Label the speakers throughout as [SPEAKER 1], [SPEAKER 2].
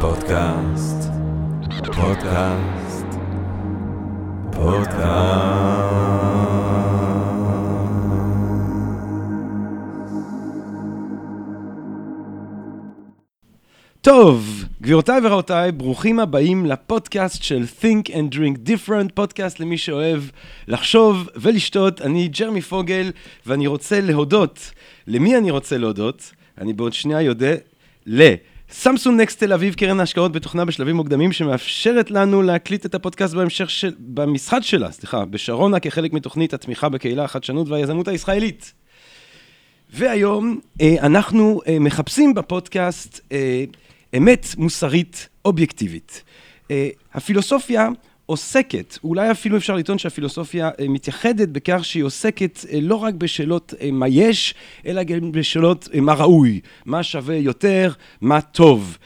[SPEAKER 1] פודקאסט, פודקאסט, פודקאסט. טוב, גבירותיי ורבותיי, ברוכים הבאים לפודקאסט של Think and Drink Different, פודקאסט למי שאוהב לחשוב ולשתות. אני ג'רמי פוגל, ואני רוצה להודות. למי אני רוצה להודות? אני בעוד שנייה יודע ל... סמסונג נקסט תל אביב, קרן ההשקעות בתוכנה בשלבים מוקדמים, שמאפשרת לנו להקליט את הפודקאסט בהמשך של... במשרד שלה, סליחה, בשרונה, כחלק מתוכנית התמיכה בקהילה, החדשנות והיזמות הישראלית. והיום אה, אנחנו אה, מחפשים בפודקאסט אה, אמת מוסרית אובייקטיבית. הפילוסופיה עוסקת, אולי אפילו אפשר לטעון שהפילוסופיה מתייחדת בכך שהיא עוסקת לא רק בשאלות מה יש, אלא גם בשאלות מה ראוי, מה שווה יותר, מה טוב.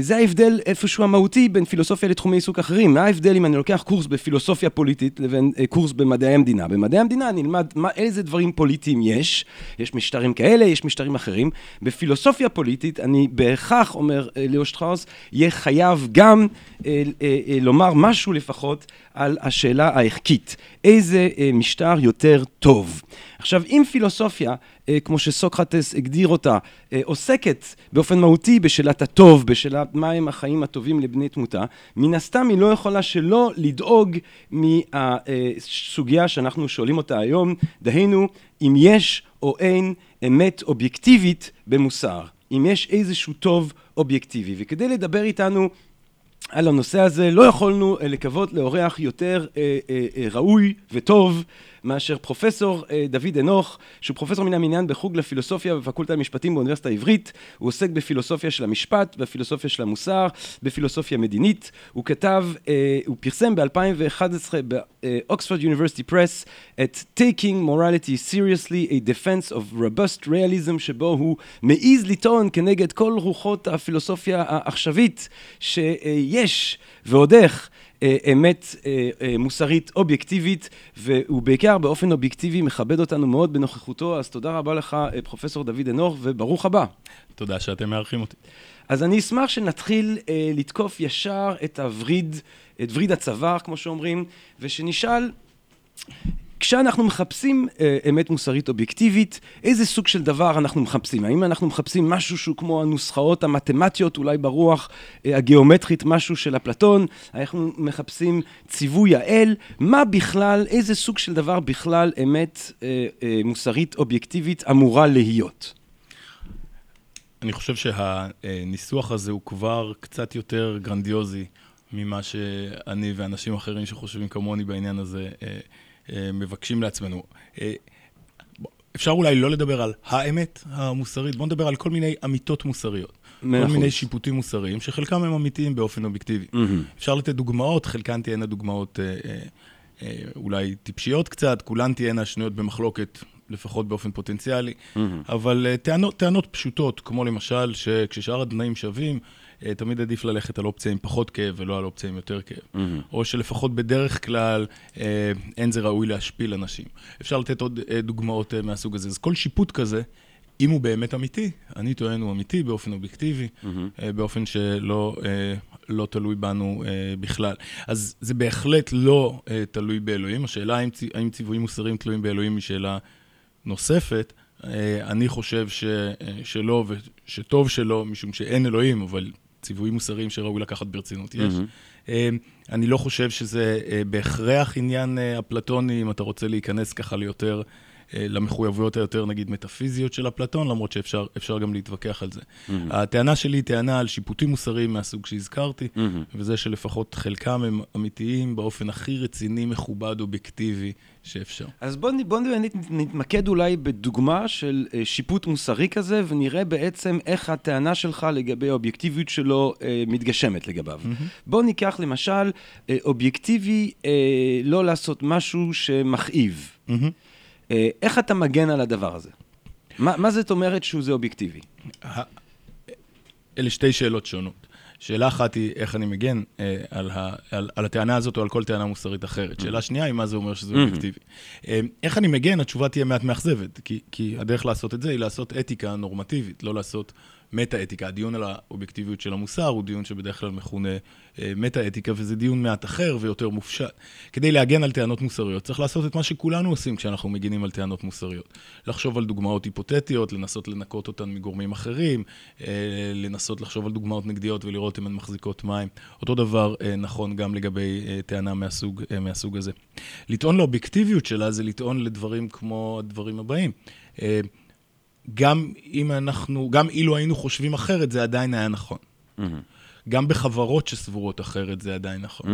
[SPEAKER 1] זה ההבדל איפשהו המהותי בין פילוסופיה לתחומי עיסוק אחרים. מה ההבדל אם אני לוקח קורס בפילוסופיה פוליטית לבין קורס במדעי המדינה? במדעי המדינה אני אלמד מה, איזה דברים פוליטיים יש, יש משטרים כאלה, יש משטרים אחרים. בפילוסופיה פוליטית אני בהכרח, אומר ליאו שטראוס, יהיה חייב גם אה, אה, אה, לומר משהו לפחות על השאלה הערכית. איזה אה, משטר יותר טוב? עכשיו, אם פילוסופיה, אה, כמו שסוקרטס הגדיר אותה, אה, עוסקת באופן מהותי בשאלת הטוב, בשאלת מהם החיים הטובים לבני תמותה, מן הסתם היא לא יכולה שלא לדאוג מהסוגיה שאנחנו שואלים אותה היום, דהיינו, אם יש או אין אמת אובייקטיבית במוסר, אם יש איזשהו טוב אובייקטיבי. וכדי לדבר איתנו על הנושא הזה לא יכולנו לקוות לאורח יותר אה, אה, אה, ראוי וטוב מאשר פרופסור דוד אנוך, שהוא פרופסור מן המניין בחוג לפילוסופיה בפקולטה למשפטים באוניברסיטה העברית. הוא עוסק בפילוסופיה של המשפט, בפילוסופיה של המוסר, בפילוסופיה מדינית. הוא כתב, הוא פרסם ב-2011 באוקספורד יוניברסיטי פרס את Taking Morality Seriously, a Defense of Robust Realism, שבו הוא מעז לטעון כנגד כל רוחות הפילוסופיה העכשווית, שיש ועוד איך אמת מוסרית אובייקטיבית, והוא בעיקר באופן אובייקטיבי מכבד אותנו מאוד בנוכחותו, אז תודה רבה לך, פרופסור דוד אנוך, וברוך הבא.
[SPEAKER 2] תודה שאתם מארחים אותי.
[SPEAKER 1] אז אני אשמח שנתחיל לתקוף ישר את הווריד, את וריד הצוואר, כמו שאומרים, ושנשאל, כשאנחנו מחפשים אמת מוסרית אובייקטיבית, איזה סוג של דבר אנחנו מחפשים? האם אנחנו מחפשים משהו שהוא כמו הנוסחאות המתמטיות, אולי ברוח הגיאומטרית, משהו של אפלטון? אנחנו מחפשים ציווי האל? מה בכלל, איזה סוג של דבר בכלל אמת מוסרית אובייקטיבית אמורה להיות?
[SPEAKER 2] אני חושב שהניסוח הזה הוא כבר קצת יותר גרנדיוזי ממה שאני ואנשים אחרים שחושבים כמוני בעניין הזה מבקשים לעצמנו. אפשר אולי לא לדבר על האמת המוסרית, בואו נדבר על כל מיני אמיתות מוסריות. כל מיני שיפוטים מוסריים, שחלקם הם אמיתיים באופן אובייקטיבי. אפשר לתת דוגמאות, חלקן תהיינה דוגמאות אולי טיפשיות קצת, כולן תהיינה שנויות במחלוקת, לפחות באופן פוטנציאלי, אבל טענות פשוטות, כמו למשל, שכששאר התנאים שווים, תמיד עדיף ללכת על אופציה עם פחות כאב ולא על אופציה עם יותר כאב. Mm-hmm. או שלפחות בדרך כלל אין זה ראוי להשפיל אנשים. אפשר לתת עוד דוגמאות מהסוג הזה. אז כל שיפוט כזה, אם הוא באמת אמיתי, אני טוען הוא אמיתי באופן אובייקטיבי, mm-hmm. באופן שלא לא תלוי בנו בכלל. אז זה בהחלט לא תלוי באלוהים. השאלה האם, האם ציוויים מוסריים תלויים באלוהים היא שאלה נוספת. אני חושב ש, שלא ושטוב שלא, משום שאין אלוהים, אבל ציוויים מוסריים שראוי לקחת ברצינות יש. Mm-hmm. אני לא חושב שזה בהכרח עניין אפלטוני, אם אתה רוצה להיכנס ככה ליותר, למחויבויות היותר, נגיד, מטאפיזיות של אפלטון, למרות שאפשר גם להתווכח על זה. Mm-hmm. הטענה שלי היא טענה על שיפוטים מוסריים מהסוג שהזכרתי, mm-hmm. וזה שלפחות חלקם הם אמיתיים באופן הכי רציני, מכובד, אובייקטיבי שאפשר.
[SPEAKER 1] אז בואו בוא נתמקד אולי בדוגמה של שיפוט מוסרי כזה, ונראה בעצם איך הטענה שלך לגבי האובייקטיביות שלו אה, מתגשמת לגביו. Mm-hmm. בואו ניקח למשל אה, אובייקטיבי אה, לא לעשות משהו שמכאיב. Mm-hmm. אה, איך אתה מגן על הדבר הזה? מה, מה זאת אומרת שהוא זה אובייקטיבי?
[SPEAKER 2] אלה שתי שאלות שונות. שאלה אחת היא איך אני מגן אה, על, ה, על, על הטענה הזאת או על כל טענה מוסרית אחרת. שאלה שנייה היא מה זה אומר שזה אובייקטיבי. אה, איך אני מגן? התשובה תהיה מעט מאכזבת, כי, כי הדרך לעשות את זה היא לעשות אתיקה נורמטיבית, לא לעשות מטה-אתיקה. הדיון על האובייקטיביות של המוסר הוא דיון שבדרך כלל מכונה אה, מטה-אתיקה, וזה דיון מעט אחר ויותר מופשט. כדי להגן על טענות מוסריות, צריך לעשות את מה שכולנו עושים כשאנחנו מגינים על טענות מוסריות. לחשוב על דוגמאות היפותטיות, לנסות לנקות אותן מגורמים אחרים, אה, לנסות לחשוב על דוגמאות נגדיות ולראות אם הן מחזיקות מים. אותו דבר אה, נכון גם לגבי טענה מהסוג, מהסוג הזה. לטעון לאובייקטיביות שלה זה לטעון לדברים כמו הדברים הבאים. גם אם אנחנו, גם אילו היינו חושבים אחרת, זה עדיין היה נכון. גם בחברות שסבורות אחרת, זה עדיין נכון.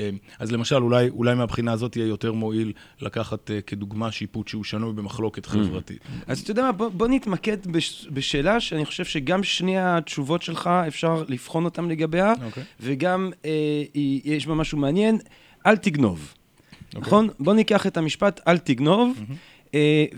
[SPEAKER 2] אה, אז למשל, אולי, אולי מהבחינה הזאת יהיה יותר מועיל לקחת uh, כדוגמה שיפוט שהוא שנוי במחלוקת חברתית.
[SPEAKER 1] אז אתה יודע מה, בוא, בוא נתמקד בש, בשאלה שאני חושב שגם שני התשובות שלך, אפשר לבחון אותן לגביה,
[SPEAKER 2] אוקיי.
[SPEAKER 1] וגם אה, היא- יש בה משהו מעניין, אל תגנוב.
[SPEAKER 2] אוקיי.
[SPEAKER 1] נכון? בוא ניקח את המשפט אל תגנוב, אה,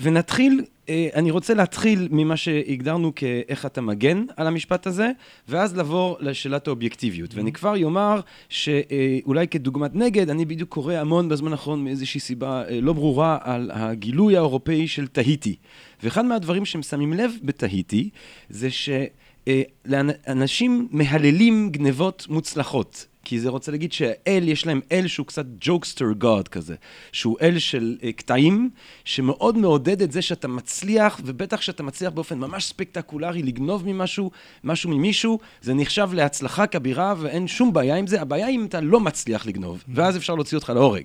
[SPEAKER 1] ונתחיל, אה, אני רוצה להתחיל ממה שהגדרנו כאיך אתה מגן על המשפט הזה, ואז לעבור לשאלת האובייקטיביות. ואני כבר יאמר שאולי כדוגמת נגד, אני בדיוק קורא המון בזמן האחרון מאיזושהי סיבה אה, לא ברורה על הגילוי האירופאי של תהיטי. ואחד מהדברים שהם שמים לב בתהיטי, זה שאנשים מהללים גנבות מוצלחות. כי זה רוצה להגיד שהאל, יש להם אל שהוא קצת trickster god כזה, שהוא אל של uh, קטעים, שמאוד מעודד את זה שאתה מצליח, ובטח שאתה מצליח באופן ממש ספקטקולרי לגנוב ממישהו, משהו ממישהו, זה נחשב להצלחה כבירה ואין שום בעיה עם זה. הבעיה היא אם אתה לא מצליח לגנוב, ואז אפשר להוציא אותך להורג.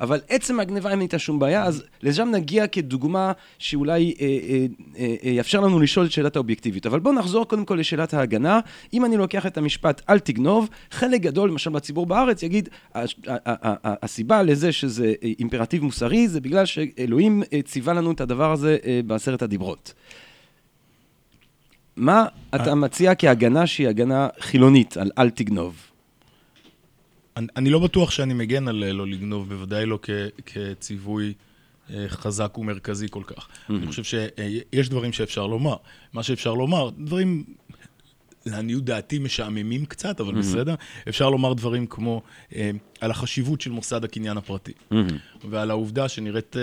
[SPEAKER 1] אבל עצם הגניבה, אין איתה שום בעיה, אז לשם נגיע כדוגמה שאולי אה, אה, אה, אה, יאפשר לנו לשאול את שאלת האובייקטיבית. אבל בואו נחזור קודם כל לשאלת ההגנה. אם אני לוקח את המשפט אל תגנוב, חלק גדול, למשל בציבור בארץ, יגיד, הסיבה לזה שזה אה, אימפרטיב מוסרי, זה בגלל שאלוהים אה, ציווה לנו את הדבר הזה אה, בעשרת הדיברות. מה אתה מציע כהגנה שהיא הגנה חילונית על אל תגנוב?
[SPEAKER 2] אני, אני לא בטוח שאני מגן על לא לגנוב, בוודאי לא כ, כציווי חזק ומרכזי כל כך. אני חושב שיש דברים שאפשר לומר. מה שאפשר לומר, דברים, לעניות דעתי, משעממים קצת, אבל בסדר. אפשר לומר דברים כמו אה, על החשיבות של מוסד הקניין הפרטי. ועל העובדה שנראית, אה,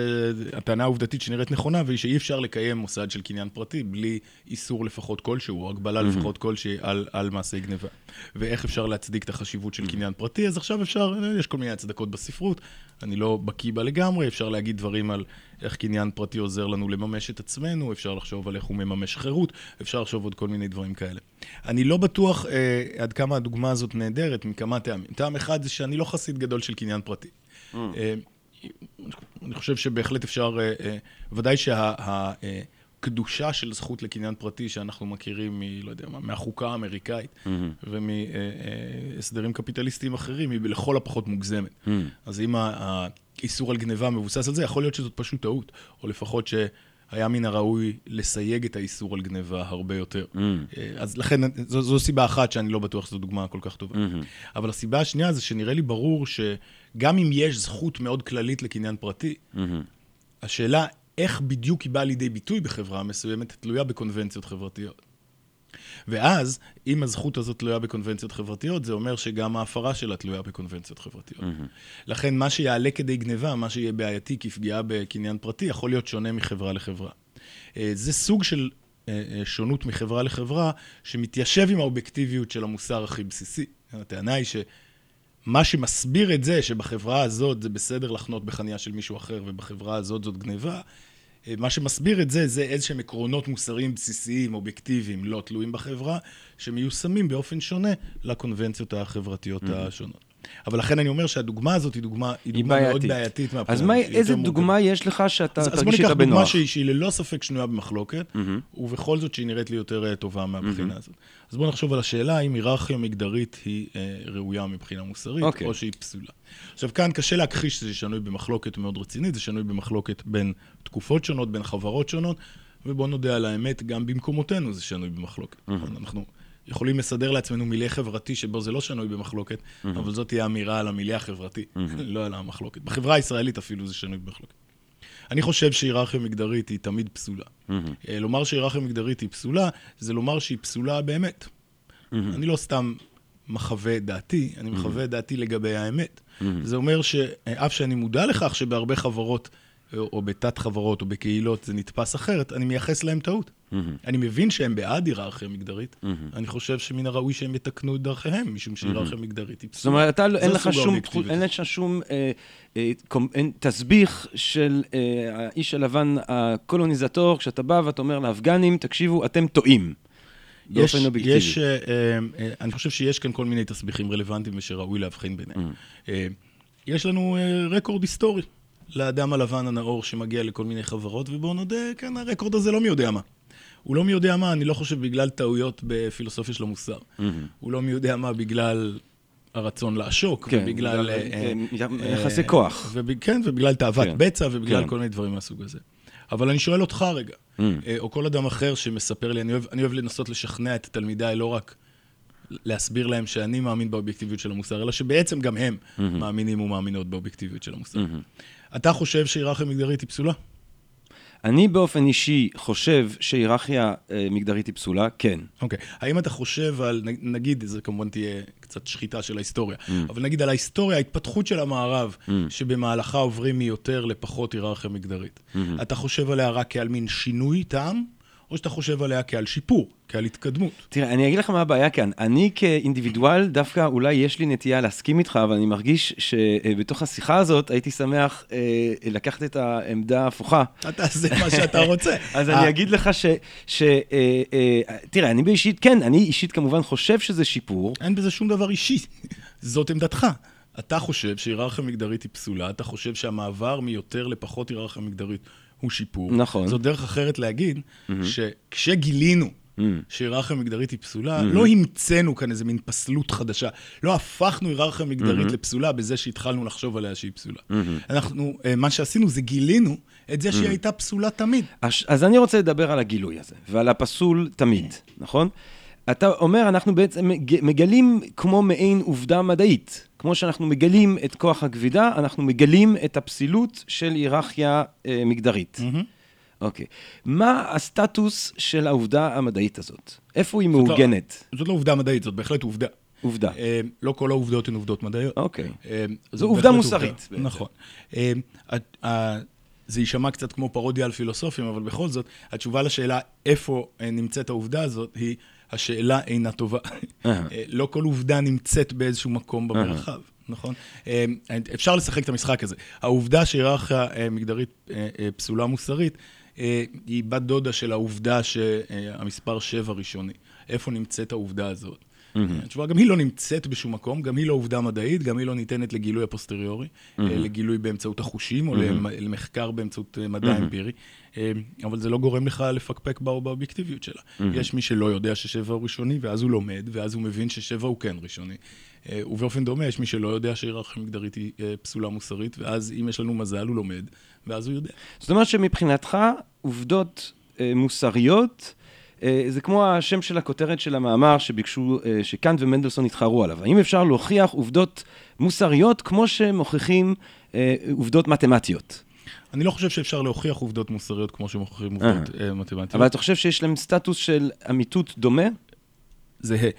[SPEAKER 2] הטענה העובדתית שנראית נכונה, והיא שאי אפשר לקיים מוסד של קניין פרטי בלי איסור לפחות כלשהו, או הגבלה לפחות כלשהי על, על מעשי גניבה. ואיך אפשר להצדיק את החשיבות של קניין פרטי, אז עכשיו אפשר, אה, יש כל מיני הצדקות בספרות, אני לא בקיא בה לגמרי, אפשר להגיד דברים על איך קניין פרטי עוזר לנו לממש את עצמנו, אפשר לחשוב על איך הוא מממש חירות, אפשר לחשוב עוד כל מיני דברים כאלה. אני לא בטוח אה, עד כמה הדוגמה הזאת נהדרת, מכמה טעמים. טעם אחד זה שאני לא חסיד גדול של קניין פרטי. אה, אני חושב שבהחלט אפשר, אה, אה, ודאי שהקדושה של זכות לקניין פרטי שאנחנו מכירים מ... לא יודע מה, מהחוקה האמריקאית ומהסדרים קפיטליסטיים אחרים, היא לכל הפחות מוגזמת. אז אם ה- האיסור על גניבה מבוסס על זה, יכול להיות שזאת פשוט טעות, או לפחות שהיה מן הראוי לסייג את האיסור על גניבה הרבה יותר. אה, אז לכן, זו, זו סיבה אחת שאני לא בטוח שזו דוגמה כל כך טובה. אבל הסיבה השנייה זה שנראה לי ברור שגם אם יש זכות מאוד כללית לקניין פרטי, השאלה איך בדיוק היא באה לידי ביטוי בחברה מסוימת תלויה בקונבנציות חברתיות. ואז, אם הזכות הזאת תלויה בקונבנציות חברתיות, זה אומר שגם ההפרה שלה תלויה בקונבנציות חברתיות. לכן, מה שיעלה כדי גניבה, מה שיהיה בעייתי כפגיעה בקניין פרטי, יכול להיות שונה מחברה לחברה. אה, זה סוג של אה, אה, שונות מחברה לחברה, שמתיישב עם האובייקטיביות של המוסר הכי בסיסי. הטענה היא שמה שמסביר את זה שבחברה הזאת זה בסדר לחנות בחניה של מישהו אחר ובחברה הזאת זאת גניבה, מה שמסביר את זה, זה איזשהם עקרונות מוסריים בסיסיים, אובייקטיביים, לא תלויים בחברה, שמיושמים באופן שונה לקונבנציות החברתיות השונות. אבל לכן אני אומר שהדוגמה הזאת היא דוגמה, היא דוגמה מאוד
[SPEAKER 1] בעייתית.
[SPEAKER 2] מהבחינה.
[SPEAKER 1] אז מה,
[SPEAKER 2] היא
[SPEAKER 1] איזה
[SPEAKER 2] יותר
[SPEAKER 1] דוגמה. יש לך שאתה
[SPEAKER 2] אז, אז בוא
[SPEAKER 1] תרגיש
[SPEAKER 2] ניקח
[SPEAKER 1] איתה
[SPEAKER 2] דוגמה
[SPEAKER 1] בנוח?
[SPEAKER 2] שהיא, שהיא ללא ספק שנויה במחלוקת, ובכל זאת שהיא נראית לי יותר אה, טובה מהבחינה הזאת. אז בואו נחשוב על השאלה האם היררכיה מגדרית היא אה, ראויה מבחינה מוסרית,
[SPEAKER 1] אוקיי.
[SPEAKER 2] או שהיא פסולה. עכשיו כאן קשה להכחיש שזה שנוי במחלוקת מאוד רצינית, זה שנוי במחלוקת בין תקופות שונות, בין חברות שונות, ובואו נודה על האמת, גם במקומותינו זה שנוי במחלוקת. אנחנו יכולים לסדר לעצמנו מיליה חברתי שבו זה לא שנוי במחלוקת, אבל זאת תהיה אמירה על המיליה החברתי, לא על המחלוקת. בחברה הישראלית אפילו זה שנוי במחלוקת. אני חושב שהיררכיה מגדרית היא תמיד פסולה. אה, לומר שהיררכיה מגדרית היא פסולה, זה לומר שהיא פסולה באמת. אני לא סתם מחווה את דעתי, אני מחווה את דעתי לגבי האמת. זה אומר שאף שאני מודע לכך שבהרבה חברות או, בתת חברות, או בקהילות, זה נתפס אחרת, אני מייחס להם טעות. אני מבין שהם בעד היררכיה מגדרית, אני חושב שמן הראוי שהם יתקנו את דרכיהם, משום שהיררכיה מגדרית היא
[SPEAKER 1] זאת אומרת, אתה, לא- אין לך שום. אין לך שום אה, אה, קומ- אין, תסביך של אה, האיש הלבן הקולוניזטור, כשאתה בא ואתה אומר לאפגנים, תקשיבו, אתם טועים.
[SPEAKER 2] יש,
[SPEAKER 1] באופן אובייקטיבי.
[SPEAKER 2] יש, אה, אה, אני חושב שיש כאן כל מיני תסביכים רלוונטיים ושראוי להבחין ביניהם. אה, יש לנו אה, רקורד היסטורי לאדם הלבן הנאור שמגיע לכל מיני חברות, ובואו נודה, כן, הרקורד הזה לא מי יודע מה. הוא לא מי יודע מה, אני לא חושב בגלל טעויות בפילוסופיה של המוסר. הוא לא מי יודע מה בגלל הרצון לעשוק,
[SPEAKER 1] כן,
[SPEAKER 2] ובגלל...
[SPEAKER 1] בגלל,
[SPEAKER 2] אה,
[SPEAKER 1] אה,
[SPEAKER 2] אה,
[SPEAKER 1] יחסי כוח.
[SPEAKER 2] כן, ובגלל תאוות
[SPEAKER 1] כן.
[SPEAKER 2] בצע, ובגלל
[SPEAKER 1] כן.
[SPEAKER 2] כל מיני דברים מהסוג הזה. אבל אני שואל אותך רגע, אה, או כל אדם אחר שמספר לי, אני אוהב, אני אוהב לנסות לשכנע את תלמידיי, לא רק להסביר להם שאני מאמין באובייקטיביות של המוסר, אלא שבעצם גם הם מאמינים ומאמינות באובייקטיביות של המוסר. אתה חושב שהיררכיה מגדרית היא פסולה?
[SPEAKER 1] אני באופן אישי חושב שהיררכיה אה, מגדרית היא פסולה, כן.
[SPEAKER 2] אוקיי. האם אתה חושב על, נגיד, זה כמובן תהיה קצת שחיטה של ההיסטוריה, אבל נגיד על ההיסטוריה, ההתפתחות של המערב, שבמהלכה עוברים מיותר לפחות היררכיה מגדרית. אתה חושב עליה רק כעל מין שינוי טעם, או שאתה חושב עליה כעל שיפור, כעל התקדמות?
[SPEAKER 1] תראה, אני אגיד לך מה הבעיה כאן. אני כאינדיבידואל, דווקא אולי יש לי נטייה להסכים איתך, אבל אני מרגיש שבתוך השיחה הזאת הייתי שמח אה, לקחת את העמדה ההפוכה.
[SPEAKER 2] אתה תעשה מה שאתה רוצה.
[SPEAKER 1] אז
[SPEAKER 2] אה,
[SPEAKER 1] אני אגיד לך ש... ש אה, אה, תראה, אני באישית, כן, אני אישית כמובן חושב שזה שיפור.
[SPEAKER 2] אין בזה שום דבר אישי, זאת עמדתך. אתה חושב שהיררכיה מגדרית היא פסולה, אתה חושב שהמעבר מיותר לפחות היררכיה מגדרית הוא שיפור.
[SPEAKER 1] נכון.
[SPEAKER 2] זאת דרך אחרת להגיד, שכשגילינו
[SPEAKER 1] Mm.
[SPEAKER 2] שהיררכיה מגדרית היא פסולה, לא המצאנו כאן איזה מין פסלות חדשה. לא הפכנו היררכיה מגדרית לפסולה בזה שהתחלנו לחשוב עליה שהיא פסולה. אנחנו, אה, מה שעשינו זה גילינו את זה שהיא הייתה פסולה תמיד.
[SPEAKER 1] אז, אז אני רוצה לדבר על הגילוי הזה, ועל הפסול תמיד, נכון? אתה אומר, אנחנו בעצם מג- מגלים כמו מעין עובדה מדעית. כמו שאנחנו מגלים את כוח הכבידה, אנחנו מגלים את הפסילות של היררכיה אה, מגדרית. אוקיי. מה הסטטוס של העובדה המדעית הזאת? איפה היא
[SPEAKER 2] זאת לא-
[SPEAKER 1] מעוגנת?
[SPEAKER 2] זאת לא עובדה מדעית, זאת בהחלט עובדה.
[SPEAKER 1] עובדה.
[SPEAKER 2] אה, לא כל העובדות הן עובדות מדעיות.
[SPEAKER 1] אוקיי.
[SPEAKER 2] אה,
[SPEAKER 1] זו עובדה מוסרית, בעצם.
[SPEAKER 2] נכון. אה, ה- ה- זה יישמע קצת כמו פרודיה על פילוסופים, אבל בכל זאת, התשובה לשאלה איפה אה, נמצאת העובדה הזאת היא, השאלה אינה טובה.
[SPEAKER 1] אהה.
[SPEAKER 2] אה, לא כל עובדה נמצאת באיזשהו מקום במרחב, נכון? אה, אפשר לשחק את המשחק הזה. העובדה שהיררכיה אה, מגדרית אה, אה, פסולה מוסרית, אה, היא בת דודה של העובדה שהמספר 7 ראשוני. איפה נמצאת העובדה הזאת? התשובה, גם היא לא נמצאת בשום מקום, גם היא לא עובדה מדעית, גם היא לא ניתנת לגילוי הפוסטריורי, אה, לגילוי באמצעות החושים, או למ- למחקר באמצעות אה, מדע אמפירי, אה, אבל זה לא גורם לך לפקפק בא- באובייקטיביות שלה. יש מי שלא יודע ששבע הוא ראשוני, ואז הוא לומד, ואז הוא מבין ששבע הוא כן ראשוני. ובאופן דומה, יש מי שלא יודע שהיררכיה מגדרית היא פסולה מוסרית, ואז אם יש לנו מזל, הוא לומד, ואז הוא יודע.
[SPEAKER 1] זאת אומרת שמבחינתך, עובדות מוסריות, זה כמו השם של הכותרת של המאמר שביקשו, אה, שקאנט ומנדלסון התחרו עליו. האם אפשר להוכיח עובדות מוסריות כמו שמוכיחים אה, עובדות מתמטיות?
[SPEAKER 2] אני לא חושב שאפשר להוכיח עובדות מוסריות כמו שמוכיחים עובדות אה, מתמטיות.
[SPEAKER 1] אבל אתה חושב שיש להם סטטוס של אמיתות דומה?
[SPEAKER 2] זהה.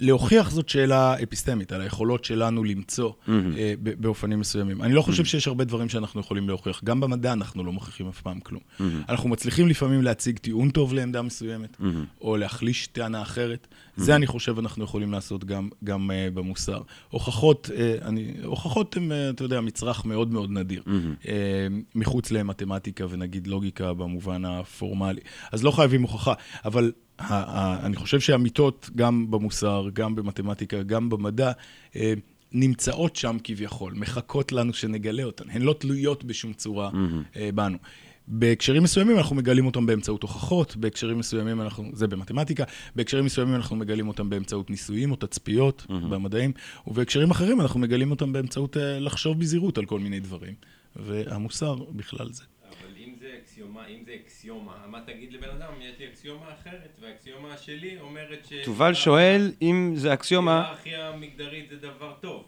[SPEAKER 2] להוכיח זאת שאלה אפיסטמית, על היכולות שלנו למצוא אה, ב- באופנים מסוימים. אני לא חושב שיש הרבה דברים שאנחנו יכולים להוכיח. גם במדע אנחנו לא מוכיחים אף פעם כלום. אנחנו מצליחים לפעמים להציג טיעון טוב לעמדה מסוימת, או להחליש טענה אחרת. זה אני חושב אנחנו יכולים לעשות גם, גם uh, במוסר. הוכחות, uh, אני, הוכחות הן, uh, אתה יודע, מצרך מאוד מאוד נדיר. uh, מחוץ למתמטיקה ונגיד לוגיקה במובן הפורמלי. אז לא חייבים הוכחה, אבל ה- ה- אני חושב שהאמיתות, גם במוסר, גם במתמטיקה, גם במדע, אה, נמצאות שם כביכול, מחכות לנו שנגלה אותן. הן לא תלויות בשום צורה אה, בנו. בהקשרים מסוימים אנחנו מגלים אותם באמצעות הוכחות, בהקשרים מסוימים אנחנו, זה במתמטיקה, בהקשרים מסוימים אנחנו מגלים אותם באמצעות ניסויים או תצפיות במדעים, ובהקשרים אחרים אנחנו מגלים אותם באמצעות אה, לחשוב בזהירות על כל מיני דברים. והמוסר בכלל זה.
[SPEAKER 3] אבל אם זה אקסיומה, אם זה אקסיומה, מה תגיד לבן אדם, יש לי אקסיומה אחרת, והאקסיומה שלי אומרת ש...
[SPEAKER 1] תובל שואל אם זה אקסיומה,
[SPEAKER 3] היררכיה מגדרית זה דבר טוב.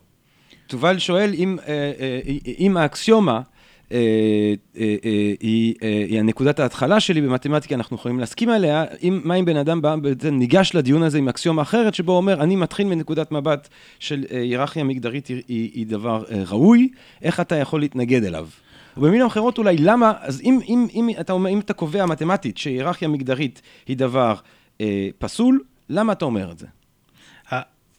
[SPEAKER 1] תובל שואל אם, אה, אה, אם האקסיומה היא, אה, היא הנקודת ההתחלה שלי במתמטיקה, אנחנו יכולים להסכים עליה, אם, מה אם בן אדם בא, ניגש לדיון הזה עם אקסיומה אחרת, שבו הוא אומר, אני מתחיל מנקודת מבט של אה, היררכיה מגדרית היא, היא, היא דבר אה, ראוי, איך אתה יכול להתנגד אליו? ובמילים אחרות אולי למה, אז אם, אם, אם, אתה, אומר, אם אתה קובע מתמטית שהיררכיה מגדרית היא דבר אה, פסול, למה אתה אומר את זה?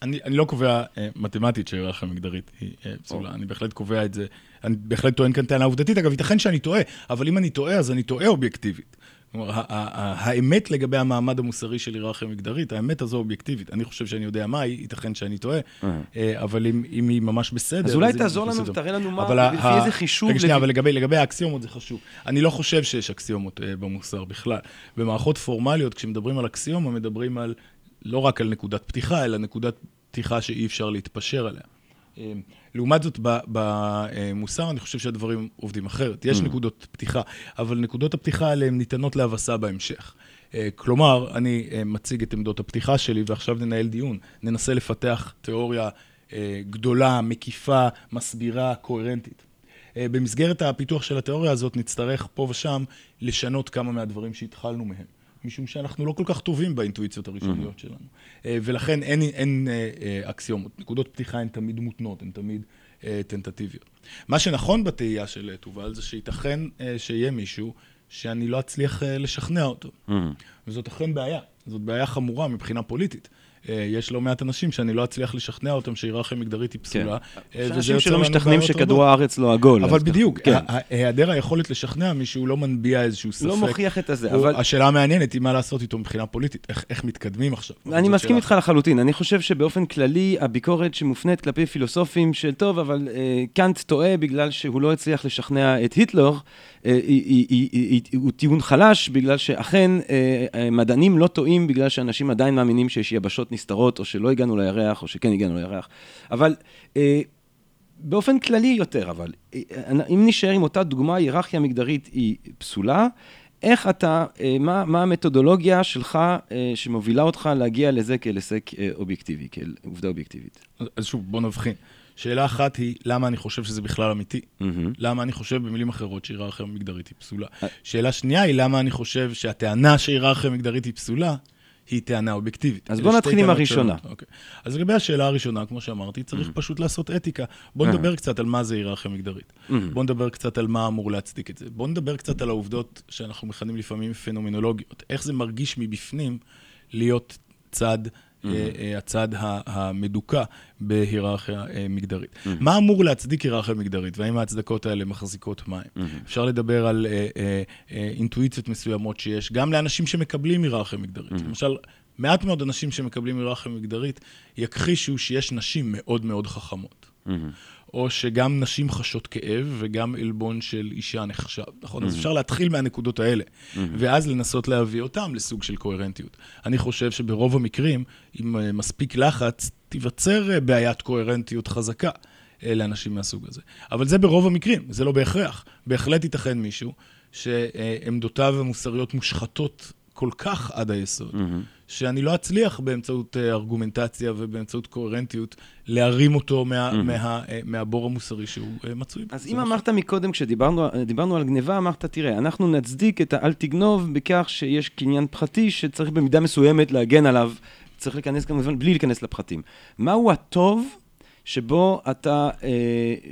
[SPEAKER 2] אני, אני לא קובע אה, מתמטית שהיררכיה מגדרית היא אה, פסולה, אני בהחלט קובע את זה, אני בהחלט טוען כאן טענה עובדתית, אגב, ייתכן שאני טועה, אבל אם אני טועה, אז אני טועה אובייקטיבית. כלומר, האמת לגבי המעמד המוסרי של היררכיה מגדרית, האמת הזו אובייקטיבית. אני חושב שאני יודע מה היא, ייתכן שאני טועה, אה, אבל אם, אם היא ממש בסדר...
[SPEAKER 1] אז אולי תעזור לנו ותראה לנו מה, לפי איזה חישוב...
[SPEAKER 2] רגע, שנייה, אבל לגבי, לגבי האקסיומות זה חשוב. אני לא חושב שיש אקסיומות אה, במוסר בכלל. במערכות פורמליות, כשמדברים על אקסיומה, מדברים על, לא רק על נקודת פתיחה, אלא נקודת פתיחה שאי אפשר להתפשר עליה. אה, לעומת זאת, במוסר אני חושב שהדברים עובדים אחרת. יש mm. נקודות פתיחה, אבל נקודות הפתיחה האלה הן ניתנות להבסה בהמשך. אה, כלומר, אני אה, מציג את עמדות הפתיחה שלי, ועכשיו ננהל דיון. ננסה לפתח תיאוריה גדולה, מקיפה, מסבירה, קוהרנטית. במסגרת הפיתוח של התיאוריה הזאת נצטרך פה ושם לשנות כמה מהדברים שהתחלנו מהם. משום שאנחנו לא כל כך טובים באינטואיציות הראשוניות mm-hmm. שלנו. אה, ולכן אין, אין אה, אה, אקסיומות. נקודות פתיחה הן תמיד מותנות, הן תמיד טנטטיביות. מה שנכון בתהייה של תובל זה שייתכן שיהיה מישהו שאני לא אצליח לשכנע אותו. Mm-hmm. וזאת אכן בעיה. זאת בעיה חמורה מבחינה פוליטית. אה, יש לא מעט אנשים שאני לא אצליח לשכנע אותם שהיררכיה מגדרית היא פסולה.
[SPEAKER 1] כן. יש אנשים שלא משתכנעים שכדור הארץ לא עגול.
[SPEAKER 2] אבל בדיוק, כן. היעדר היכולת לשכנע מישהו לא מנביע איזשהו ספק.
[SPEAKER 1] לא מוכיח את הזה, אבל...
[SPEAKER 2] השאלה המעניינת היא מה לעשות איתו מבחינה פוליטית, איך מתקדמים עכשיו.
[SPEAKER 1] אני מסכים איתך לחלוטין, אני חושב שבאופן כללי, הביקורת שמופנית כלפי פילוסופים של טוב, אבל אה, קאנט טועה בגלל שהוא לא הצליח לשכנע את היטלר, אה, הוא טיעון חלש, בגלל שאכן מדענים לא טועים בגלל שאנשים עדיין מאמינים שיש יבשות נסתרות, או שלא הגענו לירח, או שכן הגענו לירח. אבל אה, באופן כללי יותר, אבל, אה, אם נשאר עם אותה דוגמה, היררכיה מגדרית היא פסולה, איך אתה, אה, מה, מה המתודולוגיה שלך אה, שמובילה אותך להגיע לזה כאל אה, אובייקטיבי, כאל עובדה אובייקטיבית?
[SPEAKER 2] אז שוב, בוא נבחין. שאלה אחת היא, למה אני חושב שזה בכלל אמיתי? Mm-hmm. למה אני חושב, במילים אחרות, שהיררכיה מגדרית היא פסולה? אה. שאלה שנייה היא, למה אני חושב שהטענה שהיררכיה מגדרית היא פסולה, היא טענה אובייקטיבית.
[SPEAKER 1] אז בוא נתחיל עם הראשונה.
[SPEAKER 2] אוקיי. אז לגבי השאלה הראשונה, כמו שאמרתי, צריך mm-hmm. פשוט לעשות אתיקה. בוא mm-hmm. נדבר קצת על מה זה היררכיה מגדרית. Mm-hmm. בוא נדבר קצת על מה אמור להצדיק את זה. בוא נדבר קצת על העובדות שאנחנו מכנים לפעמים פנומנולוגיות. איך זה מרגיש מבפנים להיות צד הצד המדוכא בהיררכיה אה, מגדרית. מה אמור להצדיק היררכיה מגדרית, והאם ההצדקות האלה מחזיקות מים? אפשר לדבר על אינטואיציות מסוימות שיש, גם לאנשים שמקבלים היררכיה מגדרית. למשל, מעט מאוד אנשים שמקבלים היררכיה מגדרית יכחישו שיש נשים מאוד מאוד חכמות. או שגם נשים חשות כאב וגם עלבון של אישה נחשב, נכון? Mm-hmm. אז אפשר להתחיל מהנקודות האלה, mm-hmm. ואז לנסות להביא אותם לסוג של קוהרנטיות. אני חושב שברוב המקרים, עם אה, מספיק לחץ, תיווצר אה, בעיית קוהרנטיות חזקה אה, לאנשים מהסוג הזה. אבל זה ברוב המקרים, זה לא בהכרח. בהחלט ייתכן מישהו שעמדותיו המוסריות מושחתות כל כך עד היסוד, mm-hmm. שאני לא אצליח באמצעות אה, ארגומנטציה ובאמצעות קוהרנטיות להרים אותו מה, mm-hmm. מה, אה, מהבור המוסרי שהוא אה, מצוי
[SPEAKER 1] אז אם אמרת מקודם, כשדיברנו על גניבה, אמרת, תראה, אנחנו נצדיק את האל תגנוב בכך שיש קניין פחתי שצריך במידה מסוימת להגן עליו, צריך להיכנס כמובן בלי להיכנס לפחתים. מהו הטוב שבו אתה,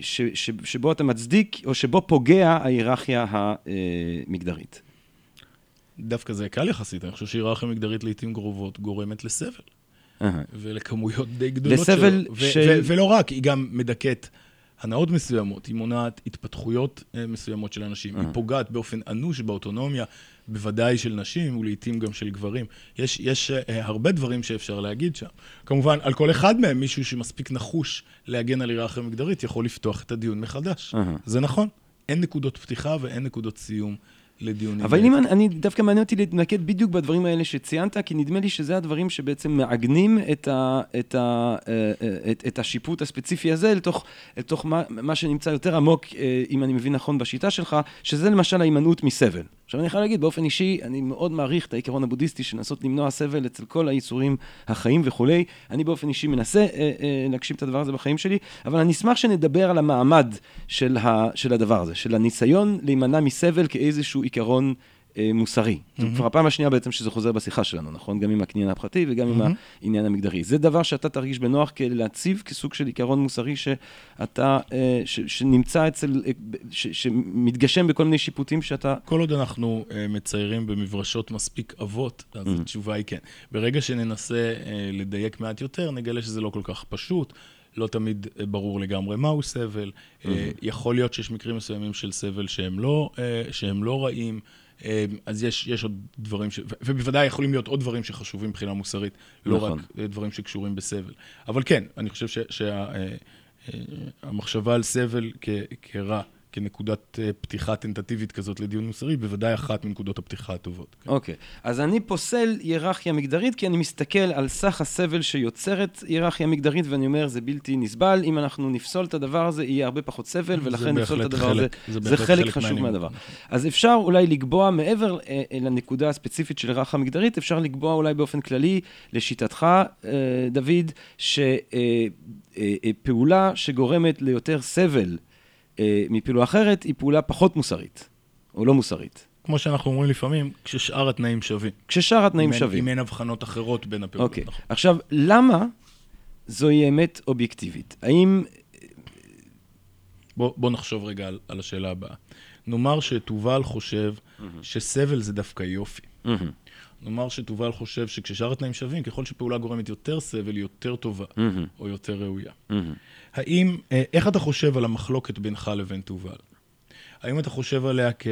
[SPEAKER 1] ש, ש, שבו אתה מצדיק, או שבו פוגע ההיררכיה המגדרית?
[SPEAKER 2] דווקא זה קל יחסית, אני חושב שהיררכיה מגדרית לעיתים קרובות גורמת לסבל. ולכמויות די גדולות
[SPEAKER 1] לסבל של...
[SPEAKER 2] ולא רק, היא גם מדכאת הנאות מסוימות, היא מונעת התפתחויות אה, מסוימות של אנשים, היא פוגעת באופן אנוש באוטונומיה, בוודאי של נשים ולעיתים גם של גברים. יש, יש uh, הרבה דברים שאפשר להגיד שם. כמובן, על כל אחד מהם, מישהו שמספיק נחוש להגן על היררכיה מגדרית יכול לפתוח את הדיון מחדש. זה נכון. אין נקודות פתיחה ואין נקודות סיום לדיונים.
[SPEAKER 1] אבל אם אני, דווקא מעניין אותי להתמקד בדיוק בדברים האלה שציינת, כי נדמה לי שזה הדברים שבעצם מעגנים את, ה, את, ה, אה, אה, את, את השיפוט הספציפי הזה לתוך, לתוך מה, מה שנמצא יותר עמוק, אה, אם אני מבין נכון בשיטה שלך, שזה למשל ההימנעות מסבל. עכשיו אני חייב להגיד, באופן אישי, אני מאוד מעריך את העיקרון הבודהיסטי של לנסות למנוע סבל אצל כל היצורים החיים וכולי. אני באופן אישי מנסה אה, אה, להגשים את הדבר הזה בחיים שלי, אבל אני אשמח שנדבר על המעמד של, ה, של הדבר הזה, של הניסיון להימנע מסבל כאיזשהו עיקרון אה, מוסרי. זו כבר הפעם השנייה בעצם שזה חוזר בשיחה שלנו, נכון? גם עם הקניין הפרטי וגם עם העניין המגדרי. זה דבר שאתה תרגיש בנוח להציב כסוג של עיקרון מוסרי שאתה, אה, ש, שנמצא אצל, אה, ש, שמתגשם בכל מיני שיפוטים שאתה...
[SPEAKER 2] כל עוד אנחנו uh, מציירים במברשות מספיק עבות, אז mm-hmm. התשובה היא כן. ברגע שננסה uh, לדייק מעט יותר, נגלה שזה לא כל כך פשוט. לא תמיד ברור לגמרי מהו סבל. Mm-hmm. יכול להיות שיש מקרים מסוימים של סבל שהם לא, שהם לא רעים. אז יש, יש עוד דברים, ש... ובוודאי יכולים להיות עוד דברים שחשובים מבחינה מוסרית, לא נכון. רק אה, דברים שקשורים בסבל. אבל כן, אני חושב שהמחשבה שה... אה, אה, על סבל כ... כרע, כנקודת אה, פתיחה טנטטיבית כזאת לדיון מוסרי, בוודאי אחת מנקודות הפתיחה הטובות.
[SPEAKER 1] כן. אוקיי, okay. אז אני פוסל היררכיה מגדרית, כי אני מסתכל על סך הסבל שיוצרת היררכיה מגדרית, ואני אומר, זה בלתי נסבל. אם אנחנו נפסול את הדבר הזה, יהיה הרבה פחות סבל, ולכן נפסול את הדבר הזה. זה, זה חלק, חלק חשוב מהדבר. אז אפשר אולי לקבוע, מעבר אה, לנקודה הספציפית של היררכיה מגדרית, אפשר לקבוע אולי באופן כללי, לשיטתך, אה, דוד, שפעולה אה, שגורמת ליותר סבל, מפעולה אחרת, היא פעולה פחות מוסרית, או לא מוסרית.
[SPEAKER 2] כמו שאנחנו אומרים לפעמים, כששאר התנאים שווים.
[SPEAKER 1] כששאר התנאים שווים.
[SPEAKER 2] אם אין הבחנות אחרות בין הפעולות.
[SPEAKER 1] אוקיי. נכון. עכשיו, למה זוהי אמת אובייקטיבית? האם...
[SPEAKER 2] בוא, בוא נחשוב רגע על, על השאלה הבאה. נאמר שתובל חושב mm-hmm. שסבל זה דווקא יופי. Mm-hmm. נאמר שתובל חושב שכששאר התנאים שווים, ככל שפעולה גורמת יותר סבל, היא יותר טובה, mm-hmm. או יותר ראויה. Mm-hmm. האם, אה, איך אתה חושב על המחלוקת בינך לבין תובל? האם אתה חושב עליה כ...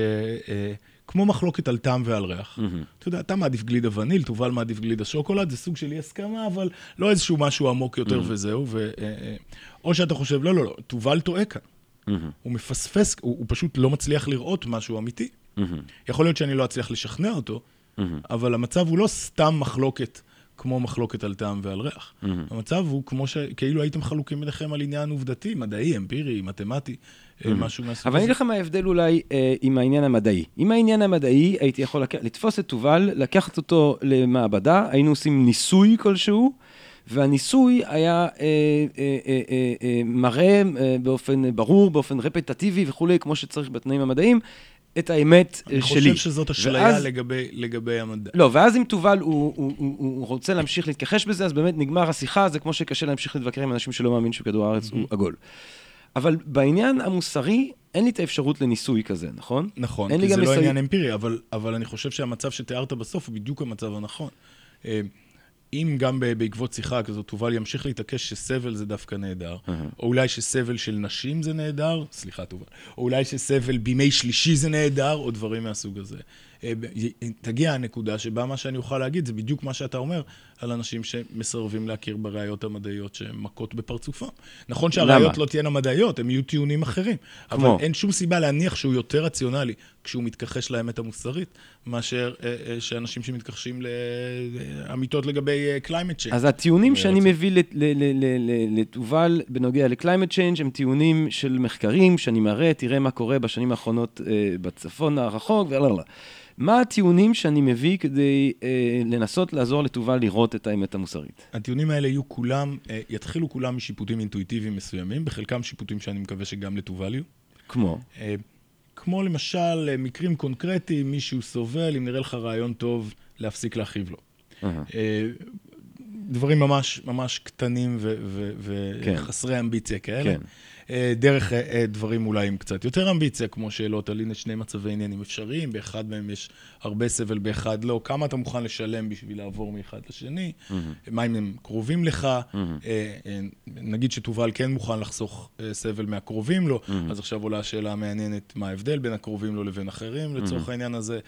[SPEAKER 2] אה, כמו מחלוקת על טעם ועל ריח. Mm-hmm. אתה יודע, אתה מעדיף גלידה וניל, תובל מעדיף גלידה שוקולד, זה סוג של אי הסכמה, אבל לא איזשהו משהו עמוק יותר mm-hmm. וזהו. ו, אה, או שאתה חושב, לא, לא, לא, תובל טועה כאן. Mm-hmm. הוא מפספס, הוא, הוא פשוט לא מצליח לראות משהו אמיתי. Mm-hmm. יכול להיות שאני לא אצליח לשכנע אותו, mm-hmm. אבל המצב הוא לא סתם מחלוקת כמו מחלוקת על טעם ועל ריח. Mm-hmm. המצב הוא כמו ש... כאילו הייתם חלוקים ביניכם על עניין עובדתי, מדעי, אמפירי, מתמטי, mm-hmm. משהו מהסוג הזה.
[SPEAKER 1] אבל אני אגיד לך מה ההבדל אולי אה, עם העניין המדעי. עם העניין המדעי הייתי יכול לק... לתפוס את תובל, לקחת אותו למעבדה, היינו עושים ניסוי כלשהו. והניסוי היה אה, אה, אה, אה, אה, מראה אה, באופן ברור, באופן רפטטיבי וכולי, כמו שצריך בתנאים המדעיים, את האמת
[SPEAKER 2] אני
[SPEAKER 1] שלי.
[SPEAKER 2] אני חושב שזאת אשליה ואז... לגבי, לגבי המדע.
[SPEAKER 1] לא, ואז אם תובל הוא, הוא, הוא, הוא רוצה להמשיך להתכחש בזה, אז באמת נגמר השיחה, זה כמו שקשה להמשיך להתווכח עם אנשים שלא מאמין שכדור הארץ הוא עגול. אבל בעניין המוסרי, אין לי את האפשרות לניסוי כזה, נכון?
[SPEAKER 2] נכון, כי זה לא עניין אמפירי, אבל, אבל אני חושב שהמצב שתיארת בסוף הוא בדיוק המצב הנכון. אם גם בעקבות שיחה כזאת תובל ימשיך להתעקש שסבל זה דווקא נהדר, uh-huh. או אולי שסבל של נשים זה נהדר, סליחה תובל, או אולי שסבל בימי שלישי זה נהדר, או דברים מהסוג הזה. אה, תגיע הנקודה שבה מה שאני אוכל להגיד זה בדיוק מה שאתה אומר על אנשים שמסרבים להכיר בראיות המדעיות שהן מכות בפרצופם. נכון שהראיות לא תהיינה מדעיות, הן יהיו טיעונים אחרים. כמו? אבל אין שום סיבה להניח שהוא יותר רציונלי כשהוא מתכחש לאמת המוסרית, מאשר אה, אה, שאנשים שמתכחשים לאמיתות לגבי climate change.
[SPEAKER 1] אז הטיעונים שאני מביא לתובל בנוגע ל-climate change הם טיעונים של מחקרים, שאני מראה, תראה מה קורה בשנים האחרונות בצפון הרחוק, ולא, מה הטיעונים שאני מביא כדי אה, לנסות לעזור לתובל לראות את האמת המוסרית?
[SPEAKER 2] הטיעונים האלה יהיו כולם, אה, יתחילו כולם משיפוטים אינטואיטיביים מסוימים, בחלקם שיפוטים שאני מקווה שגם לתובל יהיו.
[SPEAKER 1] כמו?
[SPEAKER 2] אה, כמו למשל אה, מקרים קונקרטיים, מישהו סובל, אם נראה לך רעיון טוב, להפסיק להכאיב לו. Uh-huh. אה, דברים ממש ממש קטנים וחסרי כן. אמביציה כאלה. כן. אה, דרך אה, אה, דברים אולי עם קצת יותר אמביציה, כמו שאלות על הנה שני מצבי עניינים אפשריים, באחד מהם יש הרבה סבל, באחד לא. כמה אתה מוכן לשלם בשביל לעבור מאחד לשני? Mm-hmm. מה אם הם קרובים לך? Mm-hmm. נגיד שתובל כן מוכן לחסוך סבל מהקרובים לו, mm-hmm. אז עכשיו עולה השאלה המעניינת, מה ההבדל בין הקרובים לו לבין אחרים, לצורך mm-hmm. העניין הזה.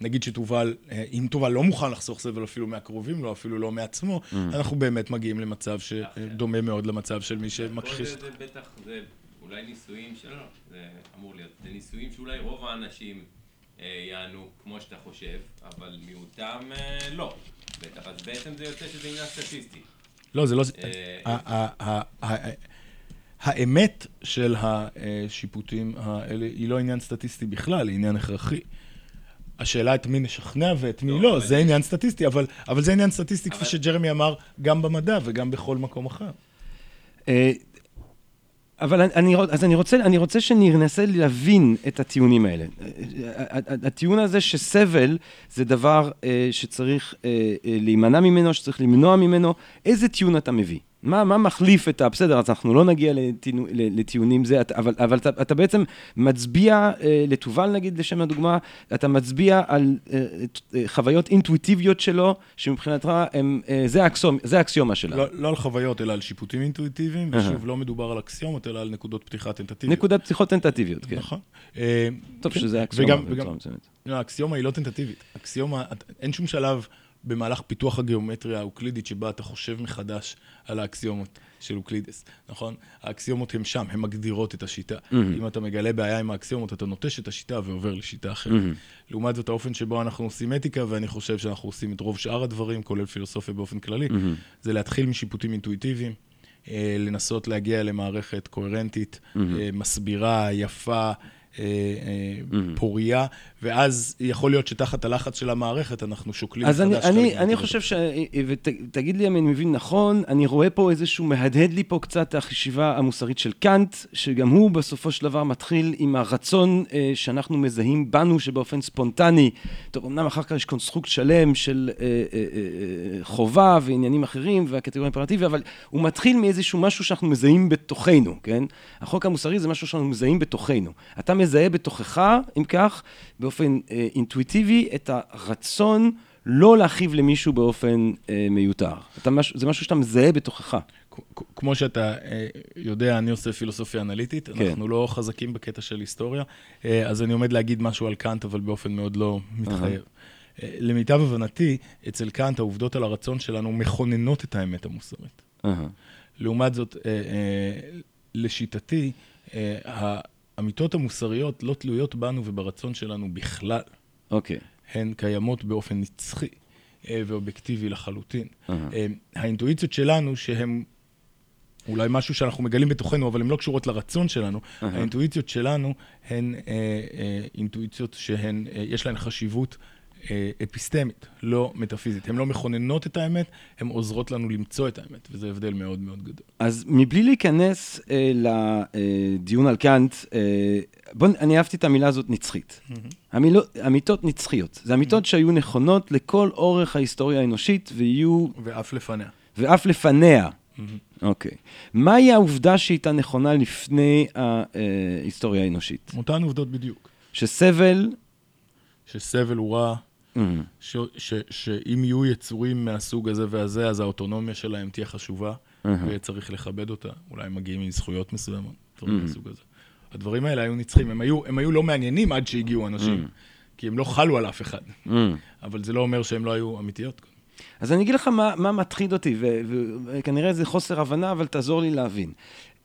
[SPEAKER 2] נגיד שתובל, אם תובל לא מוכן לחסוך סבל אפילו מהקרובים לו, אפילו לא מעצמו, mm-hmm. אנחנו באמת מגיעים למצב שדומה מאוד למצב של מי שמכחיש.
[SPEAKER 3] זה בטח זה אולי ניסויים שלא, זה אמור להיות, זה ניסויים שאולי רוב האנשים אה, יענו כמו שאתה חושב, אבל מיעוטם אה, לא. בטח, אז בעצם זה יוצא שזה עניין סטטיסטי.
[SPEAKER 2] לא, זה לא... אה, האמת של השיפוטים האלה היא לא עניין סטטיסטי בכלל, היא עניין הכרחי. השאלה את מי נשכנע ואת מי לא, לא זה עניין סטטיסטי, אבל, אבל זה עניין סטטיסטי, אבל... כפי שג'רמי אמר, גם במדע וגם בכל מקום אחר.
[SPEAKER 1] אבל אני- אז אני רוצה, אני רוצה שננסה להבין את הטיעונים האלה. הטיעון הזה שסבל זה דבר אה, שצריך אה, אה, להימנע ממנו, שצריך למנוע ממנו, איזה טיעון אתה מביא? מה, מה מחליף את ה... בסדר, אז אנחנו לא נגיע לטיענו- ל- לטיעונים זה, אבל, אבל אתה, אתה בעצם מצביע, אה, לתובל נגיד, לשם הדוגמה, אתה מצביע על אה, אה, חוויות אינטואיטיביות שלו, שמבחינתך הם, אה, זה, האקסיומ, זה האקסיומה שלה.
[SPEAKER 2] לא, לא על חוויות, אלא על שיפוטים אינטואיטיביים. ושוב, לא מדובר על אקסיומות, אלא על נקודות פתיחה טנטטיביות.
[SPEAKER 1] נקודת פתיחות טנטטיביות, כן.
[SPEAKER 2] נכון. אה,
[SPEAKER 1] טוב
[SPEAKER 2] כן.
[SPEAKER 1] שזה אקסיומה
[SPEAKER 2] וגם- וגם-. לא, האקסיומה היא לא טנטטיבית. אקסיומה, אין שום שלב במהלך פיתוח הגיאומטריה האוקלידית שבה אתה חושב מחדש על האקסיומות של אוקלידס, נכון? האקסיומות הן שם, הן מגדירות את השיטה. אם אתה מגלה בעיה עם האקסיומות, אתה נוטש את השיטה ועובר לשיטה אחרת. לעומת זאת, האופן שבו אנחנו עושים אתיקה, ואני חושב שאנחנו עושים את רוב שאר הדברים, כולל פילוסופיה באופן כללי, זה להתחיל משיפוטים אינטואיטיביים. אה, לנסות להגיע למערכת קוהרנטית, אה, מסבירה, יפה, אה, אה, פוריה, ואז יכול להיות שתחת הלחץ של המערכת אנחנו שוקלים
[SPEAKER 1] אז אני, אני, אני. חושב ש... ותגיד לי אם אני מבין נכון, אני רואה פה איזשהו, מהדהד לי פה קצת החשיבה המוסרית של קאנט, שגם הוא בסופו של דבר מתחיל עם הרצון אה, שאנחנו מזהים בנו, שבאופן ספונטני, טוב, אמנם אחר כך יש קונסטרוקט שלם של אה, אה, אה, אה, חובה ועניינים אחרים והקטגוריה האימפרטיבית, אבל הוא מתחיל מאיזשהו משהו שאנחנו מזהים בתוכנו, כן? החוק המוסרי זה משהו שאנחנו מזהים בתוכנו. אתה מזהה בתוכך, אם כך, באופן אה, אינטואיטיבי, את הרצון לא להכאיב למישהו באופן אה, מיותר. אתה מש, זה משהו שאתה מזהה בתוכך.
[SPEAKER 2] כמו שאתה אה, יודע, אני עושה פילוסופיה אנליטית,
[SPEAKER 1] כן.
[SPEAKER 2] אנחנו לא חזקים בקטע של היסטוריה, אה, אז אני עומד להגיד משהו על קאנט, אבל באופן מאוד לא מתחייב. אה, למיטב הבנתי, אצל קאנט העובדות על הרצון שלנו מכוננות את האמת המוסרית.
[SPEAKER 1] אהה.
[SPEAKER 2] לעומת זאת, לשיטתי, האמיתות המוסריות לא תלויות בנו וברצון שלנו בכלל.
[SPEAKER 1] אוקיי.
[SPEAKER 2] הן קיימות באופן נצחי אה, ואובייקטיבי לחלוטין. אה, האינטואיציות שלנו, שהן אולי משהו שאנחנו מגלים בתוכנו, אבל הן לא קשורות לרצון שלנו,
[SPEAKER 1] אהה.
[SPEAKER 2] האינטואיציות שלנו הן אה, אה, אינטואיציות שהן, אה, יש להן חשיבות אפיסטמית, לא מטאפיזית. הן לא מכוננות את האמת, הן עוזרות לנו למצוא את האמת, וזה הבדל מאוד מאוד גדול.
[SPEAKER 1] אז מבלי להיכנס אה, לדיון על קאנט, אה, בוא, נ- אני אהבתי את המילה הזאת נצחית. המיलो, אמיתות נצחיות. זה אמיתות שהיו נכונות לכל אורך ההיסטוריה האנושית ויהיו,
[SPEAKER 2] ואף לפניה.
[SPEAKER 1] ואף לפניה. אוקיי. מהי העובדה שהייתה נכונה לפני ההיסטוריה האנושית?
[SPEAKER 2] אותן עובדות בדיוק.
[SPEAKER 1] שסבל...
[SPEAKER 2] שסבל הוא רע, ש, ש, שאם יהיו יצורים מהסוג הזה והזה, אז האוטונומיה שלהם תהיה חשובה. וצריך לכבד אותה. אולי הם מגיעים מזכויות מסוימות, דברים מהסוג הזה. הדברים האלה היו נצחים, הם היו, הם היו לא מעניינים עד שהגיעו אנשים, כי הם לא חלו על אף אחד. אבל זה לא אומר שהם לא היו אמיתיות.
[SPEAKER 1] אז אני אגיד לך מה, מה מטריד אותי, וכנראה זה חוסר הבנה, אבל תעזור לי להבין.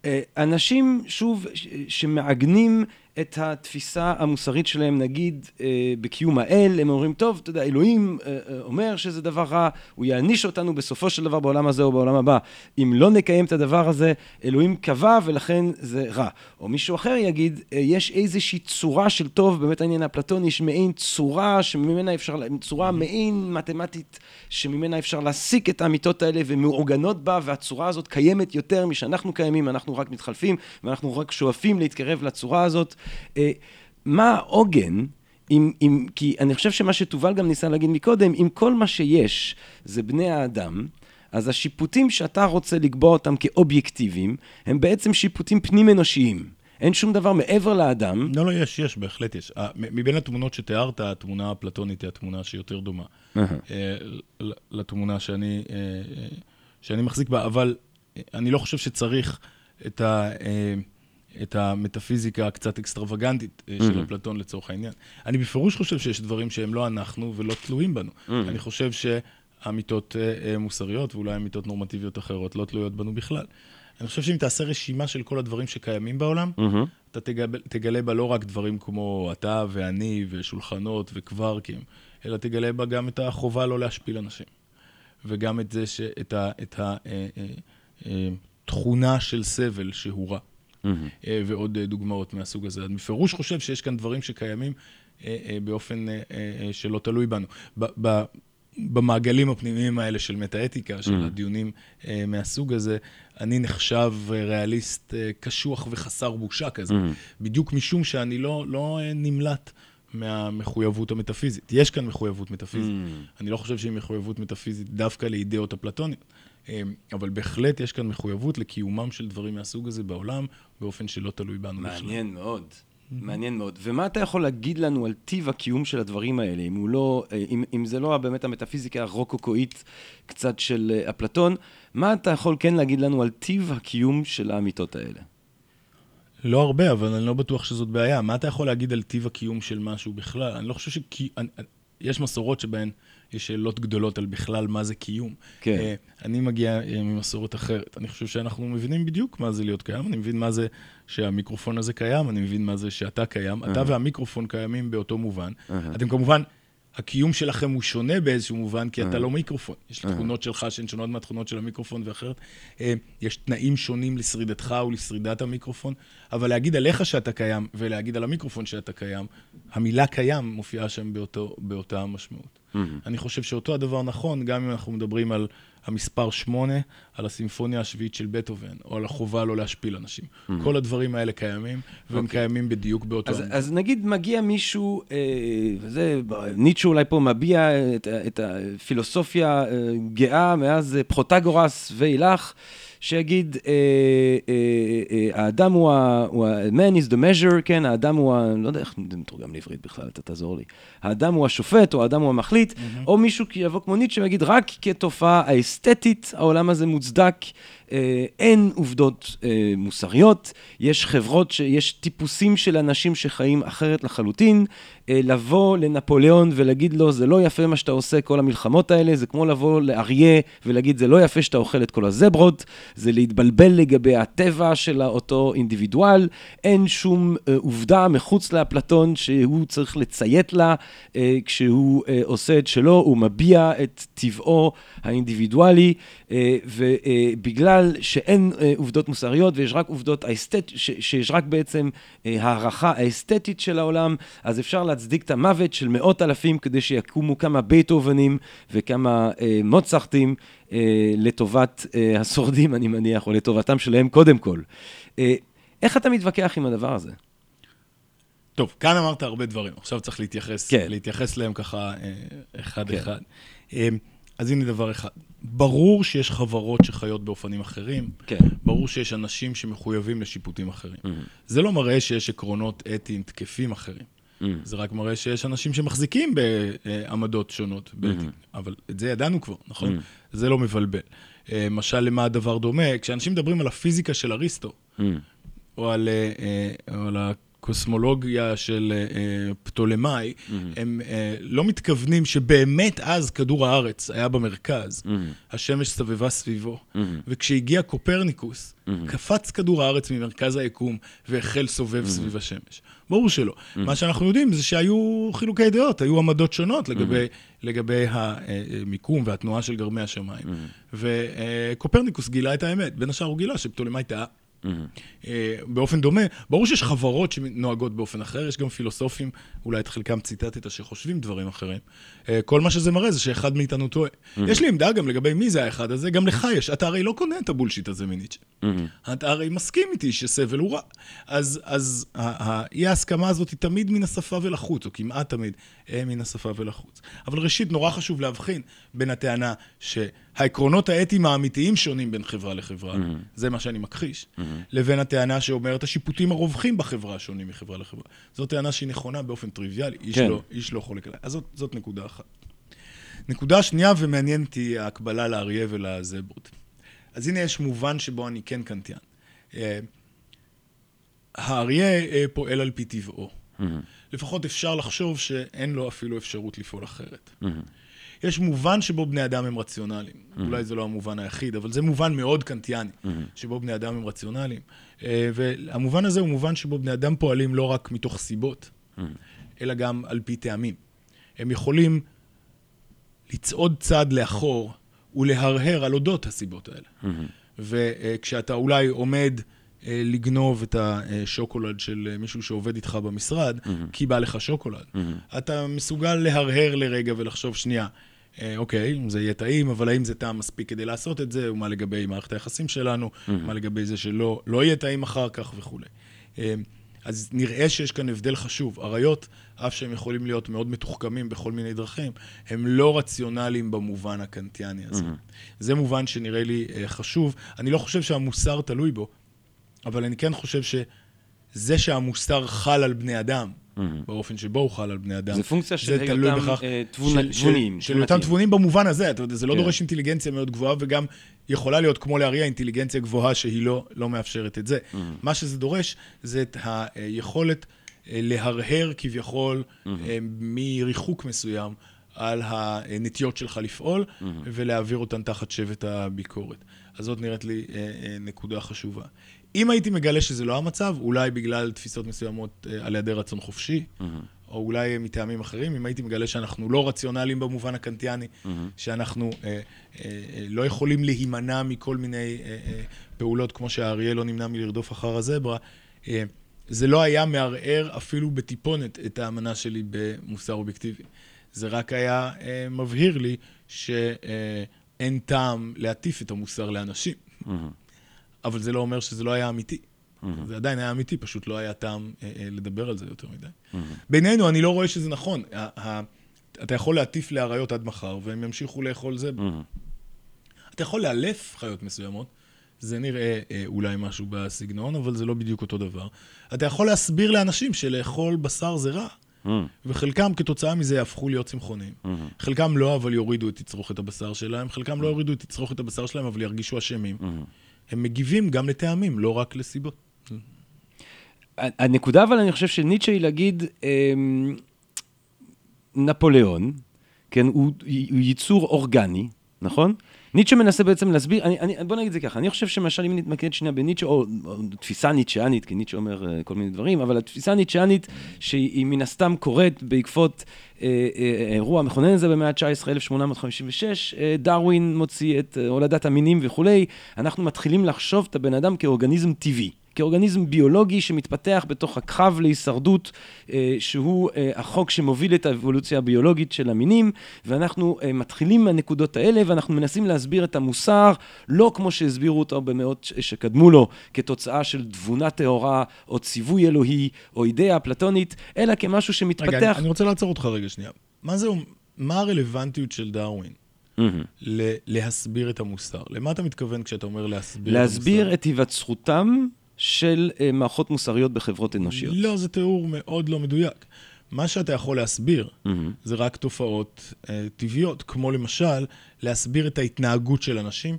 [SPEAKER 1] אה, אנשים, שוב, שמעגנים את התפיסה המוסרית שלהם, נגיד, אה, בקיום האל, הם אומרים, טוב, אתה יודע, אלוהים אה, אה, אומר שזה דבר רע, הוא יעניש אותנו בסופו של דבר בעולם הזה או בעולם הבא. אם לא נקיים את הדבר הזה, אלוהים קבע ולכן זה רע. או מישהו אחר יגיד, יש איזושהי צורה של טוב, באמת העניין האפלטוני, יש מעין צורה שממנה אפשר, צורה מעין מתמטית, שממנה אפשר להסיק את האמיתות האלה ומעוגנות בה, והצורה הזאת קיימת יותר משאנחנו קיימים, אנחנו רק מתחלפים, ואנחנו רק שואפים להתקרב לצורה הזאת. אה, מה העוגן? אם, אם, כי אני חושב שמה שתובל גם ניסה להגיד מקודם, אם כל מה שיש זה בני האדם, אז השיפוטים שאתה רוצה לקבוע אותם כאובייקטיביים, הם בעצם שיפוטים פנים-אנושיים. אין שום דבר מעבר לאדם.
[SPEAKER 2] לא, לא, יש, יש, בהחלט יש. ה- מ- מבין התמונות שתיארת, התמונה האפלטונית היא התמונה שיותר דומה. אה, לתמונה שאני, אה, אה, שאני מחזיק בה, אבל אה, אני לא חושב שצריך את, ה, אה, את המטאפיזיקה הקצת אקסטרווגנטית אה, של אפלטון לצורך העניין. אני בפירוש חושב שיש דברים שהם לא אנחנו ולא תלויים בנו. אני חושב שאמיתות אה, אה, מוסריות ואולי אמיתות נורמטיביות אחרות לא תלויות בנו בכלל. אני חושב שאם תעשה רשימה של כל הדברים שקיימים בעולם. אתה תגלה, תגלה בה לא רק דברים כמו אתה ואני ושולחנות וקווארקים, אלא תגלה בה גם את החובה לא להשפיל אנשים. וגם את זה, ש... את ה... את ה... אה, אה, אה, תכונה של סבל שהוא רע. אה, ועוד אה, דוגמאות מהסוג הזה. אני בפירוש חושב שיש כאן דברים שקיימים אה, באופן שלא תלוי בנו. ב- ב- במעגלים הפנימיים האלה של מטאתיקה, של
[SPEAKER 1] Mm.
[SPEAKER 2] הדיונים אה, מהסוג הזה, אני נחשב ריאליסט אה, קשוח וחסר בושה כזה.
[SPEAKER 1] Mm.
[SPEAKER 2] בדיוק משום שאני לא, לא אה, נמלט מהמחויבות המטאפיזית. יש כאן מחויבות מטאפיזית.
[SPEAKER 1] Mm.
[SPEAKER 2] אני לא חושב שהיא מחויבות מטאפיזית דווקא לאידאות אפלטוניות, אבל בהחלט יש כאן מחויבות לקיומם של דברים מהסוג הזה בעולם, באופן שלא תלוי בנו בכלל.
[SPEAKER 1] מעניין מאוד. מעניין מאוד. ומה אתה יכול להגיד לנו על טיב הקיום של הדברים האלה, אם לא, אה, אם, אם זה לא באמת המטאפיזיקה הרוקוקואית קצת של אה, אפלטון, מה אתה יכול כן להגיד לנו על טיב הקיום של האמיתות האלה?
[SPEAKER 2] לא הרבה, אבל אני לא בטוח שזאת בעיה. מה אתה יכול להגיד על טיב הקיום של משהו בכלל? אני לא חושב ש... יש מסורות שבהן יש שאלות גדולות על בכלל מה זה קיום.
[SPEAKER 1] כן.
[SPEAKER 2] אה, אני מגיע אה, ממסורת אחרת. אני חושב שאנחנו מבינים בדיוק מה זה להיות קיים. אני מבין מה זה שהמיקרופון הזה קיים, אני מבין מה זה שאתה קיים. אתה והמיקרופון קיימים באותו מובן. אתם כמובן... הקיום שלכם הוא שונה באיזשהו מובן, כי אתה לא מיקרופון. יש תכונות שלך שהן שונות מהתכונות של המיקרופון ואחרת. אה, יש תנאים שונים לשרידתך ולשרידת המיקרופון, אבל להגיד עליך שאתה קיים ולהגיד על המיקרופון שאתה קיים, המילה קיים מופיעה שם באותו, באותה המשמעות. אני חושב שאותו הדבר נכון, גם אם אנחנו מדברים על המספר שמונה, על הסימפוניה השביעית של בטהובן, או על החובה לא להשפיל אנשים. כל הדברים האלה קיימים, והם קיימים בדיוק באותו...
[SPEAKER 1] אז. אז נגיד מגיע מישהו, אה, וזה, ניטשה אולי פה מביע את, את הפילוסופיה אה, גאה מאז אה, פרוטגורס ואילך, שיגיד, אה, אה, אה, האדם הוא ה... הוא ה- man is the measure, כן, האדם הוא ה... לא יודע איך זה מתורגם לעברית בכלל, אתה תעזור לי. האדם הוא השופט, או האדם הוא המחליט, או מישהו יבוא כמו ניטשה ויגיד, רק כתופעה האסתטית, העולם הזה מוצדק. אה, אין עובדות אה, מוסריות, יש חברות, ש... יש טיפוסים של אנשים שחיים אחרת לחלוטין. אה, לבוא לנפוליאון ולהגיד לו, זה לא יפה מה שאתה עושה, כל המלחמות האלה, זה כמו לבוא לאריה ולהגיד, זה לא יפה שאתה אוכל את כל הזברות, זה להתבלבל לגבי הטבע של אותו אינדיבידואל, אין שום אה, עובדה מחוץ לאפלטון שהוא צריך לציית לה אה, כשהוא אה, עושה את שלו, הוא מביע את טבעו האינדיבידואלי, אה, ובגלל שאין אה, עובדות מוסריות ויש רק עובדות האסתט... שיש רק בעצם אה, הערכה האסתטית של העולם, אז אפשר להצדיק את המוות של מאות אלפים כדי שיקומו כמה בייטהובנים וכמה אה, מוצרטים אה, לטובת אה, השורדים, אני מניח, או לטובתם שלהם קודם כל. אה, איך אתה מתווכח עם הדבר הזה?
[SPEAKER 2] טוב, כאן אמרת הרבה דברים, עכשיו צריך להתייחס,
[SPEAKER 1] כן.
[SPEAKER 2] להתייחס להם ככה אה,
[SPEAKER 1] כן.
[SPEAKER 2] אחד-אחד. אה, אז הנה דבר אחד, ברור שיש חברות שחיות באופנים אחרים,
[SPEAKER 1] כן.
[SPEAKER 2] ברור שיש אנשים שמחויבים לשיפוטים אחרים.
[SPEAKER 1] Mm-hmm.
[SPEAKER 2] זה לא מראה שיש עקרונות אתיים תקפים אחרים.
[SPEAKER 1] Mm-hmm.
[SPEAKER 2] זה רק מראה שיש אנשים שמחזיקים בעמדות שונות, באתיקה.
[SPEAKER 1] Mm-hmm.
[SPEAKER 2] אבל את זה ידענו כבר, נכון? זה לא מבלבל. אה, משל למה הדבר דומה? כשאנשים מדברים על הפיזיקה של אריסטו,
[SPEAKER 1] Mm-hmm.
[SPEAKER 2] או על, אה, אה, או על הקוסמולוגיה של אה, אה, פטולמאי,
[SPEAKER 1] Mm-hmm.
[SPEAKER 2] הם אה, לא מתכוונים שבאמת אז כדור הארץ היה במרכז,
[SPEAKER 1] Mm-hmm.
[SPEAKER 2] השמש סבבה סביבו, וכשהגיע קופרניקוס, קפץ כדור הארץ ממרכז היקום והחל סובב סביב השמש. ברור שלא. מה שאנחנו יודעים זה שהיו חילוקי דעות, היו עמדות שונות לגבי, לגבי המיקום והתנועה של גרמי השמיים. וקופרניקוס גילה את האמת, בין השאר הוא גילה שפטולמאי טעה. אה, באופן דומה, ברור שיש חברות שנוהגות באופן אחר, יש גם פילוסופים, אולי את חלקם ציטטת, שחושבים דברים אחרים. אה, כל מה שזה מראה זה שאחד מאיתנו טועה. יש לי עמדה גם לגבי מי זה האחד הזה, גם לך יש. אתה הרי לא קונה את הבולשיט הזה מניטשה. אתה הרי מסכים איתי שסבל הוא רע. אז, אז האי ההסכמה הזאת היא תמיד מן השפה ולחוץ, או כמעט תמיד אה, מן השפה ולחוץ. אבל ראשית, נורא חשוב להבחין בין הטענה שהעקרונות האתיים האמיתיים שונים בין חברה לחברה, זה מה שאני מכחיש, לבין הטענה שאומרת השיפוטים הרווחים בחברה שונים מחברה לחברה. זו טענה שהיא נכונה באופן טריוויאלי, איש,
[SPEAKER 1] כן.
[SPEAKER 2] לא, איש לא חולק עליה. אז זאת, זאת נקודה אחת. נקודה שנייה, ומעניינת היא ההקבלה לאריה ולזברות. אז הנה יש מובן שבו אני כן קנטיאן. אה, האריה אה, פועל על פי טבעו. לפחות אפשר לחשוב שאין לו אפילו אפשרות לפעול אחרת. יש מובן שבו בני אדם הם רציונליים. אולי זה לא המובן היחיד, אבל זה מובן מאוד קנטיאני, שבו בני אדם הם רציונליים. אה, והמובן הזה הוא מובן שבו בני אדם פועלים לא רק מתוך סיבות, אלא גם על פי טעמים. הם יכולים לצעוד צעד לאחור ולהרהר על אודות הסיבות האלה. וכשאתה אולי עומד אה, לגנוב את השוקולד של אה, מישהו שעובד איתך במשרד, כי בא לך שוקולד, אתה מסוגל להרהר לרגע ולחשוב, שנייה, אה, אוקיי, זה יהיה טעים, אבל האם זה טעם מספיק כדי לעשות את זה, ומה לגבי מערכת היחסים שלנו,
[SPEAKER 1] Mm-hmm.
[SPEAKER 2] מה לגבי זה שלא לא יהיה טעים אחר כך וכולי. אה, אז נראה שיש כאן הבדל חשוב. אריות, אף שהם יכולים להיות מאוד מתוחכמים בכל מיני דרכים, הם לא רציונליים במובן הקנטיאני הזה. זה מובן שנראה לי אה, חשוב. אני לא חושב שהמוסר תלוי בו, אבל אני כן חושב שזה שהמוסר חל על בני אדם, באופן שבו הוא חל על בני אדם,
[SPEAKER 1] זה פונקציה של היותם, אה, תבוניים,
[SPEAKER 2] של היותם
[SPEAKER 1] תבונתיים.
[SPEAKER 2] תבונים במובן הזה, אתה יודע, זה לא
[SPEAKER 1] כן.
[SPEAKER 2] דורש אינטליגנציה מאוד גבוהה, וגם יכולה להיות כמו לאריה אינטליגנציה גבוהה שהיא לא, לא מאפשרת את זה.
[SPEAKER 1] Mm-hmm.
[SPEAKER 2] מה שזה דורש זה את היכולת אה, להרהר כביכול
[SPEAKER 1] Mm-hmm.
[SPEAKER 2] מריחוק מסוים על הנטיות שלך לפעול,
[SPEAKER 1] Mm-hmm.
[SPEAKER 2] ולהעביר אותן תחת שבט הביקורת. אז זאת נראית לי אה, אה, נקודה חשובה. אם הייתי מגלה שזה לא המצב, אולי בגלל תפיסות מסוימות אה, על היעדר רצון חופשי, או אולי מטעמים אחרים, אם הייתי מגלה שאנחנו לא רציונליים במובן הקנטיאני, שאנחנו אה, אה, אה, לא יכולים להימנע מכל מיני אה, אה, פעולות, כמו שהאריה לא נמנע מלרדוף אחר הזברה, אה, זה לא היה מערער אפילו בטיפונת את האמנה שלי במוסר אובייקטיבי. זה רק היה אה, מבהיר לי שאין טעם להטיף את המוסר לאנשים. אבל זה לא אומר שזה לא היה אמיתי. זה עדיין היה אמיתי, פשוט לא היה טעם אה, אה, לדבר על זה יותר מדי. בינינו, אני לא רואה שזה נכון. ה- ה- אתה יכול להטיף לאריות עד מחר, והם ימשיכו לאכול זה. אתה יכול לאלף חיות מסוימות, זה נראה אה, אולי משהו בסגנון, אבל זה לא בדיוק אותו דבר. אתה יכול להסביר לאנשים שלאכול בשר זה רע. וחלקם כתוצאה מזה יהפכו להיות צמחונים. חלקם לא, אבל יורידו את תצרוכת הבשר שלהם, חלקם לא יורידו את תצרוכת הבשר שלהם, אבל ירגישו אשמים. הם מגיבים גם לטעמים, לא רק לסיבות.
[SPEAKER 1] הנקודה, אבל אני חושב שניטשה היא להגיד, אמ, נפוליאון, כן, הוא, הוא ייצור אורגני, נכון? ניטשה מנסה בעצם להסביר, אני, אני, בוא נגיד את זה ככה, אני חושב שמשל אם נתמקד שנייה בניטשה, או, או תפיסה ניטשאנית, כי ניטשה אומר אה, כל מיני דברים, אבל התפיסה הניטשאנית, שהיא מן הסתם קורית בעקבות אה, אה, האירוע המכונן הזה במאה ה-19, 1856, אה, דרווין מוציא את אה, הולדת המינים וכולי, אנחנו מתחילים לחשוב את הבן אדם כאורגניזם טבעי. כאורגניזם ביולוגי שמתפתח בתוך הקרב להישרדות, אה, שהוא אה, החוק שמוביל את האבולוציה הביולוגית של המינים, ואנחנו אה, מתחילים מהנקודות האלה, ואנחנו מנסים להסביר את המוסר, לא כמו שהסבירו אותו במאות שקדמו לו, כתוצאה של תבונה טהורה, או ציווי אלוהי, או אידאה אפלטונית, אלא כמשהו שמתפתח...
[SPEAKER 2] רגע, אני, אני רוצה לעצור אותך רגע שנייה. מה זה, מה הרלוונטיות של דרווין. ל- להסביר את המוסר? למה אתה מתכוון כשאתה אומר להסביר
[SPEAKER 1] להסביר
[SPEAKER 2] את
[SPEAKER 1] את היווצרותם של אה, מערכות מוסריות בחברות? אנושיות.
[SPEAKER 2] לא, זה תיאור מאוד לא מדויק. מה שאתה יכול להסביר
[SPEAKER 1] מהמם.
[SPEAKER 2] זה רק תופעות אה, טבעיות, כמו למשל להסביר את ההתנהגות של אנשים,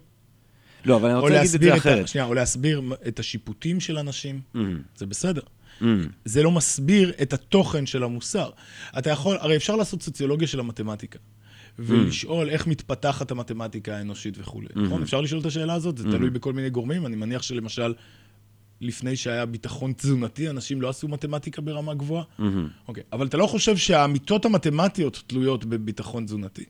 [SPEAKER 1] לא, אבל אני רוצה להגיד את זה
[SPEAKER 2] את,
[SPEAKER 1] אחרת.
[SPEAKER 2] שנייה, או להסביר את השיפוטים של אנשים,
[SPEAKER 1] מהמם.
[SPEAKER 2] זה בסדר.
[SPEAKER 1] מהמם.
[SPEAKER 2] זה לא מסביר את התוכן של המוסר. אתה יכול, הרי אפשר לעשות סוציולוגיה של המתמטיקה. ולשאול איך מתפתחת המתמטיקה האנושית וכולי. נכון? אפשר לשאול את השאלה הזאת, זה תלוי בכל מיני גורמים. אני מניח שלמשל, לפני שהיה ביטחון תזונתי, אנשים לא עשו מתמטיקה ברמה גבוהה. אוקיי, אבל אתה לא חושב שהאמיתות המתמטיות תלויות בביטחון תזונתי.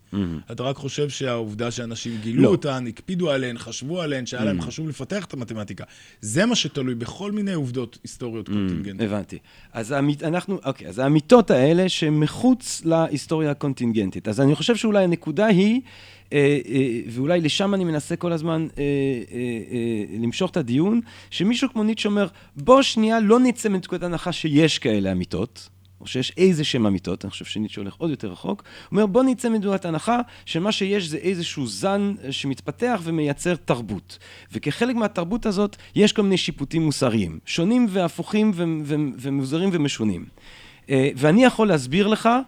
[SPEAKER 2] אתה רק חושב שהעובדה שאנשים גילו
[SPEAKER 1] לא.
[SPEAKER 2] אותן, הקפידו עליהן, חשבו עליהן, שהיה להם חשוב לפתח את המתמטיקה. זה מה שתלוי בכל מיני עובדות היסטוריות קונטינגנטיות.
[SPEAKER 1] הבנתי. אז האמית, אנחנו, אוקיי, אז האמיתות האלה שהן מחוץ להיסטוריה הקונטינגנטית. אז אני חושב שאולי הנקודה היא, ואולי לשם אני מנסה כל הזמן אה, אה, אה, למשוך את הדיון, שמישהו כמו ניטשה אומר, בוא שנייה לא נצא מנקודת הנחה שיש כאלה אמיתות. או שיש איזה שהם אמיתות, אני חושב שניטשה הולך עוד יותר רחוק, הוא אומר בוא נצא מנקודת הנחה שמה שיש זה איזשהו זן אה, שמתפתח ומייצר תרבות. וכחלק מהתרבות הזאת יש כל מיני שיפוטים מוסריים, שונים והפוכים ומוזרים ומשונים. אה, ואני יכול להסביר לך, אה, אה,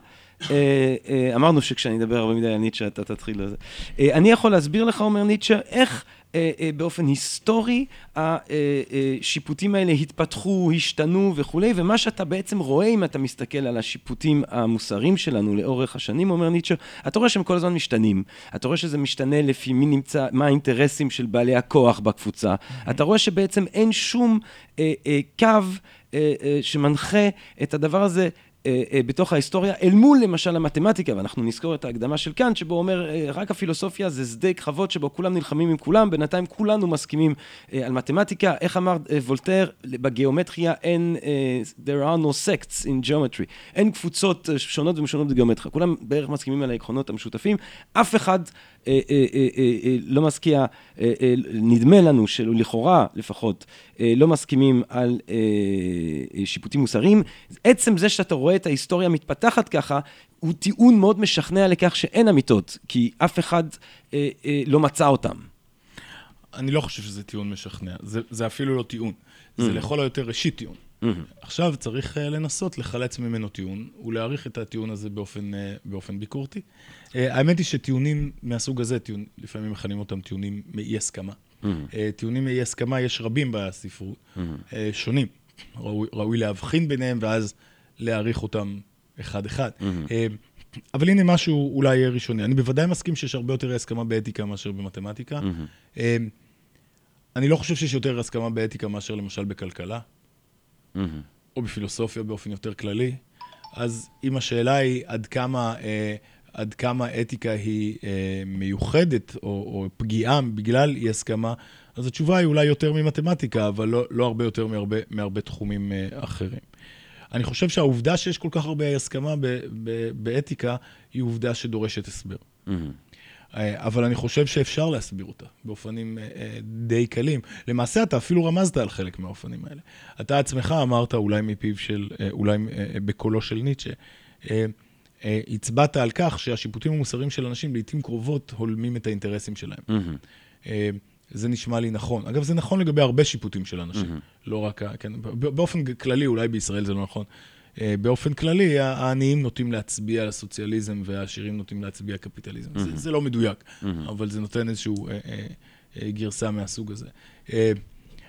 [SPEAKER 1] אמרנו שכשאני אדבר הרבה מדי על ניטשה אתה תתחיל לזה. אה, אני יכול להסביר לך, אומר ניטשה, איך אה, אה, באופן היסטורי השיפוטים האלה התפתחו, השתנו וכולי, ומה שאתה בעצם רואה אם אתה מסתכל על השיפוטים המוסריים שלנו לאורך השנים, אומר ניטשה, אתה רואה שהם כל הזמן משתנים. אתה רואה שזה משתנה לפי מי נמצא, מה האינטרסים של בעלי הכוח בקבוצה. אתה רואה שבעצם אין שום אה, אה, קו אה, אה, שמנחה את הדבר הזה. אה, אה, בתוך ההיסטוריה, אל מול למשל המתמטיקה, ואנחנו נזכור את ההקדמה של קאנט, שבו אומר, אה, רק הפילוסופיה זה שדה קרבות שבו כולם נלחמים עם כולם, בינתיים כולנו מסכימים על מתמטיקה. איך אמר וולטר, בגיאומטריה אין, there are no sects in geometry. אין קבוצות שונות ומשונות בגיאומטריה. כולם בערך מסכימים על העקרונות המשותפים. אף אחד אה, אה, אה, לא משקיע, נדמה לנו שלכאורה לפחות, לא מסכימים על שיפוטים מוסריים. עצם זה שאתה רואה את ההיסטוריה מתפתחת ככה, הוא טיעון מאוד משכנע לכך שאין אמיתות, כי אף אחד לא מצא אותם.
[SPEAKER 2] אני לא חושב שזה טיעון משכנע, זה, זה אפילו לא טיעון, זה לכל היותר ראשית טיעון. עכשיו צריך לנסות לחלץ ממנו טיעון ולהעריך את הטיעון הזה באופן, באופן ביקורתי. Uh, האמת היא שטיעונים מהסוג הזה, טיעון, לפעמים מכנים אותם טיעונים מאי הסכמה. Uh, טיעונים מאי הסכמה יש רבים בספרות, uh, שונים. ראוי, ראוי להבחין ביניהם ואז להעריך אותם אחד-אחד. Uh, אבל הנה משהו אולי ראשוני. אני בוודאי מסכים שיש הרבה יותר הסכמה באתיקה מאשר במתמטיקה. Uh, אני לא חושב שיש יותר הסכמה באתיקה מאשר למשל בכלכלה. או בפילוסופיה באופן יותר כללי. אז אם השאלה היא עד כמה, אה, עד כמה אתיקה היא אה, מיוחדת או, או פגיעה בגלל אי הסכמה, אז התשובה היא אולי יותר ממתמטיקה, אבל לא, לא הרבה יותר מהרבה, מהרבה תחומים אה, אחרים. אני חושב שהעובדה שיש כל כך הרבה אי הסכמה ב, ב, באתיקה, היא עובדה שדורשת הסבר. אה, אבל אני חושב שאפשר להסביר אותה באופנים אה, אה, די קלים. למעשה, אתה אפילו רמזת על חלק מהאופנים האלה. אתה עצמך אמרת, אולי מפיו של, אולי בקולו של ניטשה, הצבעת על כך שהשיפוטים המוסריים של אנשים לעיתים קרובות הולמים את האינטרסים שלהם. Mm-hmm. זה נשמע לי נכון. אגב, זה נכון לגבי הרבה שיפוטים של אנשים, mm-hmm. לא רק, כן, באופן כללי, אולי בישראל זה לא נכון. אה, באופן כללי, העניים נוטים להצביע הסוציאליזם והעשירים נוטים להצביע קפיטליזם. Mm-hmm. זה, זה לא מדויק, mm-hmm. אבל זה נותן איזושהי אה, אה, אה, גרסה מהסוג הזה. אה,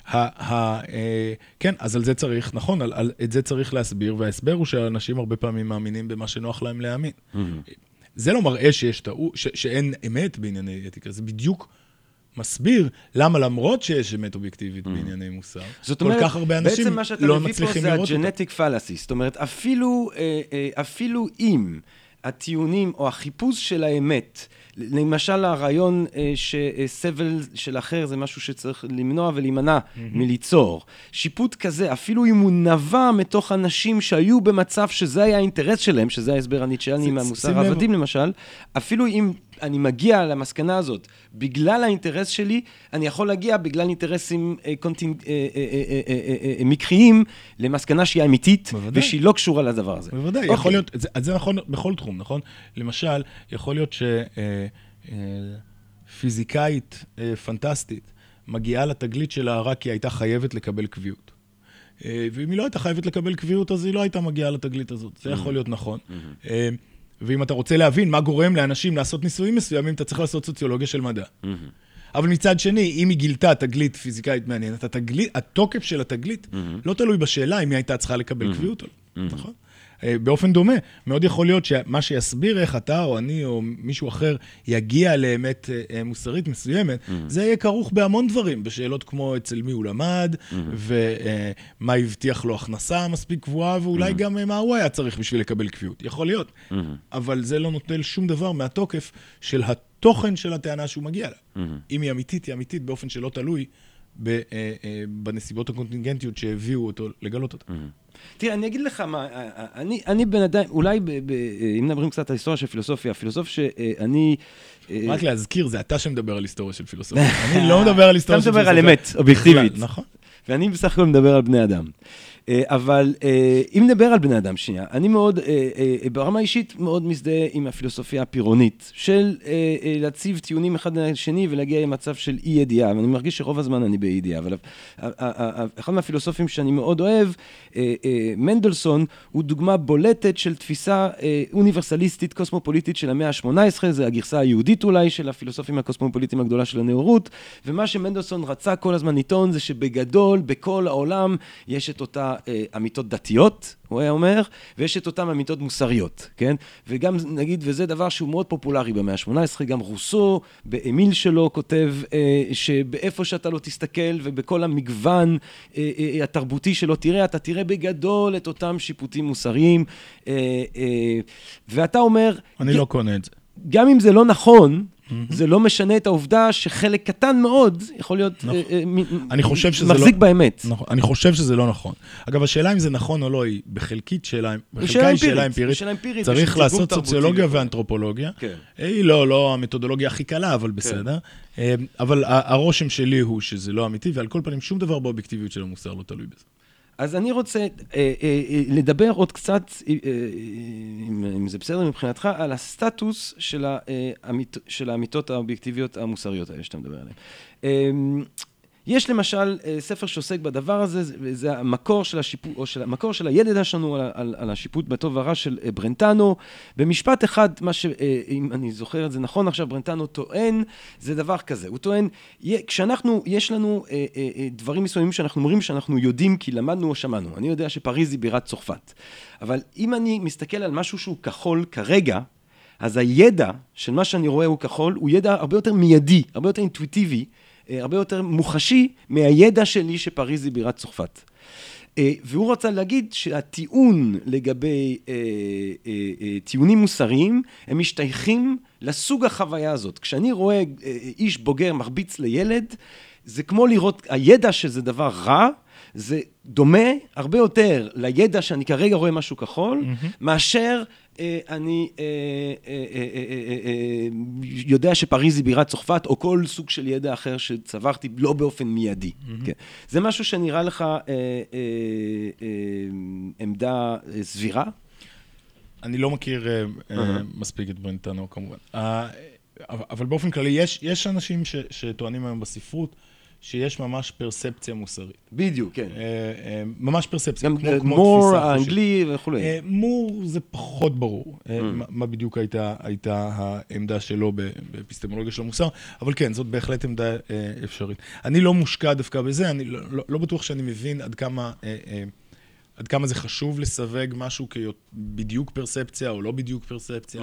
[SPEAKER 2] ה, ה, אה, כן, אז על זה צריך, נכון, על, על, את זה צריך להסביר, וההסבר הוא שאנשים הרבה פעמים מאמינים במה שנוח להם להאמין. Mm-hmm. זה לא מראה שיש טעות, שאין אמת בענייני אתיקה, זה בדיוק... מסביר למה למרות שיש אמת אובייקטיבית mm. בענייני מוסר,
[SPEAKER 1] זאת אומרת,
[SPEAKER 2] כל כך הרבה אנשים לא מצליחים לראות אותה.
[SPEAKER 1] בעצם מה שאתה מביא פה זה הג'נטיק fallacy. זאת אומרת, אפילו, אה, אה, אפילו אם הטיעונים או החיפוש של האמת, למשל הרעיון אה, שסבל של אחר זה משהו שצריך למנוע ולהימנע mm-hmm. מליצור. שיפוט כזה, אפילו אם הוא נבע מתוך אנשים שהיו במצב שזה היה האינטרס שלהם, שזה ההסבר הניטשיאני מהמוסר העבדים למשל, אפילו אם אני מגיע למסקנה הזאת בגלל האינטרס שלי, אני יכול להגיע בגלל אינטרסים אה, contingent, אה, אה, אה, אה, אה, אה, מקריים למסקנה שהיא אמיתית בוודאי. ושהיא לא קשורה לדבר הזה.
[SPEAKER 2] בוודאי, אוקיי. יכול להיות, זה, זה נכון בכל תחום, נכון? למשל, יכול להיות שפיזיקאית אה, אה, פנטסטית מגיעה לתגלית שלה רק כי הייתה חייבת לקבל קביעות. אה, ואם היא לא הייתה חייבת לקבל קביעות, אז היא לא הייתה מגיעה לתגלית הזאת. זה יכול להיות נכון. ואם אתה רוצה להבין מה גורם לאנשים לעשות ניסויים מסוימים, אתה צריך לעשות סוציולוגיה של מדע. Mm-hmm. אבל מצד שני, אם היא גילתה תגלית פיזיקאית מעניינת, התגלית, התוקף של התגלית mm-hmm. לא תלוי בשאלה אם היא הייתה צריכה לקבל mm-hmm. קביעות או לא, mm-hmm. נכון? אה, באופן דומה, מאוד יכול להיות שמה שיסביר איך אתה או אני או מישהו אחר יגיע לאמת אה, אה, מוסרית מסוימת, mm-hmm. זה יהיה כרוך בהמון דברים, בשאלות כמו אצל מי הוא למד, mm-hmm. ומה הבטיח לו הכנסה מספיק קבועה, ואולי mm-hmm. גם מה הוא היה צריך בשביל לקבל קביעות. יכול להיות. Mm-hmm. אבל זה לא נוטל שום דבר מהתוקף של התוכן של הטענה שהוא מגיע לה. Mm-hmm. אם היא אמיתית, היא אמיתית באופן שלא תלוי בנסיבות הקונטינגנטיות שהביאו אותו לגלות אותה. Mm-hmm.
[SPEAKER 1] תראה, אני אגיד לך מה, אני, אני בן אדם, אולי ב, ב, אם מדברים קצת על היסטוריה של פילוסופיה, הפילוסוף שאני...
[SPEAKER 2] רק להזכיר, זה אתה שמדבר על היסטוריה של פילוסופיה. אני לא מדבר על היסטוריה של פילוסופיה.
[SPEAKER 1] אתה מדבר על אמת, אובייקטיבית.
[SPEAKER 2] נכון.
[SPEAKER 1] ואני בסך הכל מדבר על בני אדם. אה, אבל אה, אם נדבר על בני אדם שנייה, אני מאוד, אה, ברמה האישית, מאוד מזדהה עם הפילוסופיה הפירונית, של להציב טיעונים אחד לשני ולהגיע למצב של אי ידיעה, ואני מרגיש שרוב הזמן אני באי ידיעה, אבל אחד מהפילוסופים שאני מאוד אוהב, מנדלסון, הוא דוגמה בולטת של תפיסה אוניברסליסטית קוסמופוליטית של המאה ה-18, זה הגרסה היהודית אולי של הפילוסופים הקוסמופוליטיים הגדולה של הנאורות, ומה שמנדלסון רצה כל הזמן לטעון זה שבגדול, בכל העולם, יש את אותה האמיתות דתיות, הוא היה אומר, ויש את אותן אמיתות מוסריות, כן? וגם, נגיד, וזה דבר שהוא מאוד פופולרי במאה ה-18, גם רוסו, באמיל שלו, כותב אה, שבאיפה שאתה לא תסתכל ובכל המגוון אה, אה, התרבותי שלו תראה, אתה תראה בגדול את אותם שיפוטים מוסריים. אה, אה, ואתה אומר...
[SPEAKER 2] אני לא קונה את זה.
[SPEAKER 1] גם אם זה לא נכון, זה לא משנה את העובדה שחלק קטן מאוד יכול להיות
[SPEAKER 2] נכון.
[SPEAKER 1] אה, אה, מחזיק
[SPEAKER 2] לא-
[SPEAKER 1] באמת.
[SPEAKER 2] נכון, אני חושב שזה לא נכון. אגב, השאלה אם זה נכון או לא היא בחלקית שאלה, בחלקה היא שאלה אמפירית.
[SPEAKER 1] שאלה אמפירית,
[SPEAKER 2] צריך לעשות סוציולוגיה
[SPEAKER 1] לכל.
[SPEAKER 2] ואנתרופולוגיה.
[SPEAKER 1] כן.
[SPEAKER 2] היא לא, לא המתודולוגיה הכי קלה, אבל בסדר. אה, אבל הרושם שלי הוא שזה לא אמיתי, ועל כל פנים, שום דבר באובייקטיביות של המוסר לא תלוי בזה.
[SPEAKER 1] אז אני רוצה אה, אה, אה, לדבר עוד קצת, אה, אה, אם, אם זה בסדר מבחינתך, על הסטטוס של, ה, אה, של האמיתות האובייקטיביות המוסריות האלה שאתה מדבר עליהן. אה, יש למשל אה, ספר שעוסק בדבר הזה, זה- המקור של השיפוט, או של המקור של הידע שלנו על, על, על השיפוט בטוב ורע של אה, ברנטנו. במשפט אחד, מה ש... אה, אם אני זוכר את זה נכון עכשיו, ברנטנו טוען, זה דבר כזה. הוא טוען, כשאנחנו, יש לנו דברים מסוימים שאנחנו אומרים שאנחנו יודעים כי למדנו או שמענו. אני יודע שפריז היא בירת צרפת. אבל אם אני מסתכל על משהו שהוא כחול כרגע, אז הידע של מה שאני רואה הוא כחול, הוא ידע הרבה יותר מיידי, הרבה יותר אינטואיטיבי, הרבה יותר מוחשי מהידע שלי שפריז היא בירת צרפת. אה, והוא רצה להגיד שהטיעון לגבי אה, אה, אה, טיעונים מוסריים, הם משתייכים לסוג החוויה הזאת. כשאני רואה אה, איש בוגר מרביץ לילד, זה כמו לראות, הידע שזה דבר רע, זה דומה הרבה יותר לידע שאני כרגע רואה משהו כחול, מאשר אה, אני אה, אה, אה, אה, אה, אה, יודע שפריז היא בירת צרפת, או כל סוג של ידע אחר שצברתי לא באופן מיידי. כן. זה משהו שנראה לך אה, אה, אה, עמדה אה, סבירה?
[SPEAKER 2] אני לא מכיר אה, אה, מספיק את ברנטנו כמובן. אה, אבל באופן כללי, יש, אנשים שטוענים היום בספרות שיש ממש פרספציה מוסרית.
[SPEAKER 1] בדיוק, כן.
[SPEAKER 2] אה, אה, ממש פרספציה,
[SPEAKER 1] גם
[SPEAKER 2] כמו,
[SPEAKER 1] אה,
[SPEAKER 2] כמו
[SPEAKER 1] מור
[SPEAKER 2] תפיסה חושית.
[SPEAKER 1] האנגלי וכולי.
[SPEAKER 2] מור זה פחות ברור,
[SPEAKER 1] Mm.
[SPEAKER 2] מה- בדיוק הייתה, הייתה העמדה שלו באפיסטמולוגיה של המוסר, אבל כן, זאת בהחלט עמדה אפשרית. אני לא מושקע דווקא בזה, אני לא, לא, לא בטוח שאני מבין עד כמה, עד כמה זה חשוב לסווג משהו כבדיוק פרספציה או לא בדיוק פרספציה.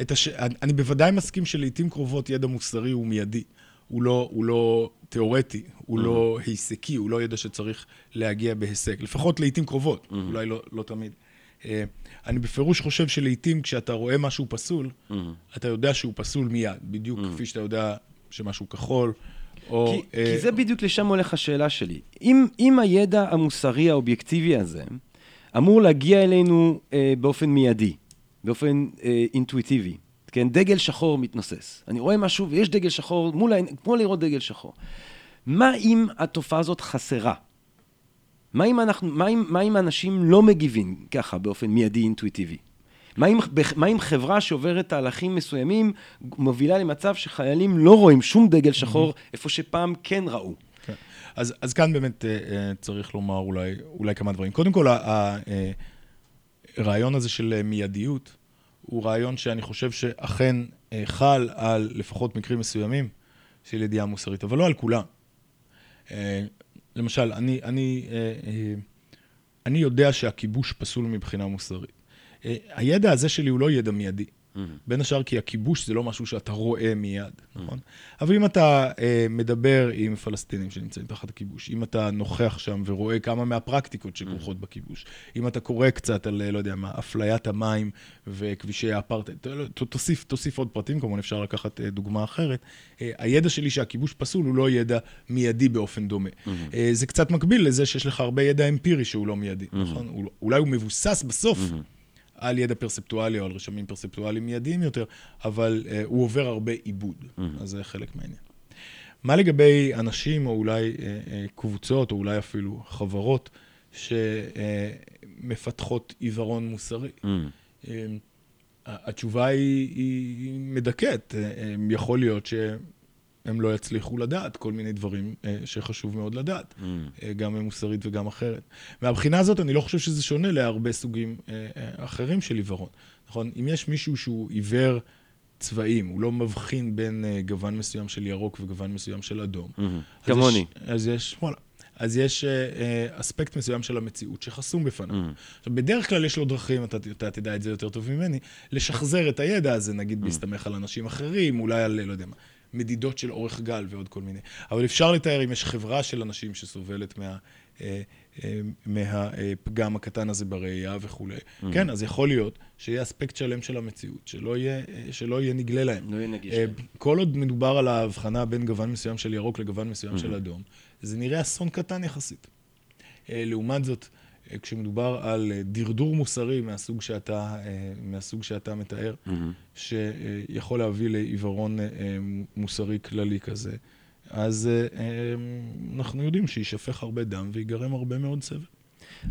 [SPEAKER 2] את הש... אני בוודאי מסכים שלעיתים קרובות ידע מוסרי הוא מיידי. הוא לא, הוא לא תיאורטי, הוא לא היסקי, הוא לא ידע שצריך להגיע בהישג. לפחות לעיתים קרובות, אולי לא, לא תמיד. אה, אני בפירוש חושב שלעיתים כשאתה רואה משהו פסול, אתה יודע שהוא פסול מיד, בדיוק כפי שאתה יודע שמשהו כחול, או...
[SPEAKER 1] כי,
[SPEAKER 2] אה,
[SPEAKER 1] כי זה בדיוק לשם הולך השאלה שלי. אם, אם הידע המוסרי האובייקטיבי הזה אמור להגיע אלינו אה, באופן מיידי, באופן אה, אינטואיטיבי, כן, דגל שחור מתנוסס. אני רואה משהו ויש דגל שחור, מול העין, כמו לראות דגל שחור. מה אם התופעה הזאת חסרה? מה אם, אנחנו, מה, אם, מה אם אנשים לא מגיבים ככה באופן מיידי אינטואיטיבי? מה אם, מה אם חברה שעוברת תהליכים מסוימים מובילה למצב שחיילים לא רואים שום דגל שחור איפה שפעם כן ראו?
[SPEAKER 2] כן. אז, אז כאן באמת אה, אה, צריך לומר אולי, אולי כמה דברים. קודם כל, ה- ה- אה, הרעיון הזה של אה, מיידיות הוא רעיון שאני חושב שאכן אה, חל על לפחות מקרים מסוימים של ידיעה מוסרית, אבל לא על כולם. אה, למשל, אני, אני, אה, אני יודע שהכיבוש פסול מבחינה מוסרית. הידע הזה שלי הוא לא ידע מיידי. בין השאר כי הכיבוש זה לא משהו שאתה רואה מיד, נכון? אבל אם אתה אה, מדבר עם פלסטינים שנמצאים תחת הכיבוש, אם אתה נוכח שם ורואה כמה מהפרקטיקות שכרוכות בכיבוש, אם אתה קורא קצת על, אה, לא יודע מה, אפליית המים וכבישי האפרטהייד, לא, תוסיף, תוסיף עוד פרטים, כמובן אפשר לקחת אה, דוגמה אחרת. אה, הידע שלי שהכיבוש פסול הוא לא ידע מיידי באופן דומה. אה, זה קצת מקביל לזה שיש לך הרבה ידע אמפירי שהוא לא מיידי, נכון? הוא- אולי הוא מבוסס בסוף. על ידע פרספטואלי או על רשמים פרספטואליים מיידיים יותר, אבל uh, הוא עובר הרבה עיבוד, mm-hmm. אז זה חלק מהעניין. מה לגבי אנשים, או אולי uh, uh, קבוצות, או אולי אפילו חברות, שמפתחות עיוורון מוסרי? Uh, התשובה היא, היא מדכאת. אה, יכול להיות שהם לא יצליחו לדעת כל מיני דברים אה, שחשוב מאוד לדעת, אה, גם מוסרית וגם אחרת. מהבחינה הזאת, אני לא חושב שזה שונה להרבה סוגים אה, אה, אחרים של עיוורון. נכון? אם יש מישהו שהוא עיוור צבעים, הוא לא מבחין בין אה, גוון מסוים של ירוק וגוון מסוים של אדום. אז
[SPEAKER 1] כמוני.
[SPEAKER 2] יש, אז יש, וואלה. אז יש אה, אה, אספקט מסוים של המציאות שחסום בפניו. עכשיו, בדרך כלל יש לו דרכים, אתה, אתה תדע את זה יותר טוב ממני, לשחזר את הידע הזה, נגיד בהסתמך על אנשים אחרים, אולי על, לא יודע מה, מדידות של אורך גל ועוד כל מיני. אבל אפשר לתאר אם יש חברה של אנשים שסובלת מה... אה, אה, מהפגם הקטן הזה בראייה וכולי. Mm-hmm. כן, אז יכול להיות שיהיה אספקט שלם של המציאות, שלא יהיה, אה, שלא יהיה נגלה להם.
[SPEAKER 1] לא יהיה נגיש להם.
[SPEAKER 2] כל עוד מדובר על ההבחנה בין גוון מסוים של ירוק לגוון מסוים mm-hmm. של אדום, זה נראה אסון קטן יחסית. לעומת זאת, כשמדובר על דרדור מוסרי מהסוג שאתה, מהסוג שאתה מתאר, mm-hmm. שיכול להביא לעיוורון מוסרי כללי כזה, אז אה, אה, אנחנו יודעים שיישפך הרבה דם ויגרם הרבה מאוד סבל.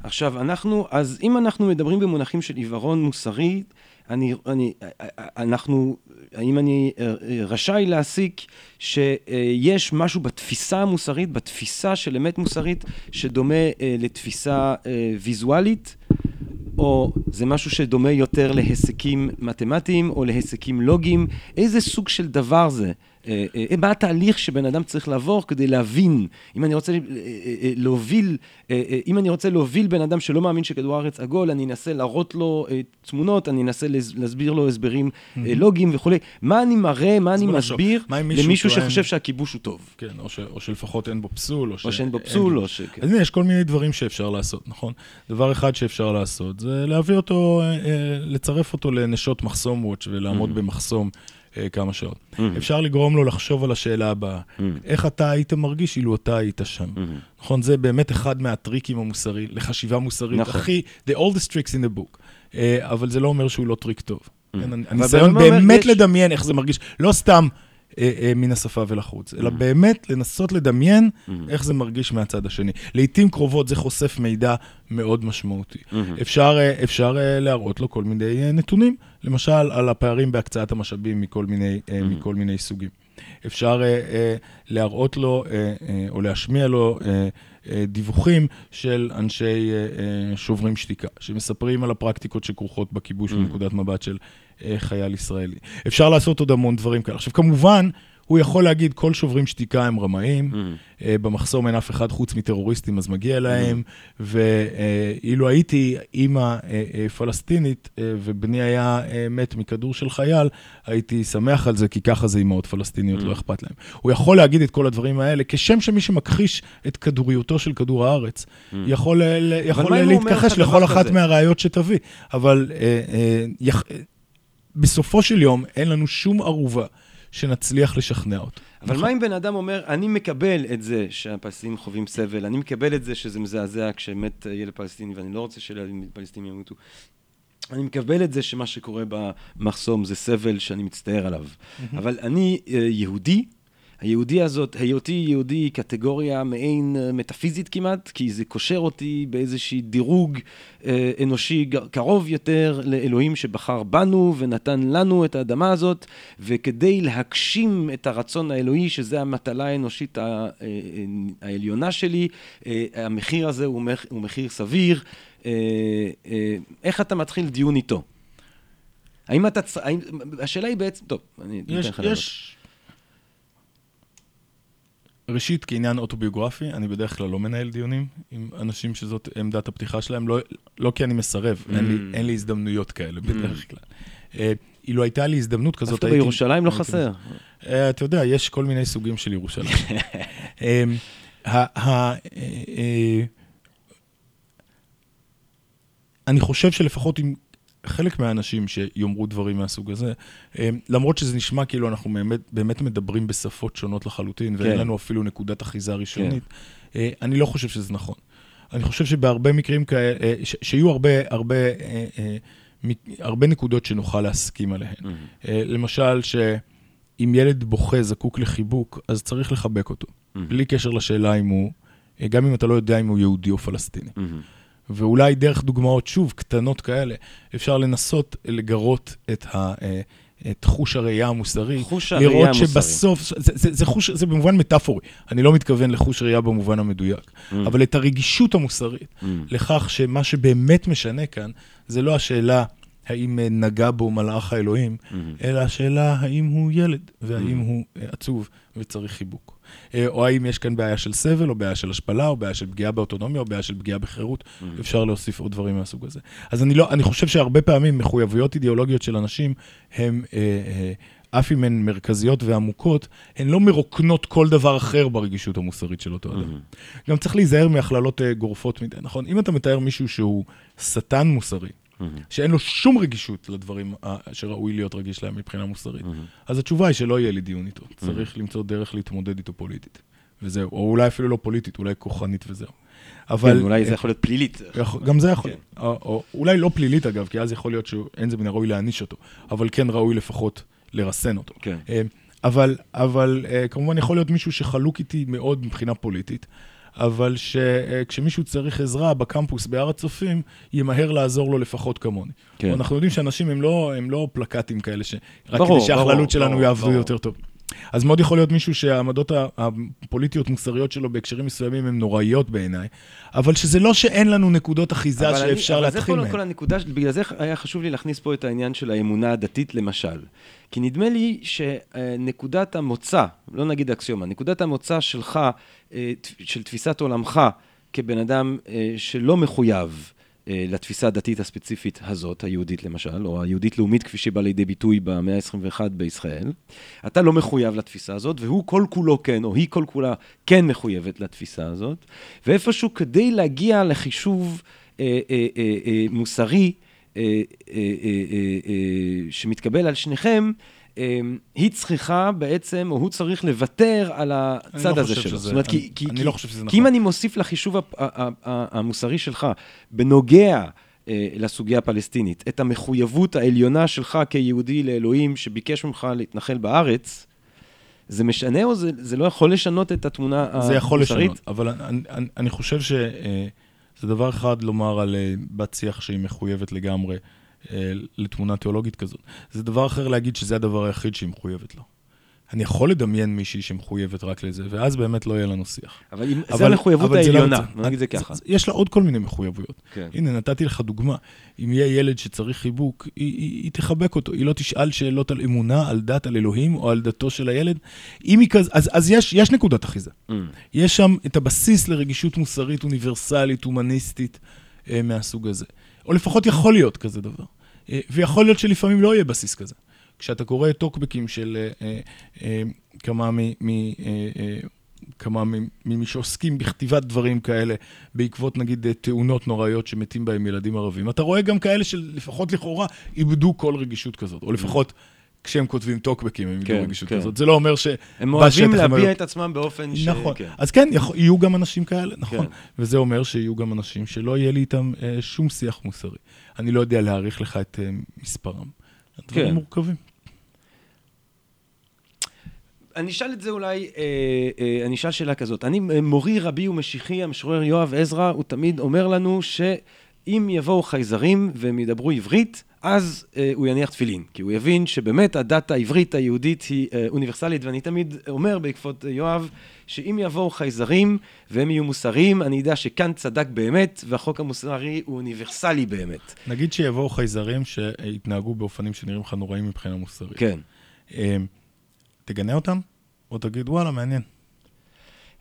[SPEAKER 1] עכשיו, אנחנו, אז אם אנחנו מדברים במונחים של עיוורון מוסרי, אני, אני, אנחנו, האם אני אה, רשאי להסיק שיש משהו בתפיסה המוסרית, בתפיסה של אמת מוסרית, שדומה לתפיסה ויזואלית, או זה משהו שדומה יותר להיסקים מתמטיים או להיסקים לוגיים? איזה סוג של דבר זה? אה, אה, מה התהליך שבן אדם צריך לעבור כדי להבין, אם אני רוצה אה, להוביל, אם אני רוצה להוביל בן אדם שלא מאמין שכדור הארץ עגול, אני אנסה להראות לו תמונות, אני אנסה להסביר לו הסברים לוגיים וכולי. מה אני מראה, מה אני מסביר למישהו שחושב שהכיבוש הוא טוב?
[SPEAKER 2] כן, או שלפחות אין בו פסול,
[SPEAKER 1] או שאין בו פסול, או ש...
[SPEAKER 2] אז הנה, יש כל מיני דברים שאפשר לעשות, נכון? דבר אחד שאפשר לעשות זה להביא אותו, לצרף אותו לנשות מחסום וואץ' ולעמוד במחסום. אה, כמה שעות. Mm-hmm. אפשר לגרום לו לחשוב על השאלה הבאה, mm-hmm. איך אתה היית מרגיש אילו אתה היית שם? Mm-hmm. נכון? זה באמת אחד מהטריקים המוסריים, לחשיבה מוסרית, נכון. הכי, the oldest tricks in the book. אה, אבל זה לא אומר שהוא לא טריק טוב. Mm-hmm. כן, הניסיון באמת יש... לדמיין איך זה מרגיש, לא סתם... אה, אה, מן השפה ולחוץ, אלא mm. באמת לנסות לדמיין mm. איך זה מרגיש מהצד השני. לעתים קרובות זה חושף מידע מאוד משמעותי. Mm-hmm. אפשר, אה, אפשר להראות לו כל מיני נתונים, למשל על הפערים בהקצאת המשאבים מכל מיני, mm-hmm. מכל מיני סוגים. אפשר להראות לו או להשמיע לו דיווחים של אנשי שוברים שתיקה, שמספרים על הפרקטיקות שכרוכות בכיבוש mm-hmm. מנקודת מבט של חייל ישראלי. אפשר לעשות עוד המון דברים כאלה. עכשיו, כמובן, הוא יכול להגיד, כל שוברים שתיקה הם רמאים, mm. במחסום אין אף אחד חוץ מטרוריסטים, אז מגיע להם, mm. ואילו הייתי אימא אה, פלסטינית, ובני היה מת מכדור של חייל, הייתי שמח על זה, כי ככה זה אימהות פלסטיניות, mm. לא אכפת להם. הוא יכול להגיד את כל הדברים האלה, כשם שמי שמכחיש את כדוריותו של כדור הארץ, mm. יכול, יכול להתכחש לכל אחת מהראיות שתביא, אבל... בסופו של יום אין לנו שום ערובה שנצליח לשכנע אותו.
[SPEAKER 1] אבל נכון. מה אם בן אדם אומר, אני מקבל את זה שהפלסטינים חווים סבל, אני מקבל את זה שזה מזעזע כשמת ילד פלסטיני, ואני לא רוצה שילדים פלסטינים ימותו. אני מקבל את זה שמה שקורה במחסום זה סבל שאני מצטער עליו. אבל אני אה, יהודי, היהודי הזאת, היותי יהודי היא קטגוריה מעין אה, מטאפיזית כמעט, כי זה קושר אותי באיזשהי דירוג אה, אנושי קרוב יותר לאלוהים שבחר בנו ונתן לנו את האדמה הזאת, וכדי להגשים את הרצון האלוהי, שזה המטלה האנושית אה, העליונה שלי, אה, המחיר הזה הוא, מח, הוא מחיר סביר. אה, אה, איך אתה מתחיל דיון איתו? האם אתה... האם, השאלה היא בעצם... טוב, אני
[SPEAKER 2] אתן לך. יש... ראשית, כעניין אוטוביוגרפי, אני בדרך כלל לא מנהל דיונים עם אנשים שזאת עמדת הפתיחה שלהם, לא, לא כי אני מסרב, mm. אין, לי, mm. אין לי הזדמנויות כאלה mm. בדרך כלל. אה, אילו הייתה לי הזדמנות כזאת,
[SPEAKER 1] הייתי... דווקא בירושלים לא חסר.
[SPEAKER 2] אה, אתה יודע, יש כל מיני סוגים של ירושלים. אה, אני חושב שלפחות עם חלק מהאנשים שיאמרו דברים מהסוג הזה, אה, למרות שזה נשמע כאילו אנחנו באמת, באמת מדברים בשפות שונות לחלוטין, כן. ואין לנו אפילו נקודת אחיזה ראשונית, כן. אה, אני לא חושב שזה נכון. אני חושב שבהרבה מקרים כאלה, אה, שיהיו הרבה, הרבה, הרבה נקודות שנוכל להסכים עליהן. Mm-hmm. למשל, שאם ילד בוכה זקוק לחיבוק, אז צריך לחבק אותו, mm-hmm. בלי קשר לשאלה אם הוא, גם אם אתה לא יודע אם הוא יהודי או פלסטיני. Mm-hmm. ואולי דרך דוגמאות, שוב, קטנות כאלה, אפשר לנסות לגרות את ה... אה, את חוש הראייה המוסרי.
[SPEAKER 1] חוש הראייה המוסרי.
[SPEAKER 2] לראות שבסוף, זה, זה, זה, חוש, זה במובן מטאפורי, אני לא מתכוון לחוש ראייה במובן המדויק, mm. אבל את הרגישות המוסרית, mm. לכך שמה שבאמת משנה כאן, זה לא השאלה האם אה, נגע בו מלאך האלוהים, mm-hmm. אלא השאלה האם הוא ילד, והאם mm-hmm. הוא אה, עצוב וצריך חיבוק. אה, או האם יש כאן בעיה של סבל, או בעיה של השפלה, או בעיה של פגיעה באוטונומיה, או בעיה של פגיעה בחירות. אפשר להוסיף עוד דברים מהסוג הזה. אז אני, לא, אני חושב שהרבה פעמים מחויבויות אידיאולוגיות של אנשים, הם, אה, אה, אף אם הן מרכזיות ועמוקות, הן לא מרוקנות כל דבר אחר ברגישות המוסרית של אותו אדם. גם צריך להיזהר מהכללות אה, גורפות מדי, נכון? אם אתה מתאר מישהו שהוא שטן מוסרי, שאין לו שום רגישות לדברים אה, שראוי להיות רגיש להם מבחינה מוסרית, אז התשובה היא שלא יהיה לי דיון איתו. צריך למצוא דרך להתמודד איתו פוליטית. וזהו. או אולי אפילו לא פוליטית, אולי כוחנית וזהו. אבל...
[SPEAKER 1] כן, אולי זה יכול להיות פלילית.
[SPEAKER 2] גם זה יכול. או, או, אולי לא פלילית אגב, כי אז יכול להיות שאין זה מן הראוי להעניש אותו, אבל כן ראוי לפחות לרסן אותו.
[SPEAKER 1] כן.
[SPEAKER 2] אה, אבל, אבל אה, כמובן יכול להיות מישהו שחלוק איתי מאוד מבחינה פוליטית, אבל שכשמישהו צריך עזרה בקמפוס בהר הצופים, ימהר לעזור לו לפחות כמוני.
[SPEAKER 1] כן.
[SPEAKER 2] אנחנו יודעים שאנשים הם לא, הם לא פלקטים כאלה, שרק
[SPEAKER 1] ברור,
[SPEAKER 2] כדי שההכללות שלנו
[SPEAKER 1] ברור,
[SPEAKER 2] יעבדו
[SPEAKER 1] ברור.
[SPEAKER 2] יותר טוב. אז מאוד יכול להיות מישהו שהעמדות הפוליטיות-מוסריות שלו בהקשרים מסוימים הן נוראיות בעיניי, אבל שזה לא שאין לנו נקודות אחיזה
[SPEAKER 1] אבל אני-
[SPEAKER 2] שאפשר
[SPEAKER 1] אבל
[SPEAKER 2] להתחיל
[SPEAKER 1] זה קודם
[SPEAKER 2] מהן.
[SPEAKER 1] כל הנקודה, ש- בגלל זה היה חשוב לי להכניס פה את העניין של האמונה הדתית למשל. כי נדמה לי שנקודת המוצא, לא נגיד אקסיומה, נקודת המוצא שלך, אה, של תפיסת עולמך כבן אדם אה, שלא מחויב אה, לתפיסה הדתית הספציפית הזאת, היהודית למשל, או היהודית-לאומית כפי שבא לידי ביטוי במאה ה-21 בישראל, אתה לא מחויב לתפיסה הזאת, והוא כל כולו כן, או היא כל כולה כן מחויבת לתפיסה הזאת, ואיפשהו כדי להגיע לחישוב אה, אה, אה, אה, מוסרי אה, אה, אה, שמתקבל על שניכם, היא צריכה בעצם, או הוא צריך לוותר על
[SPEAKER 2] אני
[SPEAKER 1] הצד
[SPEAKER 2] לא
[SPEAKER 1] הזה
[SPEAKER 2] חושב
[SPEAKER 1] שלו.
[SPEAKER 2] שזה-
[SPEAKER 1] זאת אומרת, כי,
[SPEAKER 2] אני-
[SPEAKER 1] כי,
[SPEAKER 2] אני לא חושב שזה
[SPEAKER 1] כי אם
[SPEAKER 2] נכון.
[SPEAKER 1] אני מוסיף לחישוב המוסרי שלך בנוגע לסוגיה הפלסטינית, את המחויבות העליונה שלך כיהודי לאלוהים שביקש ממך להתנחל בארץ, זה משנה או זה, זה לא יכול לשנות את התמונה המוסרית?
[SPEAKER 2] זה יכול לשנות, אבל אני, אני, אני חושב שזה דבר אחד לומר על אה, בת שיח שהיא מחויבת לגמרי אה, לתמונה תיאולוגית כזאת. זה דבר אחר להגיד שזה הדבר היחיד שהיא מחויבת לו. אני יכול לדמיין מישהי שמחויבת רק לזה, ואז באמת לא יהיה לנו שיח.
[SPEAKER 1] אבל
[SPEAKER 2] אבל-
[SPEAKER 1] זה המחויבות
[SPEAKER 2] לא
[SPEAKER 1] העליונה. בוא נגיד את זה ככה.
[SPEAKER 2] יש לה עוד כל מיני מחויבויות.
[SPEAKER 1] כן.
[SPEAKER 2] הנה, נתתי לך דוגמה. אם יהיה ילד שצריך חיבוק, היא, היא, היא תחבק אותו. היא לא תשאל שאלות על אמונה, על דת, על אלוהים או על דתו של הילד. אם היא כזה, אז, אז יש, יש נקודת אחיזה.
[SPEAKER 1] Mm.
[SPEAKER 2] יש שם את הבסיס לרגישות מוסרית, אוניברסלית, הומניסטית, אה, מהסוג הזה. או לפחות יכול להיות כזה דבר. אה, ויכול להיות שלפעמים לא יהיה בסיס כזה. כשאתה קורא טוקבקים של אה, אה, אה, כמה מ... מ כמה ממי שעוסקים בכתיבת דברים כאלה, בעקבות נגיד תאונות נוראיות שמתים בהם ילדים ערבים. אתה רואה גם כאלה שלפחות לכאורה איבדו כל רגישות כזאת, או לפחות כשהם כותבים טוקבקים הם איבדו
[SPEAKER 1] כן,
[SPEAKER 2] רגישות
[SPEAKER 1] כן.
[SPEAKER 2] כזאת. זה לא אומר ש...
[SPEAKER 1] הם אוהבים
[SPEAKER 2] הם
[SPEAKER 1] להביע את עצמם באופן ש...
[SPEAKER 2] נכון.
[SPEAKER 1] כן.
[SPEAKER 2] אז כן, יהיו גם אנשים כאלה, נכון.
[SPEAKER 1] כן.
[SPEAKER 2] וזה אומר שיהיו גם אנשים שלא יהיה לי איתם שום שיח מוסרי. אני לא יודע להעריך לך את מספרם. הדברים
[SPEAKER 1] כן.
[SPEAKER 2] מורכבים.
[SPEAKER 1] אני אשאל את זה אולי, אה, אה, אני אשאל שאלה כזאת. אני, אה, מורי רבי ומשיחי, המשורר יואב עזרא, הוא תמיד אומר לנו שאם יבואו חייזרים והם ידברו עברית, אז אה, הוא יניח תפילין. כי הוא יבין שבאמת הדת העברית היהודית היא אה, אוניברסלית, ואני תמיד אומר בעקבות אה, יואב, שאם יבואו חייזרים והם יהיו מוסריים, אני אדע שכאן צדק באמת, והחוק המוסרי הוא אוניברסלי באמת.
[SPEAKER 2] נגיד שיבואו חייזרים שיתנהגו באופנים שנראים לך נוראים מבחינה מוסרית.
[SPEAKER 1] כן.
[SPEAKER 2] תגנה אותם, או תגיד, וואלה, מעניין.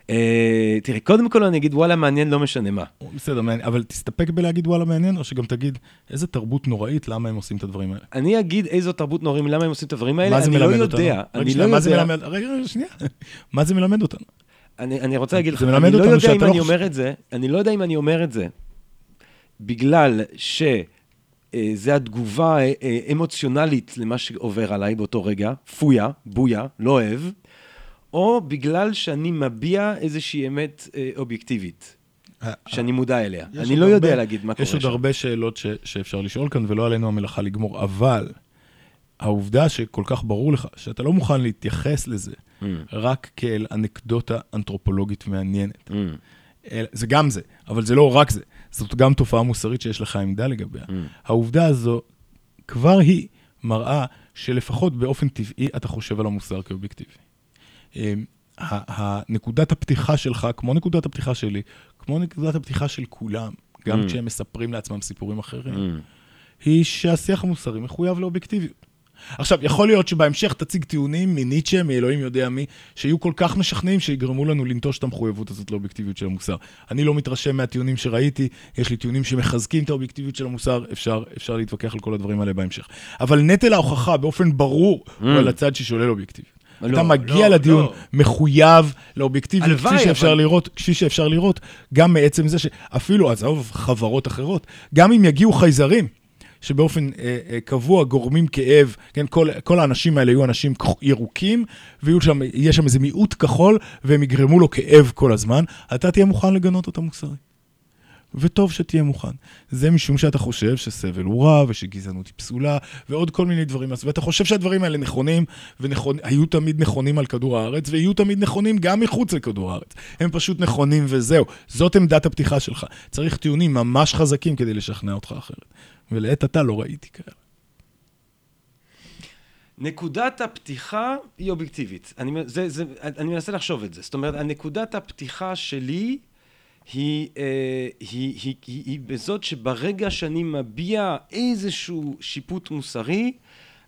[SPEAKER 1] אה, תראה, קודם כל אני אגיד, וואלה, מעניין, לא משנה מה.
[SPEAKER 2] בסדר, מעניין, אבל תסתפק בלהגיד וואלה מעניין, או שגם תגיד, איזה תרבות נוראית, למה הם עושים את הדברים האלה.
[SPEAKER 1] אני אגיד איזו תרבות נורים, למה הם עושים את הדברים האלה, אני לא? יודע, אני לא
[SPEAKER 2] מה זה
[SPEAKER 1] יודע,
[SPEAKER 2] מלמד- רגע, רגע, שנייה. מה זה מלמד אותנו?
[SPEAKER 1] אני אני רוצה להגיד לך, אני לא יודע אם
[SPEAKER 2] לא
[SPEAKER 1] אני
[SPEAKER 2] חושב-
[SPEAKER 1] אומר את זה, אני לא יודע אם אני אומר את זה, בגלל שזה התגובה אה, אה, אמוציונלית למה שעובר עליי באותו רגע, פויה, בויה, לא אוהב, או בגלל שאני מביע איזושהי אמת אה, אובייקטיבית, שאני מודע אליה. אני לא יודע
[SPEAKER 2] הרבה-
[SPEAKER 1] להגיד מה קורה
[SPEAKER 2] יש עוד
[SPEAKER 1] שם.
[SPEAKER 2] הרבה שאלות ש, שאפשר לשאול כאן, ולא עלינו המלאכה לגמור, אבל העובדה שכל כך ברור לך, שאתה לא מוכן להתייחס לזה
[SPEAKER 1] Mm,
[SPEAKER 2] רק כאל אנקדוטה אנתרופולוגית מעניינת.
[SPEAKER 1] mm,
[SPEAKER 2] אל- זה גם זה, אבל זה לא רק זה. זאת גם תופעה מוסרית שיש לך עמדה לגביה.
[SPEAKER 1] mm.
[SPEAKER 2] העובדה הזו כבר היא מראה שלפחות באופן טבעי אתה חושב על המוסר כאובייקטיבי. אמ, הנקודת הפתיחה שלך, כמו נקודת הפתיחה שלי, כמו נקודת הפתיחה של כולם, גם
[SPEAKER 1] Mm.
[SPEAKER 2] כשהם מספרים לעצמם סיפורים אחרים,
[SPEAKER 1] Mm.
[SPEAKER 2] היא שהשיח המוסרי מחויב לאובייקטיביות. עכשיו, יכול להיות שבהמשך תציג טיעונים מניטשה, מאלוהים יודע מי, שיהיו כל כך משכנעים שיגרמו לנו לנטוש את המחויבות הזאת לאובייקטיביות של המוסר. אני לא מתרשם מהטיעונים שראיתי, יש לי טיעונים שמחזקים את האובייקטיביות של המוסר, אפשר, אפשר להתווכח על כל הדברים האלה בהמשך. אבל נטל ההוכחה באופן ברור הוא על הצד ששולל אובייקטיביות.
[SPEAKER 1] לא,
[SPEAKER 2] אתה מגיע
[SPEAKER 1] לא,
[SPEAKER 2] לדיון
[SPEAKER 1] לא.
[SPEAKER 2] מחויב לאובייקטיביות, כפי שאפשר
[SPEAKER 1] אבל-
[SPEAKER 2] לראות, כפי שאפשר לראות, גם מעצם זה שאפילו, עזוב חברות אחרות, גם אם יגיעו חייזרים, שבאופן אה, אה, קבוע גורמים כאב, כן, כל, כל האנשים האלה יהיו אנשים ירוקים, ויהיה שם, שם איזה מיעוט כחול, והם יגרמו לו כאב כל הזמן, אתה תהיה מוכן לגנות אותם מוסרי. וטוב שתהיה מוכן. זה משום שאתה חושב שסבל הוא רע, ושגזענות היא פסולה, ועוד כל מיני דברים. ואתה חושב שהדברים האלה נכונים, והיו תמיד נכונים על כדור הארץ, ויהיו תמיד נכונים גם מחוץ לכדור הארץ. הם פשוט נכונים וזהו. זאת עמדת הפתיחה שלך. צריך טיעונים ממש חזקים כדי לשכנע אותך אחרת. ולעת עתה לא ראיתי כאלה.
[SPEAKER 1] נקודת הפתיחה היא אובייקטיבית. אני, זה, זה, אני מנסה לחשוב את זה. זאת אומרת, הנקודת הפתיחה שלי היא, אה, היא, היא, היא, היא בזאת שברגע שאני מביע איזשהו שיפוט מוסרי,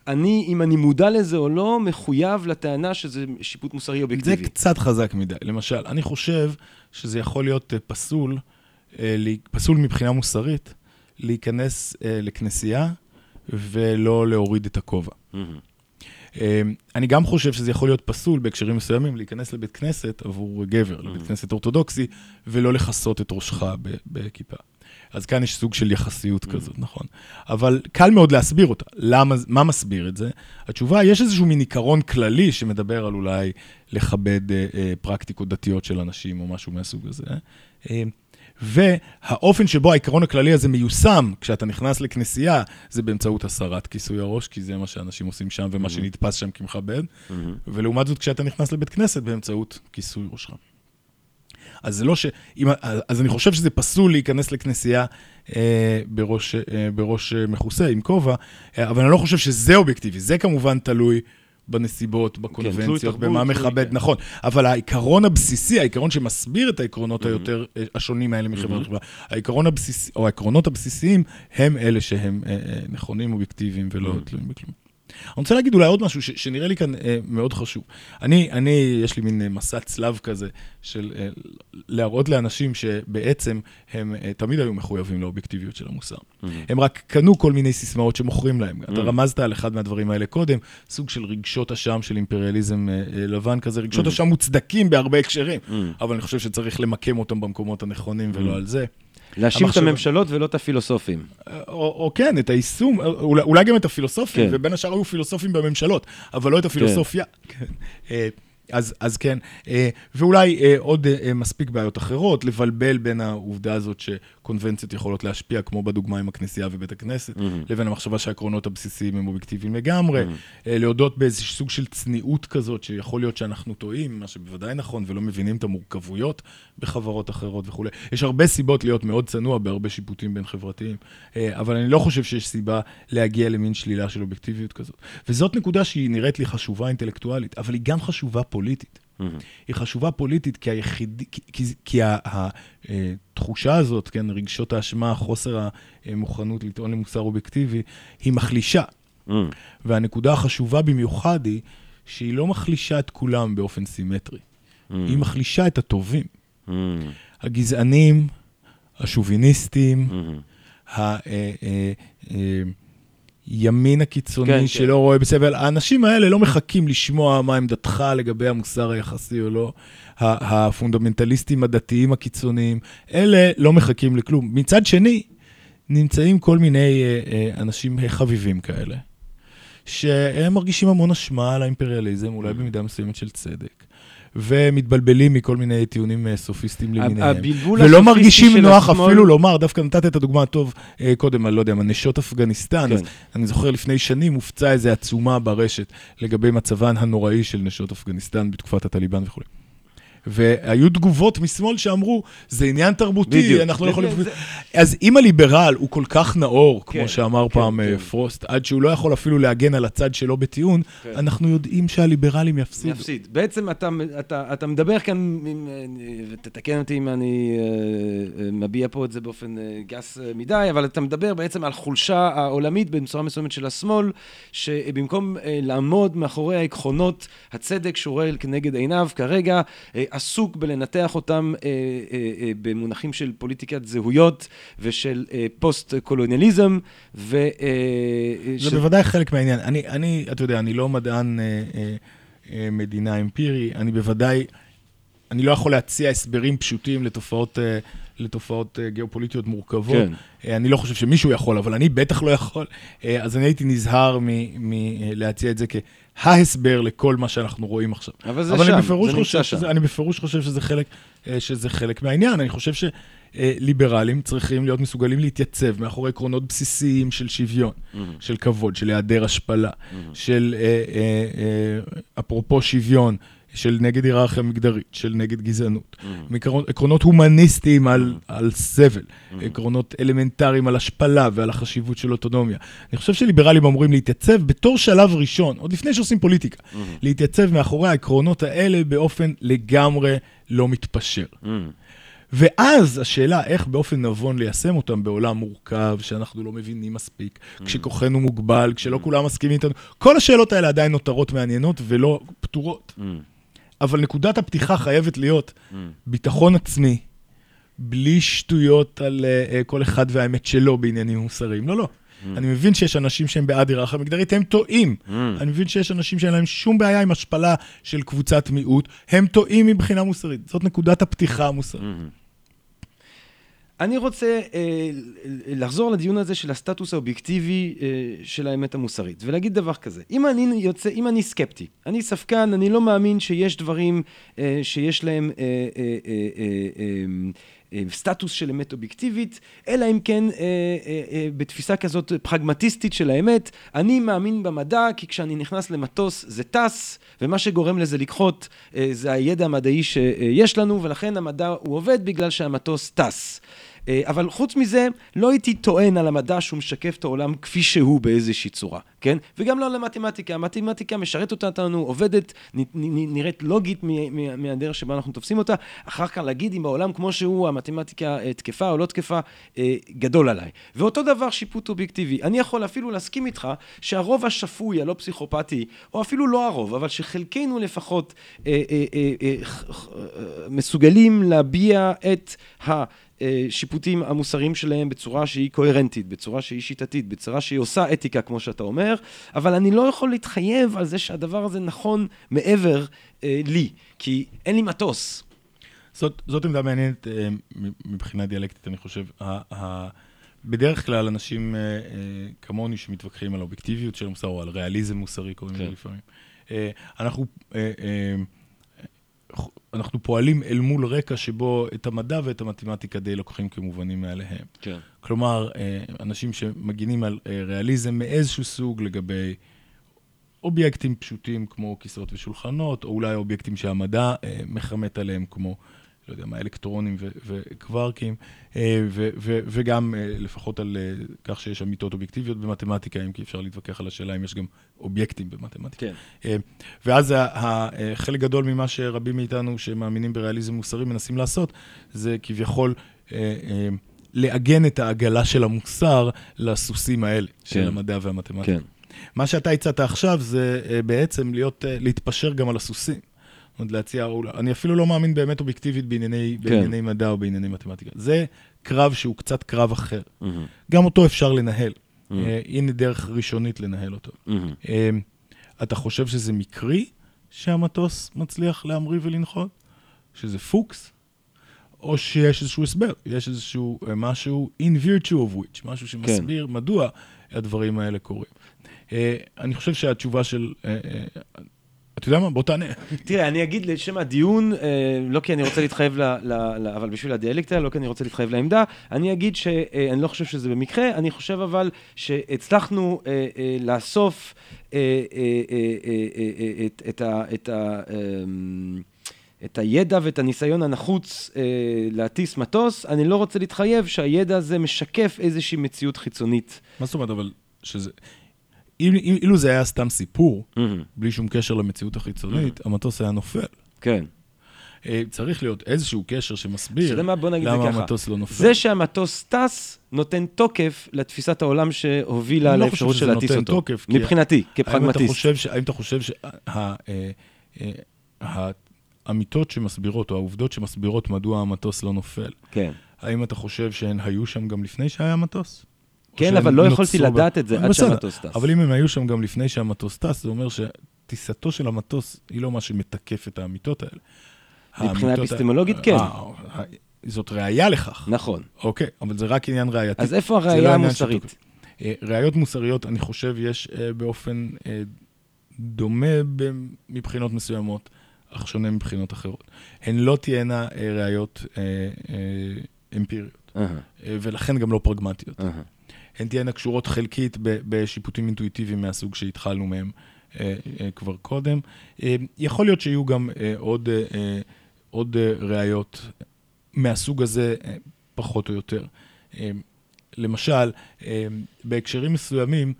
[SPEAKER 1] אני, אם אני מודע לזה או לא, מחויב לטענה שזה שיפוט מוסרי
[SPEAKER 2] זה
[SPEAKER 1] אובייקטיבי.
[SPEAKER 2] קצת חזק מדי. למשל, אני חושב שזה יכול להיות אה, פסול, אה, פסול מבחינה מוסרית, להיכנס אה, לכנסייה ולא להוריד את הכובע.
[SPEAKER 1] מהמם.
[SPEAKER 2] אה, אני גם חושב שזה יכול להיות פסול בהקשרים מסוימים, להיכנס לבית כנסת עבור גבר, לבית כנסת אורתודוקסי, ולא לכסות את ראשך ב- בכיפה. אז כאן יש סוג של יחסיות כזאת, נכון. אבל קל מאוד להסביר אותה. למה, מה מסביר את זה? התשובה, יש איזשהו מין עיקרון כללי שמדבר על אולי לכבד אה, אה, פרקטיקות דתיות של אנשים או משהו מהסוג הזה. אה, והאופן שבו העיקרון הכללי הזה מיושם כשאתה נכנס לכנסייה, זה באמצעות הסרת כיסוי הראש, כי זה מה שאנשים עושים שם ומה שנתפס שם כמכבד, ולעומת זאת כשאתה נכנס לבית כנסת, באמצעות כיסוי ראשך. אז זה לא ש... אם, אז אני חושב שזה פסול להיכנס לכנסייה אה, בראש, אה, בראש אה, מכוסה, עם כובע, אה, אבל אני לא חושב שזה אובייקטיבי. זה כמובן תלוי בנסיבות, בקונבנציות,
[SPEAKER 1] תרבות,
[SPEAKER 2] במה מכבד,
[SPEAKER 1] כן.
[SPEAKER 2] נכון. אבל העיקרון הבסיסי, העיקרון שמסביר את העקרונות היותר אה, השונים האלה מחברה לחברה, העיקרון הבסיסי, או העקרונות הבסיסיים, הם אלה שהם אה, אה, נכונים, אובייקטיביים ולא תלויים בכלום. אני רוצה להגיד אולי עוד משהו ש, שנראה לי כאן אה, מאוד חשוב. אני, אני, יש לי מין אה, מסע צלב כזה של אה, להראות לאנשים שבעצם הם אה, תמיד היו מחויבים לאובייקטיביות של המוסר. הם רק קנו כל מיני סיסמאות שמוכרים להם. אתה רמזת על אחד מהדברים האלה קודם, סוג של רגשות אשם של אימפריאליזם אה, אה, לבן כזה, רגשות אשם מוצדקים בהרבה הקשרים, אבל אני חושב שצריך למקם אותם במקומות הנכונים ולא על זה.
[SPEAKER 1] להאשים את הממשלות ולא את הפילוסופים.
[SPEAKER 2] או, או כן, את היישום, אולי, אולי גם את הפילוסופים,
[SPEAKER 1] כן.
[SPEAKER 2] ובין השאר היו פילוסופים בממשלות, אבל לא את הפילוסופיה. כן. אז, אז כן, אה, ואולי אה, עוד אה, מספיק בעיות אחרות, לבלבל בין העובדה הזאת שקונבנציות יכולות להשפיע, כמו בדוגמה עם הכנסייה ובית הכנסת, לבין המחשבה שהעקרונות הבסיסיים הם אובייקטיביים לגמרי, אה, להודות באיזשהו סוג של צניעות כזאת, שיכול להיות שאנחנו טועים, מה שבוודאי נכון, ולא מבינים את המורכבויות בחברות אחרות וכולי. יש הרבה סיבות להיות מאוד צנוע בהרבה שיפוטים בין חברתיים, אה, אבל אני לא חושב שיש סיבה להגיע למין שלילה של אובייקטיביות כזאת. וזאת נקודה שהיא נראית לי חשובה אינטלקטואלית, אבל היא גם חשובה פוליטית. היא חשובה פוליטית כי היחיד... כי, כי, כי התחושה הזאת, כן, רגשות האשמה, חוסר המוכנות לטעון למוסר אובייקטיבי, היא מחלישה. והנקודה החשובה במיוחד היא שהיא לא מחלישה את כולם באופן סימטרי. היא מחלישה את הטובים. הגזענים, השוביניסטים, הימין הקיצוני
[SPEAKER 1] כן, כן.
[SPEAKER 2] שלא רואה בסבל, האנשים האלה לא מחכים לשמוע מה עמדתך לגבי המוסר היחסי או לא. הפונדמנטליסטים הדתיים הקיצוניים, אלה לא מחכים לכלום. מצד שני, נמצאים כל מיני אה, אה, אנשים חביבים כאלה, שהם מרגישים המון אשמה על האימפריאליזם, אולי במידה מסוימת של צדק. ומתבלבלים מכל מיני טיעונים אה, סופיסטים למיניהם. ולא מרגישים נוח
[SPEAKER 1] השמאל-
[SPEAKER 2] אפילו לומר, דווקא נתת את הדוגמה הטוב אה, קודם, על לא יודע, מה, נשות אפגניסטן.
[SPEAKER 1] כן.
[SPEAKER 2] אז אני זוכר לפני שנים הופצה איזו עצומה ברשת לגבי מצבן הנוראי של נשות אפגניסטן בתקופת הטליבן וכו'. והיו תגובות משמאל שאמרו, זה עניין תרבותי,
[SPEAKER 1] בדיוק.
[SPEAKER 2] אנחנו לא יכולים...
[SPEAKER 1] זה-
[SPEAKER 2] אז אם הליברל הוא כל כך נאור,
[SPEAKER 1] כן,
[SPEAKER 2] כמו שאמר
[SPEAKER 1] כן,
[SPEAKER 2] פעם
[SPEAKER 1] כן.
[SPEAKER 2] אה, פרוסט, עד שהוא לא יכול אפילו להגן על הצד שלו בטיעון,
[SPEAKER 1] כן.
[SPEAKER 2] אנחנו יודעים שהליברלים יפסידו.
[SPEAKER 1] יפסיד. בעצם אתה, אתה, אתה מדבר כאן, אה, ותתקן אותי אם אני אה, מביע פה את זה באופן גס מדי, אבל אתה מדבר בעצם על חולשה העולמית בצורה מסוימת של השמאל, שבמקום לעמוד מאחורי העקרונות הצדק רואה כנגד עיניו כרגע, עסוק בלנתח אותם אה, אה, אה, במונחים של פוליטיקת זהויות ושל פוסט-קולוניאליזם, ו...
[SPEAKER 2] זה
[SPEAKER 1] של-
[SPEAKER 2] בוודאי חלק מהעניין. אני, אני, אתה יודע, אני לא מדען מדינה אמפירי, אני בוודאי, אני לא יכול להציע הסברים פשוטים לתופעות, לתופעות אה, גיאופוליטיות מורכבות.
[SPEAKER 1] כן.
[SPEAKER 2] אה, אני לא חושב שמישהו יכול, אבל אני בטח לא יכול. אה, אז אני הייתי נזהר מלהציע את זה כההסבר לכל מה שאנחנו רואים עכשיו.
[SPEAKER 1] אבל זה
[SPEAKER 2] אבל
[SPEAKER 1] שם, זה
[SPEAKER 2] חושב
[SPEAKER 1] נמצא שם.
[SPEAKER 2] שזה, אני בפירוש חושב שזה חלק, שזה חלק מהעניין. אני חושב שליברלים צריכים להיות מסוגלים להתייצב מאחורי עקרונות בסיסיים של שוויון, של כבוד, של היעדר השפלה, של, אה, אה, אפרופו שוויון, של נגד היררכיה מגדרית, של נגד גזענות. מעקרונות- עקרונות הומניסטיים על, על סבל, עקרונות אלמנטריים על השפלה ועל החשיבות של אוטונומיה. אני חושב שליברלים אמורים להתייצב בתור שלב ראשון, עוד לפני שעושים פוליטיקה, להתייצב מאחורי העקרונות האלה באופן לגמרי לא מתפשר. ואז השאלה איך באופן נבון ליישם אותם בעולם מורכב, שאנחנו לא מבינים מספיק, כשכוחנו מוגבל, כשלא כולם מסכימים איתנו, כל השאלות האלה עדיין נותרות מעניינות ולא פתורות. אבל נקודת הפתיחה חייבת להיות ביטחון עצמי, בלי שטויות על uh, כל אחד והאמת שלו בעניינים מוסריים. לא, לא. אני מבין שיש אנשים שהם בעד היררכיה מגדרית, הם טועים. אני מבין שיש אנשים שאין להם שום בעיה עם השפלה של קבוצת מיעוט, הם טועים מבחינה מוסרית. זאת נקודת הפתיחה המוסרית.
[SPEAKER 1] אני רוצה אה, לחזור לדיון הזה של הסטטוס האובייקטיבי אה, של האמת המוסרית, ולהגיד דבר כזה, אם אני יוצא, אם אני סקפטי, אני ספקן, אני לא מאמין שיש דברים אה, שיש להם אה, אה, אה, אה, אה, אה, סטטוס של אמת אובייקטיבית, אלא אם כן אה, אה, אה, בתפיסה כזאת פרגמטיסטית של האמת, אני מאמין במדע, כי כשאני נכנס למטוס זה טס, ומה שגורם לזה לקחות אה, זה הידע המדעי שיש לנו, ולכן המדע הוא עובד בגלל שהמטוס טס. אה, אבל חוץ מזה, לא הייתי טוען על המדע שהוא משקף את העולם כפי שהוא באיזושהי צורה, כן? וגם לא על המתמטיקה. המתמטיקה משרתת אותנו, עובדת, נראית לוגית מהדרך שבה אנחנו תופסים אותה. אחר כך להגיד אם העולם כמו שהוא, המתמטיקה אה, תקפה או לא תקפה, אה, גדול עליי. ואותו דבר שיפוט אובייקטיבי. אני יכול אפילו להסכים איתך שהרוב השפוי, הלא פסיכופתי, או אפילו לא הרוב, אבל שחלקנו לפחות מסוגלים להביע את ה... השיפוטים המוסריים שלהם בצורה שהיא קוהרנטית, בצורה שהיא שיטתית, בצורה שהיא עושה אתיקה, כמו שאתה אומר, אבל אני לא יכול להתחייב על זה שהדבר הזה נכון מעבר אה, לי, כי אין לי מטוס.
[SPEAKER 2] זאת, זאת עמדה מעניינת אה, מבחינה דיאלקטית, אני חושב. ה, ה, בדרך כלל אנשים אה, אה, כמוני שמתווכחים על האובייקטיביות של המוסר, או על ריאליזם מוסרי, קוראים לזה
[SPEAKER 1] כן.
[SPEAKER 2] לפעמים. אה, אנחנו, אה, אה, אנחנו פועלים אל מול רקע שבו את המדע ואת המתמטיקה די לוקחים כמובנים מאליהם.
[SPEAKER 1] כן.
[SPEAKER 2] כלומר, אה, אנשים שמגינים על אה, ריאליזם מאיזשהו סוג לגבי אובייקטים פשוטים כמו כיסאות ושולחנות, או אולי אובייקטים שהמדע אה, מחמת עליהם, כמו, לא יודע מה, אלקטרונים וקווארקים, אה, וגם אה, לפחות על אה, כך שיש אמיתות אובייקטיביות במתמטיקה, אם כי אפשר להתווכח על השאלה אם יש גם אובייקטים במתמטיקה.
[SPEAKER 1] כן.
[SPEAKER 2] ואז חלק גדול ממה שרבים מאיתנו שמאמינים בריאליזם מוסרי מנסים לעשות, זה כביכול לעגן את העגלה של המוסר לסוסים האלה, של
[SPEAKER 1] כן.
[SPEAKER 2] המדע והמתמטיקה.
[SPEAKER 1] כן.
[SPEAKER 2] מה שאתה הצעת עכשיו זה בעצם להיות, להתפשר גם על הסוסים. אומרת, להציע, אני אפילו לא מאמין באמת אובייקטיבית בענייני,
[SPEAKER 1] כן.
[SPEAKER 2] בענייני מדע או בענייני מתמטיקה. זה קרב שהוא קצת קרב אחר. גם אותו אפשר לנהל. אה, הנה דרך ראשונית לנהל אותו. אה, אתה חושב שזה מקרי שהמטוס מצליח להמריא ולנחות? שזה פוקס? או שיש איזשהו הסבר, יש איזשהו אה, משהו in virtue of which, משהו שמסביר כן. מדוע הדברים האלה קורים. אה, אני חושב שהתשובה של... אה, אה, אתה יודע מה? בוא תענה.
[SPEAKER 1] תראה, אני אגיד לשם הדיון, אה, לא כי אני רוצה להתחייב, ל, ל, ל, אבל בשביל הדיאלקטה, לא כי אני רוצה להתחייב לעמדה, אני אגיד שאני לא חושב שזה במקרה, אני חושב אבל שהצלחנו אה, אה, לאסוף אה, אה, אה, אה, אה, אה, את, את ה... אה, את הידע ואת הניסיון הנחוץ אה, להטיס מטוס, אני לא רוצה להתחייב שהידע הזה משקף איזושהי מציאות חיצונית.
[SPEAKER 2] מה זאת אומרת, אבל שזה... אילו, זה היה סתם סיפור, בלי שום קשר למציאות החיצונית, המטוס היה נופל.
[SPEAKER 1] כן.
[SPEAKER 2] אה, צריך להיות איזשהו קשר שמסביר
[SPEAKER 1] יודע מה? בוא נגיד
[SPEAKER 2] למה. המטוס לא נופל.
[SPEAKER 1] זה שהמטוס טס, נותן תוקף לתפיסת העולם שהובילה
[SPEAKER 2] לא
[SPEAKER 1] לאפשרות של להטיס אותו.
[SPEAKER 2] תוקף,
[SPEAKER 1] מבחינתי, כפרגמטיסט.
[SPEAKER 2] האם אתה חושב שהאמיתות שמסבירות, או העובדות שמסבירות מדוע המטוס לא נופל,
[SPEAKER 1] כן.
[SPEAKER 2] האם אתה חושב שהן היו שם גם לפני שהיה מטוס?
[SPEAKER 1] כן, אבל לא יכולתי לדעת את זה עד שהמטוס טס.
[SPEAKER 2] אבל אם הם היו שם גם לפני שהמטוס טס, זה אומר שטיסתו של המטוס היא לא מה שמתקף את האמיתות האלה.
[SPEAKER 1] מבחינה אפיסטמולוגית, כן.
[SPEAKER 2] אה, זאת ראייה לכך.
[SPEAKER 1] נכון.
[SPEAKER 2] אוקיי, אבל זה רק עניין ראייתי.
[SPEAKER 1] אז איפה
[SPEAKER 2] לא
[SPEAKER 1] הראייה המוסרית?
[SPEAKER 2] אה, ראיות מוסריות, אני חושב, יש אה, באופן דומה מבחינות מסוימות, אך שונה מבחינות אחרות. הן לא תהיינה ראיות אמפיריות, ולכן גם לא פרגמטיות. הן תהיינה קשורות חלקית בשיפוטים אינטואיטיביים מהסוג שהתחלנו מהם אה, אה, כבר קודם. אה, יכול להיות שיהיו גם עוד, עוד ראיות מהסוג הזה, פחות או יותר. למשל, בהקשרים מסוימים,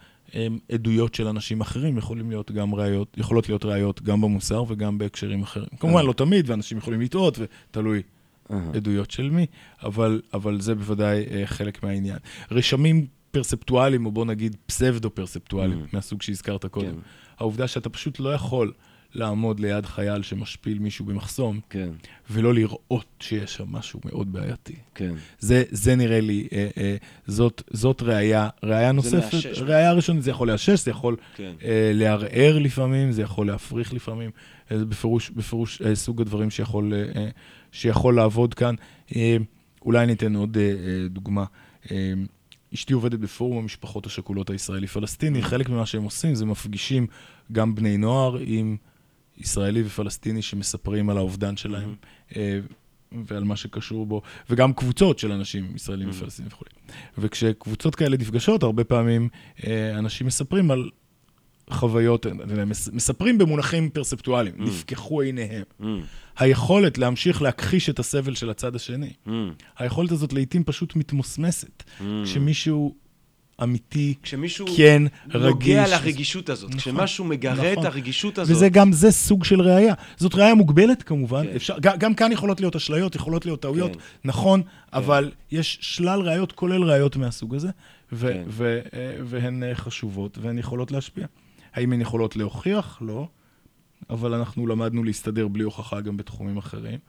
[SPEAKER 2] עדויות של אנשים אחרים יכולים להיות גם ראיות, יכולות להיות ראיות גם במוסר וגם בהקשרים אחרים. כמובן, לא תמיד, ואנשים יכולים לטעות, ותלוי. עדויות של מי, אבל, אבל זה בוודאי חלק מהעניין. רשמים פרספטואליים, או בוא נגיד פסבדו-פרספטואליים,
[SPEAKER 1] Mm.
[SPEAKER 2] מהסוג שהזכרת קודם.
[SPEAKER 1] כן.
[SPEAKER 2] העובדה שאתה פשוט לא יכול לעמוד ליד חייל שמשפיל מישהו במחסום,
[SPEAKER 1] כן,
[SPEAKER 2] ולא לראות שיש שם משהו מאוד בעייתי.
[SPEAKER 1] כן.
[SPEAKER 2] זה, זה נראה לי, אה, אה, זאת, זאת ראייה, ראייה נוספת.
[SPEAKER 1] מאשש.
[SPEAKER 2] ראייה ראשונית, זה יכול לאשש, זה יכול
[SPEAKER 1] כן.
[SPEAKER 2] אה, לערער לפעמים, זה יכול להפריך לפעמים. אה, זה בפירוש, בפירוש אה, סוג הדברים שיכול, אה, אה, שיכול לעבוד כאן. אה, אולי ניתן עוד אה, אה, דוגמה. אה, אשתי עובדת בפורום המשפחות השכולות הישראלי-פלסטיני. חלק ממה שהם עושים זה מפגישים גם בני נוער עם ישראלי ופלסטיני שמספרים על האובדן שלהם. אה, ועל מה שקשור בו, וגם קבוצות של אנשים, ישראלים ופלסטינים וכו'. וכשקבוצות כאלה נפגשות, הרבה פעמים אה, אנשים מספרים על חוויות, מס- מספרים במונחים פרספטואליים, נפקחו עיניהם. היכולת להמשיך להכחיש את הסבל של הצד השני,
[SPEAKER 1] mm,
[SPEAKER 2] היכולת הזאת לעיתים פשוט מתמוסמסת.
[SPEAKER 1] mm.
[SPEAKER 2] כשמישהו אמיתי,
[SPEAKER 1] כשמישהו
[SPEAKER 2] כן, רגיש.
[SPEAKER 1] נוגע לרגישות הזאת,
[SPEAKER 2] נכון,
[SPEAKER 1] כשמשהו מגרה את
[SPEAKER 2] נכון.
[SPEAKER 1] הרגישות הזאת.
[SPEAKER 2] וזה גם, זה סוג של ראייה. זאת ראייה מוגבלת כמובן,
[SPEAKER 1] כן.
[SPEAKER 2] אפשר, גם, גם כאן יכולות להיות אשליות, יכולות להיות טעויות,
[SPEAKER 1] כן.
[SPEAKER 2] נכון, אבל יש שלל ראיות, כולל ראיות מהסוג הזה, ו-
[SPEAKER 1] כן.
[SPEAKER 2] ו- אה, והן אה, חשובות, והן יכולות להשפיע. האם הן יכולות להוכיח? לא, אבל אנחנו למדנו להסתדר בלי הוכחה גם בתחומים אחרים.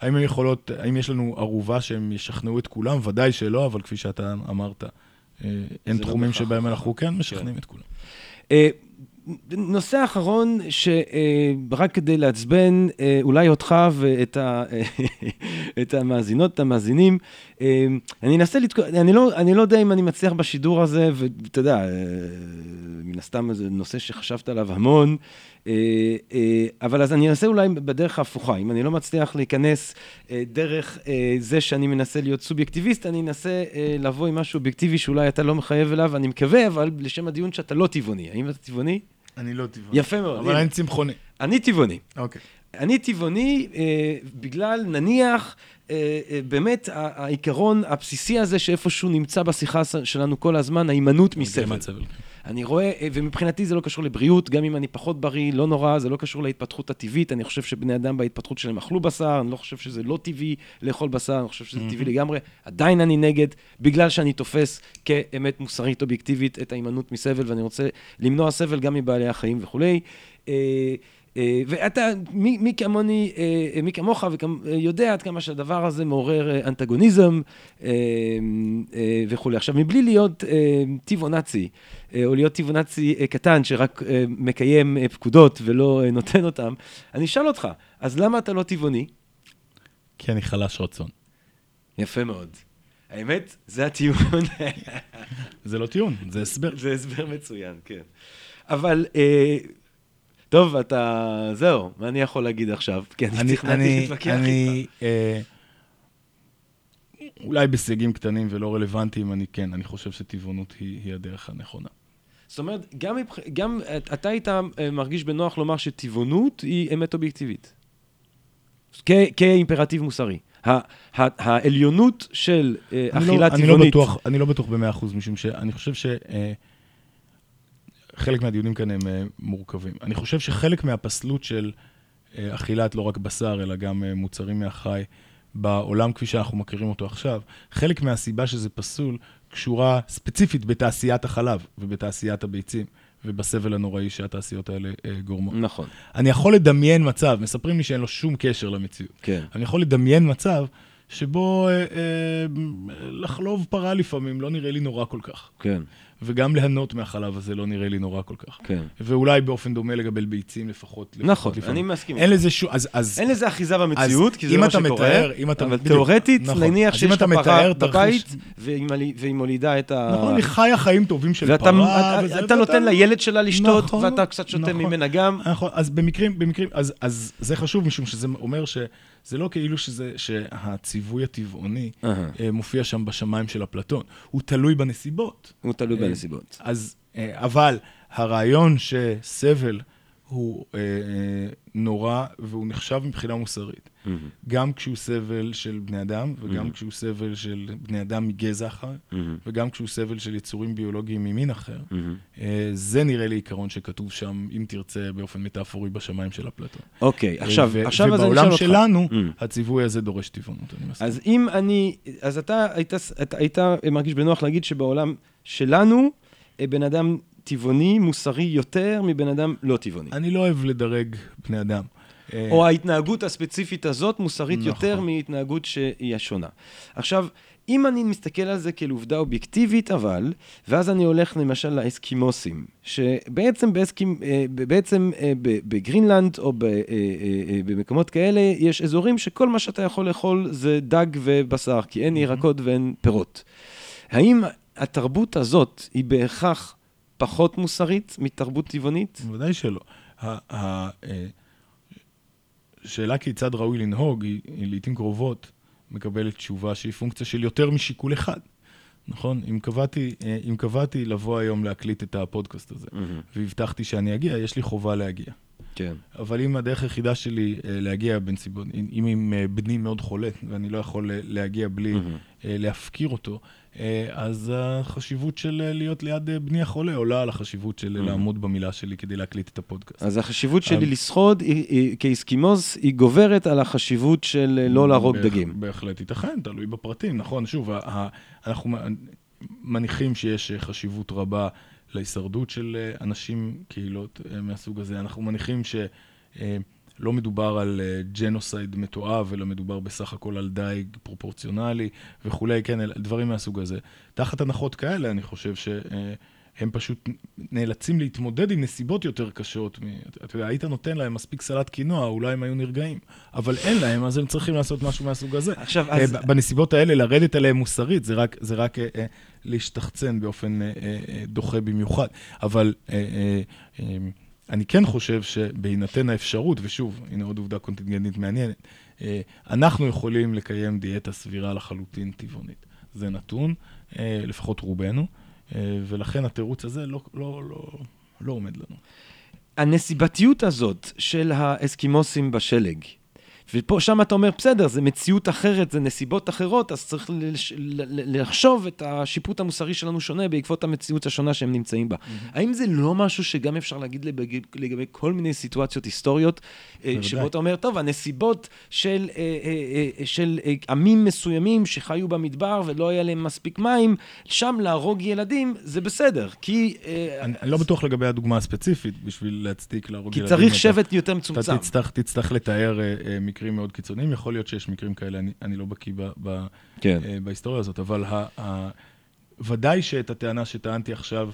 [SPEAKER 2] האם הן יכולות, האם יש לנו ערובה שהם ישכנעו את כולם? ודאי שלא, אבל כפי שאתה אמרת, אה, אין
[SPEAKER 1] לא
[SPEAKER 2] תחומים
[SPEAKER 1] בהכרח
[SPEAKER 2] שבהם. אנחנו כן משכנעים את כולם.
[SPEAKER 1] אה, נושא אחרון, שרק כדי לעצבן אה, אולי אותך ואת ה, את המאזינות, את המאזינים, אה, אני אנסה לתקוע, אני לא, אני לא יודע אם אני מצליח בשידור הזה, ואתה יודע, אה, מן הסתם זה נושא שחשבת עליו המון, אה, אה, אבל אז אני אנסה אולי בדרך ההפוכה, אם אני לא מצליח להיכנס דרך זה שאני מנסה להיות סובייקטיביסט, אני אנסה לבוא עם משהו אובייקטיבי שאולי אתה לא מחייב אליו, אני מקווה, אבל לשם הדיון שאתה לא טבעוני. האם אתה טבעוני?
[SPEAKER 2] אני לא טבעוני.
[SPEAKER 1] יפה מאוד.
[SPEAKER 2] אבל. אני צמחוני.
[SPEAKER 1] אני טבעוני.
[SPEAKER 2] אוקיי.
[SPEAKER 1] אני טבעוני אה, בגלל, נניח, באמת ה- העיקרון הבסיסי הזה שאיפשהו נמצא בשיחה שלנו כל הזמן, ההימנעות מסבל.
[SPEAKER 2] סבל.
[SPEAKER 1] אני רואה, אה, ומבחינתי זה לא קשור לבריאות, גם אם אני פחות בריא, לא נורא, זה לא קשור להתפתחות הטבעית. אני חושב שבני אדם בהתפתחות שלהם אכלו בשר, אני לא חושב שזה לא טבעי לאכול בשר, אני חושב שזה טבעי לגמרי. עדיין אני נגד, בגלל שאני תופס כאמת מוסרית אובייקטיבית את ההימנעות מסבל, ואני רוצה למנוע סבל גם מבעלי החיים וכולי. אה, אה, ואתה, מי, מי כמוני, אה, מי כמוך וכמ, אה, יודע עד כמה שהדבר הזה מעורר אה, אנטגוניזם אה, אה, וכולי. עכשיו, מבלי להיות אה, טבעונאצי, אה, או להיות טבעונאצי אה, קטן שרק אה, מקיים אה, פקודות ולא אה, נותן אותן, אני אשאל אותך, אז למה אתה לא טבעוני?
[SPEAKER 2] כי אני חלש רצון.
[SPEAKER 1] יפה מאוד. האמת, זה הטיעון.
[SPEAKER 2] זה לא טיעון, זה הסבר.
[SPEAKER 1] זה הסבר מצוין, כן. אבל, אה, טוב, אתה, זהו, מה אני יכול להגיד עכשיו? כי אני
[SPEAKER 2] אני,
[SPEAKER 1] תכננתי להתווכח איתך.
[SPEAKER 2] אה, אולי בסייגים קטנים ולא רלוונטיים, אני כן, אני חושב שטבעונות היא, היא הדרך הנכונה.
[SPEAKER 1] זאת אומרת, גם. גם את- אתה היית אה, מרגיש בנוח לומר שטבעונות היא אמת אובייקטיבית. כ- כאימפרטיב מוסרי. העליונות של אה, אכילה
[SPEAKER 2] לא, אני לא
[SPEAKER 1] טבעונית...
[SPEAKER 2] בטוח, אני לא בטוח במאה אחוז, משום שאני חושב שחלק מהדיונים כאן הם אה, מורכבים. אני חושב שחלק מהפסלות של אה, אכילת לא רק בשר, אלא גם אה, מוצרים מהחי בעולם כפי שאנחנו מכירים אותו עכשיו, חלק מהסיבה שזה פסול קשורה ספציפית בתעשיית החלב ובתעשיית הביצים ובסבל הנוראי שהתעשיות האלה אה, גורמות.
[SPEAKER 1] נכון,
[SPEAKER 2] אני יכול לדמיין מצב, מספרים לי שאין לו שום קשר למציאות.
[SPEAKER 1] כן.
[SPEAKER 2] אני יכול לדמיין מצב שבו אה, אה, לחלוב פרה לפעמים לא נראה לי נורא כל כך.
[SPEAKER 1] כן,
[SPEAKER 2] וגם ליהנות מהחלב הזה לא נראה לי נורא כל כך.
[SPEAKER 1] כן.
[SPEAKER 2] ואולי באופן דומה לגבי ביצים לפחות. לפחות
[SPEAKER 1] נכון,
[SPEAKER 2] לפעמים.
[SPEAKER 1] אני מסכים.
[SPEAKER 2] אין לזה שום... אז, אז,
[SPEAKER 1] אין לזה אחיזה במציאות, כי זה לא מה שקורה,
[SPEAKER 2] מתאר- אם אתה-
[SPEAKER 1] אבל
[SPEAKER 2] בדיוק,
[SPEAKER 1] תיאורטית,
[SPEAKER 2] נכון.
[SPEAKER 1] נניח שיש לך פרה
[SPEAKER 2] מתאר
[SPEAKER 1] בבית, והיא מולידה את ה...
[SPEAKER 2] נכון, היא חיה חיים טובים של
[SPEAKER 1] ואתה
[SPEAKER 2] פרה.
[SPEAKER 1] אתה-
[SPEAKER 2] וזה-
[SPEAKER 1] אתה נותן לילד שלה לשתות,
[SPEAKER 2] נכון,
[SPEAKER 1] ואתה קצת שותה
[SPEAKER 2] נכון.
[SPEAKER 1] ממנה גם.
[SPEAKER 2] נכון, אז במקרים, במקרים, אז, אז זה חשוב משום שזה אומר שזה לא כאילו שזה, שהציווי הטבעוני. אה, מופיע שם בשמיים של אפלטון, הוא תלוי בנסיבות.
[SPEAKER 1] הוא תלוי
[SPEAKER 2] אה,
[SPEAKER 1] בנסיבות.
[SPEAKER 2] אז, אה, אבל הרעיון שסבל הוא אה, אה, נורא והוא נחשב מבחינה מוסרית, גם כשהוא סבל של בני אדם וגם כשהוא סבל של בני אדם מגזע אחר, וגם כשהוא סבל של יצורים ביולוגיים ממין אחר, אה, זה נראה לי עיקרון שכתוב שם, אם תרצה, באופן מטאפורי בשמיים של אפלטון.
[SPEAKER 1] אוקיי, עכשיו,
[SPEAKER 2] ו-
[SPEAKER 1] עכשיו אז אני אשאל
[SPEAKER 2] ובעולם
[SPEAKER 1] אותך.
[SPEAKER 2] שלנו,
[SPEAKER 1] Mm.
[SPEAKER 2] הציווי הזה דורש טבעונות, אני מסכים.
[SPEAKER 1] אז אם אני, אז אתה היית, אתה היית מרגיש בנוח להגיד שבעולם שלנו, אה, בן אדם טבעוני, מוסרי יותר מבן אדם לא טבעוני.
[SPEAKER 2] אני לא אוהב לדרג בני אדם. אה,
[SPEAKER 1] או ההתנהגות הספציפית הזאת מוסרית
[SPEAKER 2] נכון.
[SPEAKER 1] יותר מהתנהגות שהיא השונה. עכשיו, אם אני מסתכל על זה כאל עובדה אובייקטיבית, אבל, ואז אני הולך למשל לאסקימוסים, שבעצם באסקימ, אה, בעצם אה, בגרינלנד או אה, אה, אה, במקומות כאלה, יש אזורים שכל מה שאתה יכול לאכול זה דג ובשר, כי אין ירקות ואין פירות. האם התרבות הזאת היא בהכרח פחות מוסרית מתרבות טבעונית?
[SPEAKER 2] בוודאי שלא. ה- ה- אה, השאלה כיצד ראוי לנהוג, היא, היא לעיתים קרובות מקבלת תשובה שהיא פונקציה של יותר משיקול אחד. נכון? אם קבעתי, אה, אם קבעתי לבוא היום להקליט את הפודקאסט הזה, והבטחתי שאני אגיע, יש לי חובה להגיע.
[SPEAKER 1] כן.
[SPEAKER 2] אבל אם הדרך היחידה שלי אה, להגיע בנסיבות, אם אם, אה, בני מאוד חולה ואני לא יכול אה, להגיע בלי אה, להפקיר אותו, אז החשיבות של להיות ליד בני החולה עולה על החשיבות של אה, לעמוד במילה שלי כדי להקליט את הפודקאסט.
[SPEAKER 1] אז החשיבות שלי
[SPEAKER 2] אבל-
[SPEAKER 1] לשרוד היא- גוברת על החשיבות של לא להרוג דגים.
[SPEAKER 2] בהחלט ייתכן, תלוי בפרטים, נכון. שוב, אנחנו מניחים שיש חשיבות רבה להישרדות של אה, אנשים, קהילות אה, מהסוג הזה. אנחנו מניחים שלא מדובר על אה, ג'נוסייד מתועב, אלא מדובר בסך הכל על דייג פרופורציונלי וכולי, כן, דברים מהסוג הזה. תחת הנחות כאלה, אני חושב ש... הם פשוט נאלצים להתמודד עם נסיבות יותר קשות. אתה יודע, היית נותן להם מספיק סלט קינוע, אולי הם היו נרגעים. אבל אין להם, אז הם צריכים לעשות משהו מהסוג הזה.
[SPEAKER 1] עכשיו,
[SPEAKER 2] אה,
[SPEAKER 1] אז-
[SPEAKER 2] בנסיבות האלה, לרדת עליהם מוסרית, זה רק, זה רק אה, אה, להשתחצן באופן דוחה במיוחד. אבל אני כן חושב שבהינתן האפשרות, ושוב, הנה עוד עובדה קונטינגנטית מעניינת, אנחנו יכולים לקיים דיאטה סבירה לחלוטין טבעונית. זה נתון, לפחות רובנו, ולכן התירוץ הזה לא, לא, לא, לא עומד לנו.
[SPEAKER 1] הנסיבתיות הזאת של האסקימוסים בשלג, ופה, שם אתה אומר, בסדר, זה מציאות אחרת, זה נסיבות אחרות, אז צריך לש- לחשוב את השיפוט המוסרי שלנו שונה בעקבות המציאות השונה שהם נמצאים בה. האם זה לא משהו שגם אפשר להגיד לגבי, לגבי כל מיני סיטואציות היסטוריות, אה,
[SPEAKER 2] בוודאי.
[SPEAKER 1] שבו אתה אומר, טוב, הנסיבות של, אה, אה, של עמים מסוימים שחיו במדבר ולא היה להם מספיק מים, שם להרוג ילדים זה בסדר, כי...
[SPEAKER 2] אני, אני לא בטוח לגבי הדוגמה הספציפית, בשביל להצדיק להרוג
[SPEAKER 1] כי
[SPEAKER 2] ילדים.
[SPEAKER 1] צריך
[SPEAKER 2] אתה-
[SPEAKER 1] שבט יותר
[SPEAKER 2] אתה
[SPEAKER 1] מצומצם.
[SPEAKER 2] תצטרך, תצטרך לתאר אה, מקרים מאוד קיצוניים, יכול להיות שיש מקרים כאלה, אני, אני לא בקיא ב, ב,
[SPEAKER 1] כן.
[SPEAKER 2] אה, בהיסטוריה הזאת, אבל ה, ה, ודאי שאת הטענה שטענתי עכשיו,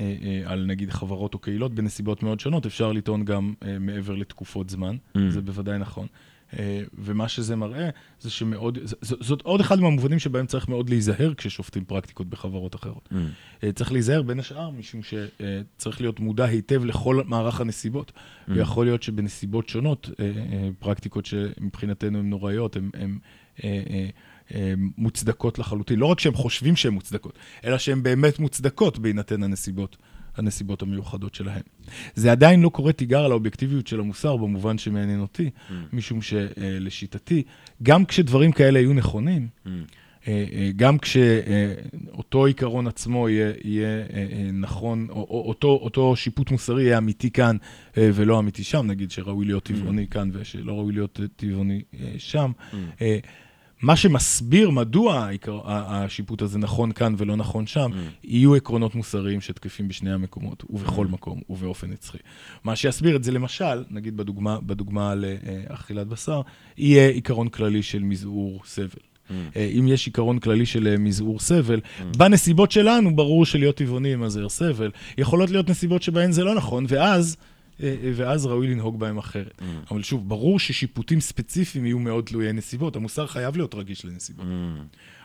[SPEAKER 2] אה, אה, על נגיד חברות או קהילות בנסיבות מאוד שונות, אפשר לטעון גם אה, מעבר לתקופות זמן,
[SPEAKER 1] Mm.
[SPEAKER 2] זה בוודאי נכון. אה, ומה שזה מראה, זה שמאוד, זאת עוד אחד מהמובנים שבהם צריך מאוד להיזהר כששופטים פרקטיקות בחברות אחרות.
[SPEAKER 1] Mm.
[SPEAKER 2] אה, צריך להיזהר בין השאר, משום שצריך להיות מודע היטב לכל מערך הנסיבות.
[SPEAKER 1] Mm.
[SPEAKER 2] ויכול להיות שבנסיבות שונות, אה, אה, פרקטיקות שמבחינתנו הן נוראיות, הן... אה, אה, אה, מוצדקות לחלוטין. לא רק שהן חושבים שהן מוצדקות, אלא שהן באמת מוצדקות בהינתן הנסיבות הנסיבות המיוחדות שלהם. זה עדיין לא קורא תיגר על האובייקטיביות של המוסר במובן שמעניין אותי,
[SPEAKER 1] Mm.
[SPEAKER 2] משום שלשיטתי, גם כשדברים כאלה יהיו נכונים,
[SPEAKER 1] Mm.
[SPEAKER 2] אה, אה, גם כשאותו עיקרון עצמו יהיה, יהיה אה, אה, נכון, או, או אותו, אותו שיפוט מוסרי יהיה אמיתי כאן אה, ולא אמיתי שם, נגיד שראוי להיות טבעוני כאן ושלא ראוי להיות אה, טבעוני אה, שם. אה, מה שמסביר מדוע השיפוט הזה נכון כאן ולא נכון שם, יהיו עקרונות מוסריים שתקפים בשני המקומות, ובכל מקום, ובאופן נצחי. מה שיסביר את זה, למשל, נגיד בדוגמה, בדוגמה על אה, אכילת בשר, יהיה עיקרון כללי של מזעור סבל. אה, אם יש עיקרון כללי של אה, מזעור סבל, בנסיבות שלנו ברור שלהיות טבעוני ימזער סבל. יכולות להיות נסיבות שבהן זה לא נכון, ואז, ואז ראוי לנהוג בהם אחרת. אבל שוב, ברור ששיפוטים ספציפיים יהיו מאוד תלויי נסיבות. המוסר חייב להיות רגיש לנסיבות.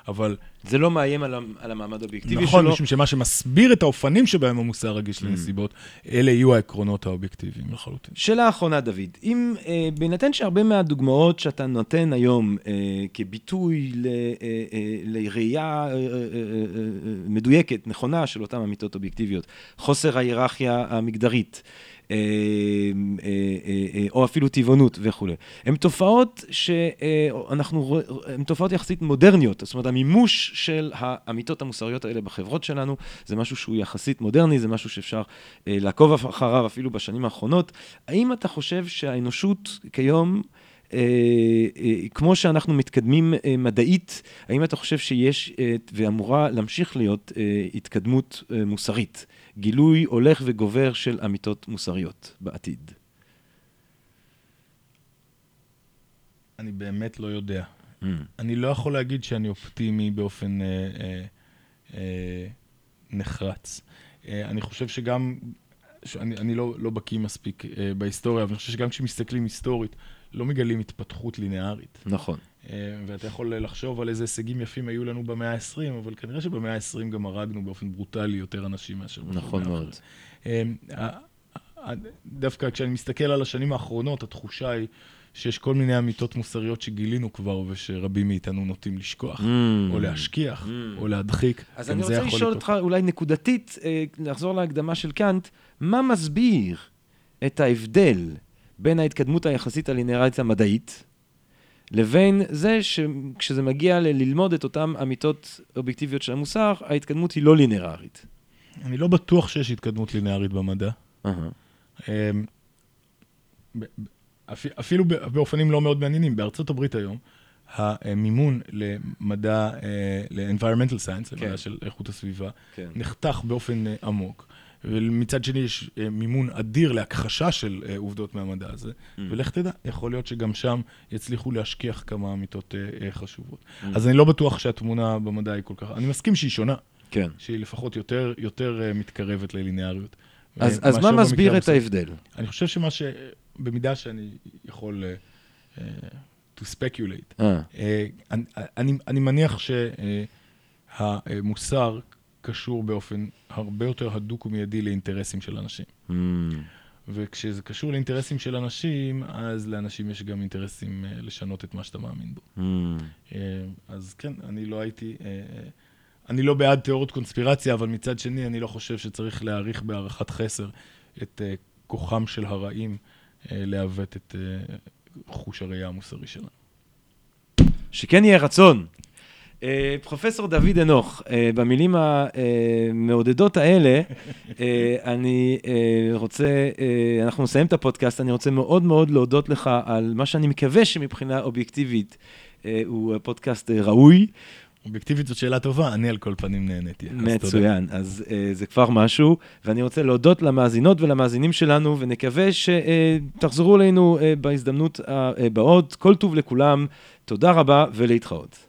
[SPEAKER 2] אבל
[SPEAKER 1] זה לא מאיים על, על המעמד האובייקטיבי
[SPEAKER 2] נכון,
[SPEAKER 1] שלו.
[SPEAKER 2] משום שמה שמסביר את האופנים שבהם המוסר רגיש לנסיבות, אלה יהיו העקרונות האובייקטיביים לחלוטין.
[SPEAKER 1] שאלה אחרונה, דוד. אם, אה, בהינתן שהרבה מהדוגמאות שאתה נותן היום אה, כביטוי ל, אה, אה, לראייה אה, אה, אה, אה, מדויקת, נכונה, של אותן אמיתות אובייקטיביות, חוסר ההיררכיה המגדרית, אה, אה, אה, אה, או אפילו טבעונות וכולי, הן תופעות שאנחנו, הן תופעות יחסית מודרניות, זאת אומרת, המימוש של האמיתות המוסריות האלה בחברות שלנו, זה משהו שהוא יחסית מודרני, זה משהו שאפשר אה, לעקוב אחריו אפילו בשנים האחרונות. האם אתה חושב שהאנושות כיום, אה, אה, כמו שאנחנו מתקדמים אה, מדעית, האם אתה חושב שיש אה, ואמורה להמשיך להיות אה, התקדמות אה, מוסרית, גילוי הולך וגובר של אמיתות מוסריות בעתיד?
[SPEAKER 2] אני באמת לא יודע. אני לא יכול להגיד שאני אופטימי באופן אה, אה, אה, נחרץ. אה, אני חושב שגם, שאני אני לא, לא בקיא מספיק אה, בהיסטוריה, אבל אני חושב שגם כשמסתכלים היסטורית, לא מגלים התפתחות לינארית.
[SPEAKER 1] נכון.
[SPEAKER 2] אה, ואתה יכול לחשוב על איזה הישגים יפים היו לנו במאה ה-20, אבל כנראה שבמאה ה-20 גם הרגנו באופן ברוטלי יותר אנשים מאשר...
[SPEAKER 1] נכון
[SPEAKER 2] במאה
[SPEAKER 1] מאוד.
[SPEAKER 2] אחרת. אה, ה- ה- דווקא כשאני מסתכל על השנים האחרונות, התחושה היא שיש כל מיני אמיתות מוסריות שגילינו כבר, ושרבים מאיתנו נוטים לשכוח, או להשכיח, או להדחיק.
[SPEAKER 1] Mm. אז
[SPEAKER 2] גם
[SPEAKER 1] אני רוצה לשאול. אותך אולי נקודתית, אה, לחזור להקדמה של קאנט, מה מסביר את ההבדל בין ההתקדמות היחסית הלינארית המדעית, לבין זה שכשזה מגיע ללמוד את אותן אמיתות אובייקטיביות של המוסר, ההתקדמות היא לא לינארית.
[SPEAKER 2] אני לא בטוח שיש התקדמות לינארית במדע. אפ- אפילו באופנים לא מאוד מעניינים. בארצות הברית היום, המימון למדע, אה, ל-environmental science,
[SPEAKER 1] כן.
[SPEAKER 2] למדע של איכות הסביבה,
[SPEAKER 1] כן.
[SPEAKER 2] נחתך באופן אה, עמוק. ומצד שני יש אה, מימון אדיר להכחשה של אה, עובדות מהמדע הזה,
[SPEAKER 1] Mm.
[SPEAKER 2] ולך תדע, יכול להיות שגם שם יצליחו להשכיח כמה אמיתות אה, חשובות.
[SPEAKER 1] Mm.
[SPEAKER 2] אז אני לא בטוח שהתמונה במדע היא כל כך... אני מסכים שהיא שונה,
[SPEAKER 1] כן.
[SPEAKER 2] שהיא לפחות יותר, יותר מתקרבת לליניאריות.
[SPEAKER 1] אז, אז מה מסביר את. ההבדל?
[SPEAKER 2] אני חושב שמה ש... במידה שאני יכול אה, to speculate,
[SPEAKER 1] אה,
[SPEAKER 2] אני, אני, אני מניח שהמוסר קשור באופן הרבה יותר הדוק ומיידי לאינטרסים של אנשים.
[SPEAKER 1] mm,
[SPEAKER 2] וכשזה קשור לאינטרסים של אנשים, אז לאנשים יש גם אינטרסים אה, לשנות את מה שאתה מאמין בו.
[SPEAKER 1] mm.
[SPEAKER 2] אה, אז כן, אני לא הייתי... אה, אני לא בעד תיאוריות קונספירציה, אבל מצד שני, אני לא חושב שצריך להעריך בהערכת חסר את אה, כוחם של הרעים אה, לעוות את אה, חוש הראייה המוסרי שלנו.
[SPEAKER 1] שכן יהיה רצון. אה, פרופסור דוד אנוך, אה, במילים המעודדות האלה, אה, אני רוצה, אנחנו נסיים את הפודקאסט, אני רוצה מאוד מאוד להודות לך על מה שאני מקווה שמבחינה אובייקטיבית הוא פודקאסט ראוי,
[SPEAKER 2] אובייקטיבית זאת שאלה טובה, אני על כל פנים נהניתי.
[SPEAKER 1] מצוין, אז אה, זה כבר משהו, ואני רוצה להודות למאזינות ולמאזינים שלנו, ונקווה שתחזרו אלינו אה, בהזדמנות הבאות. כל טוב לכולם, תודה רבה ולהתראות.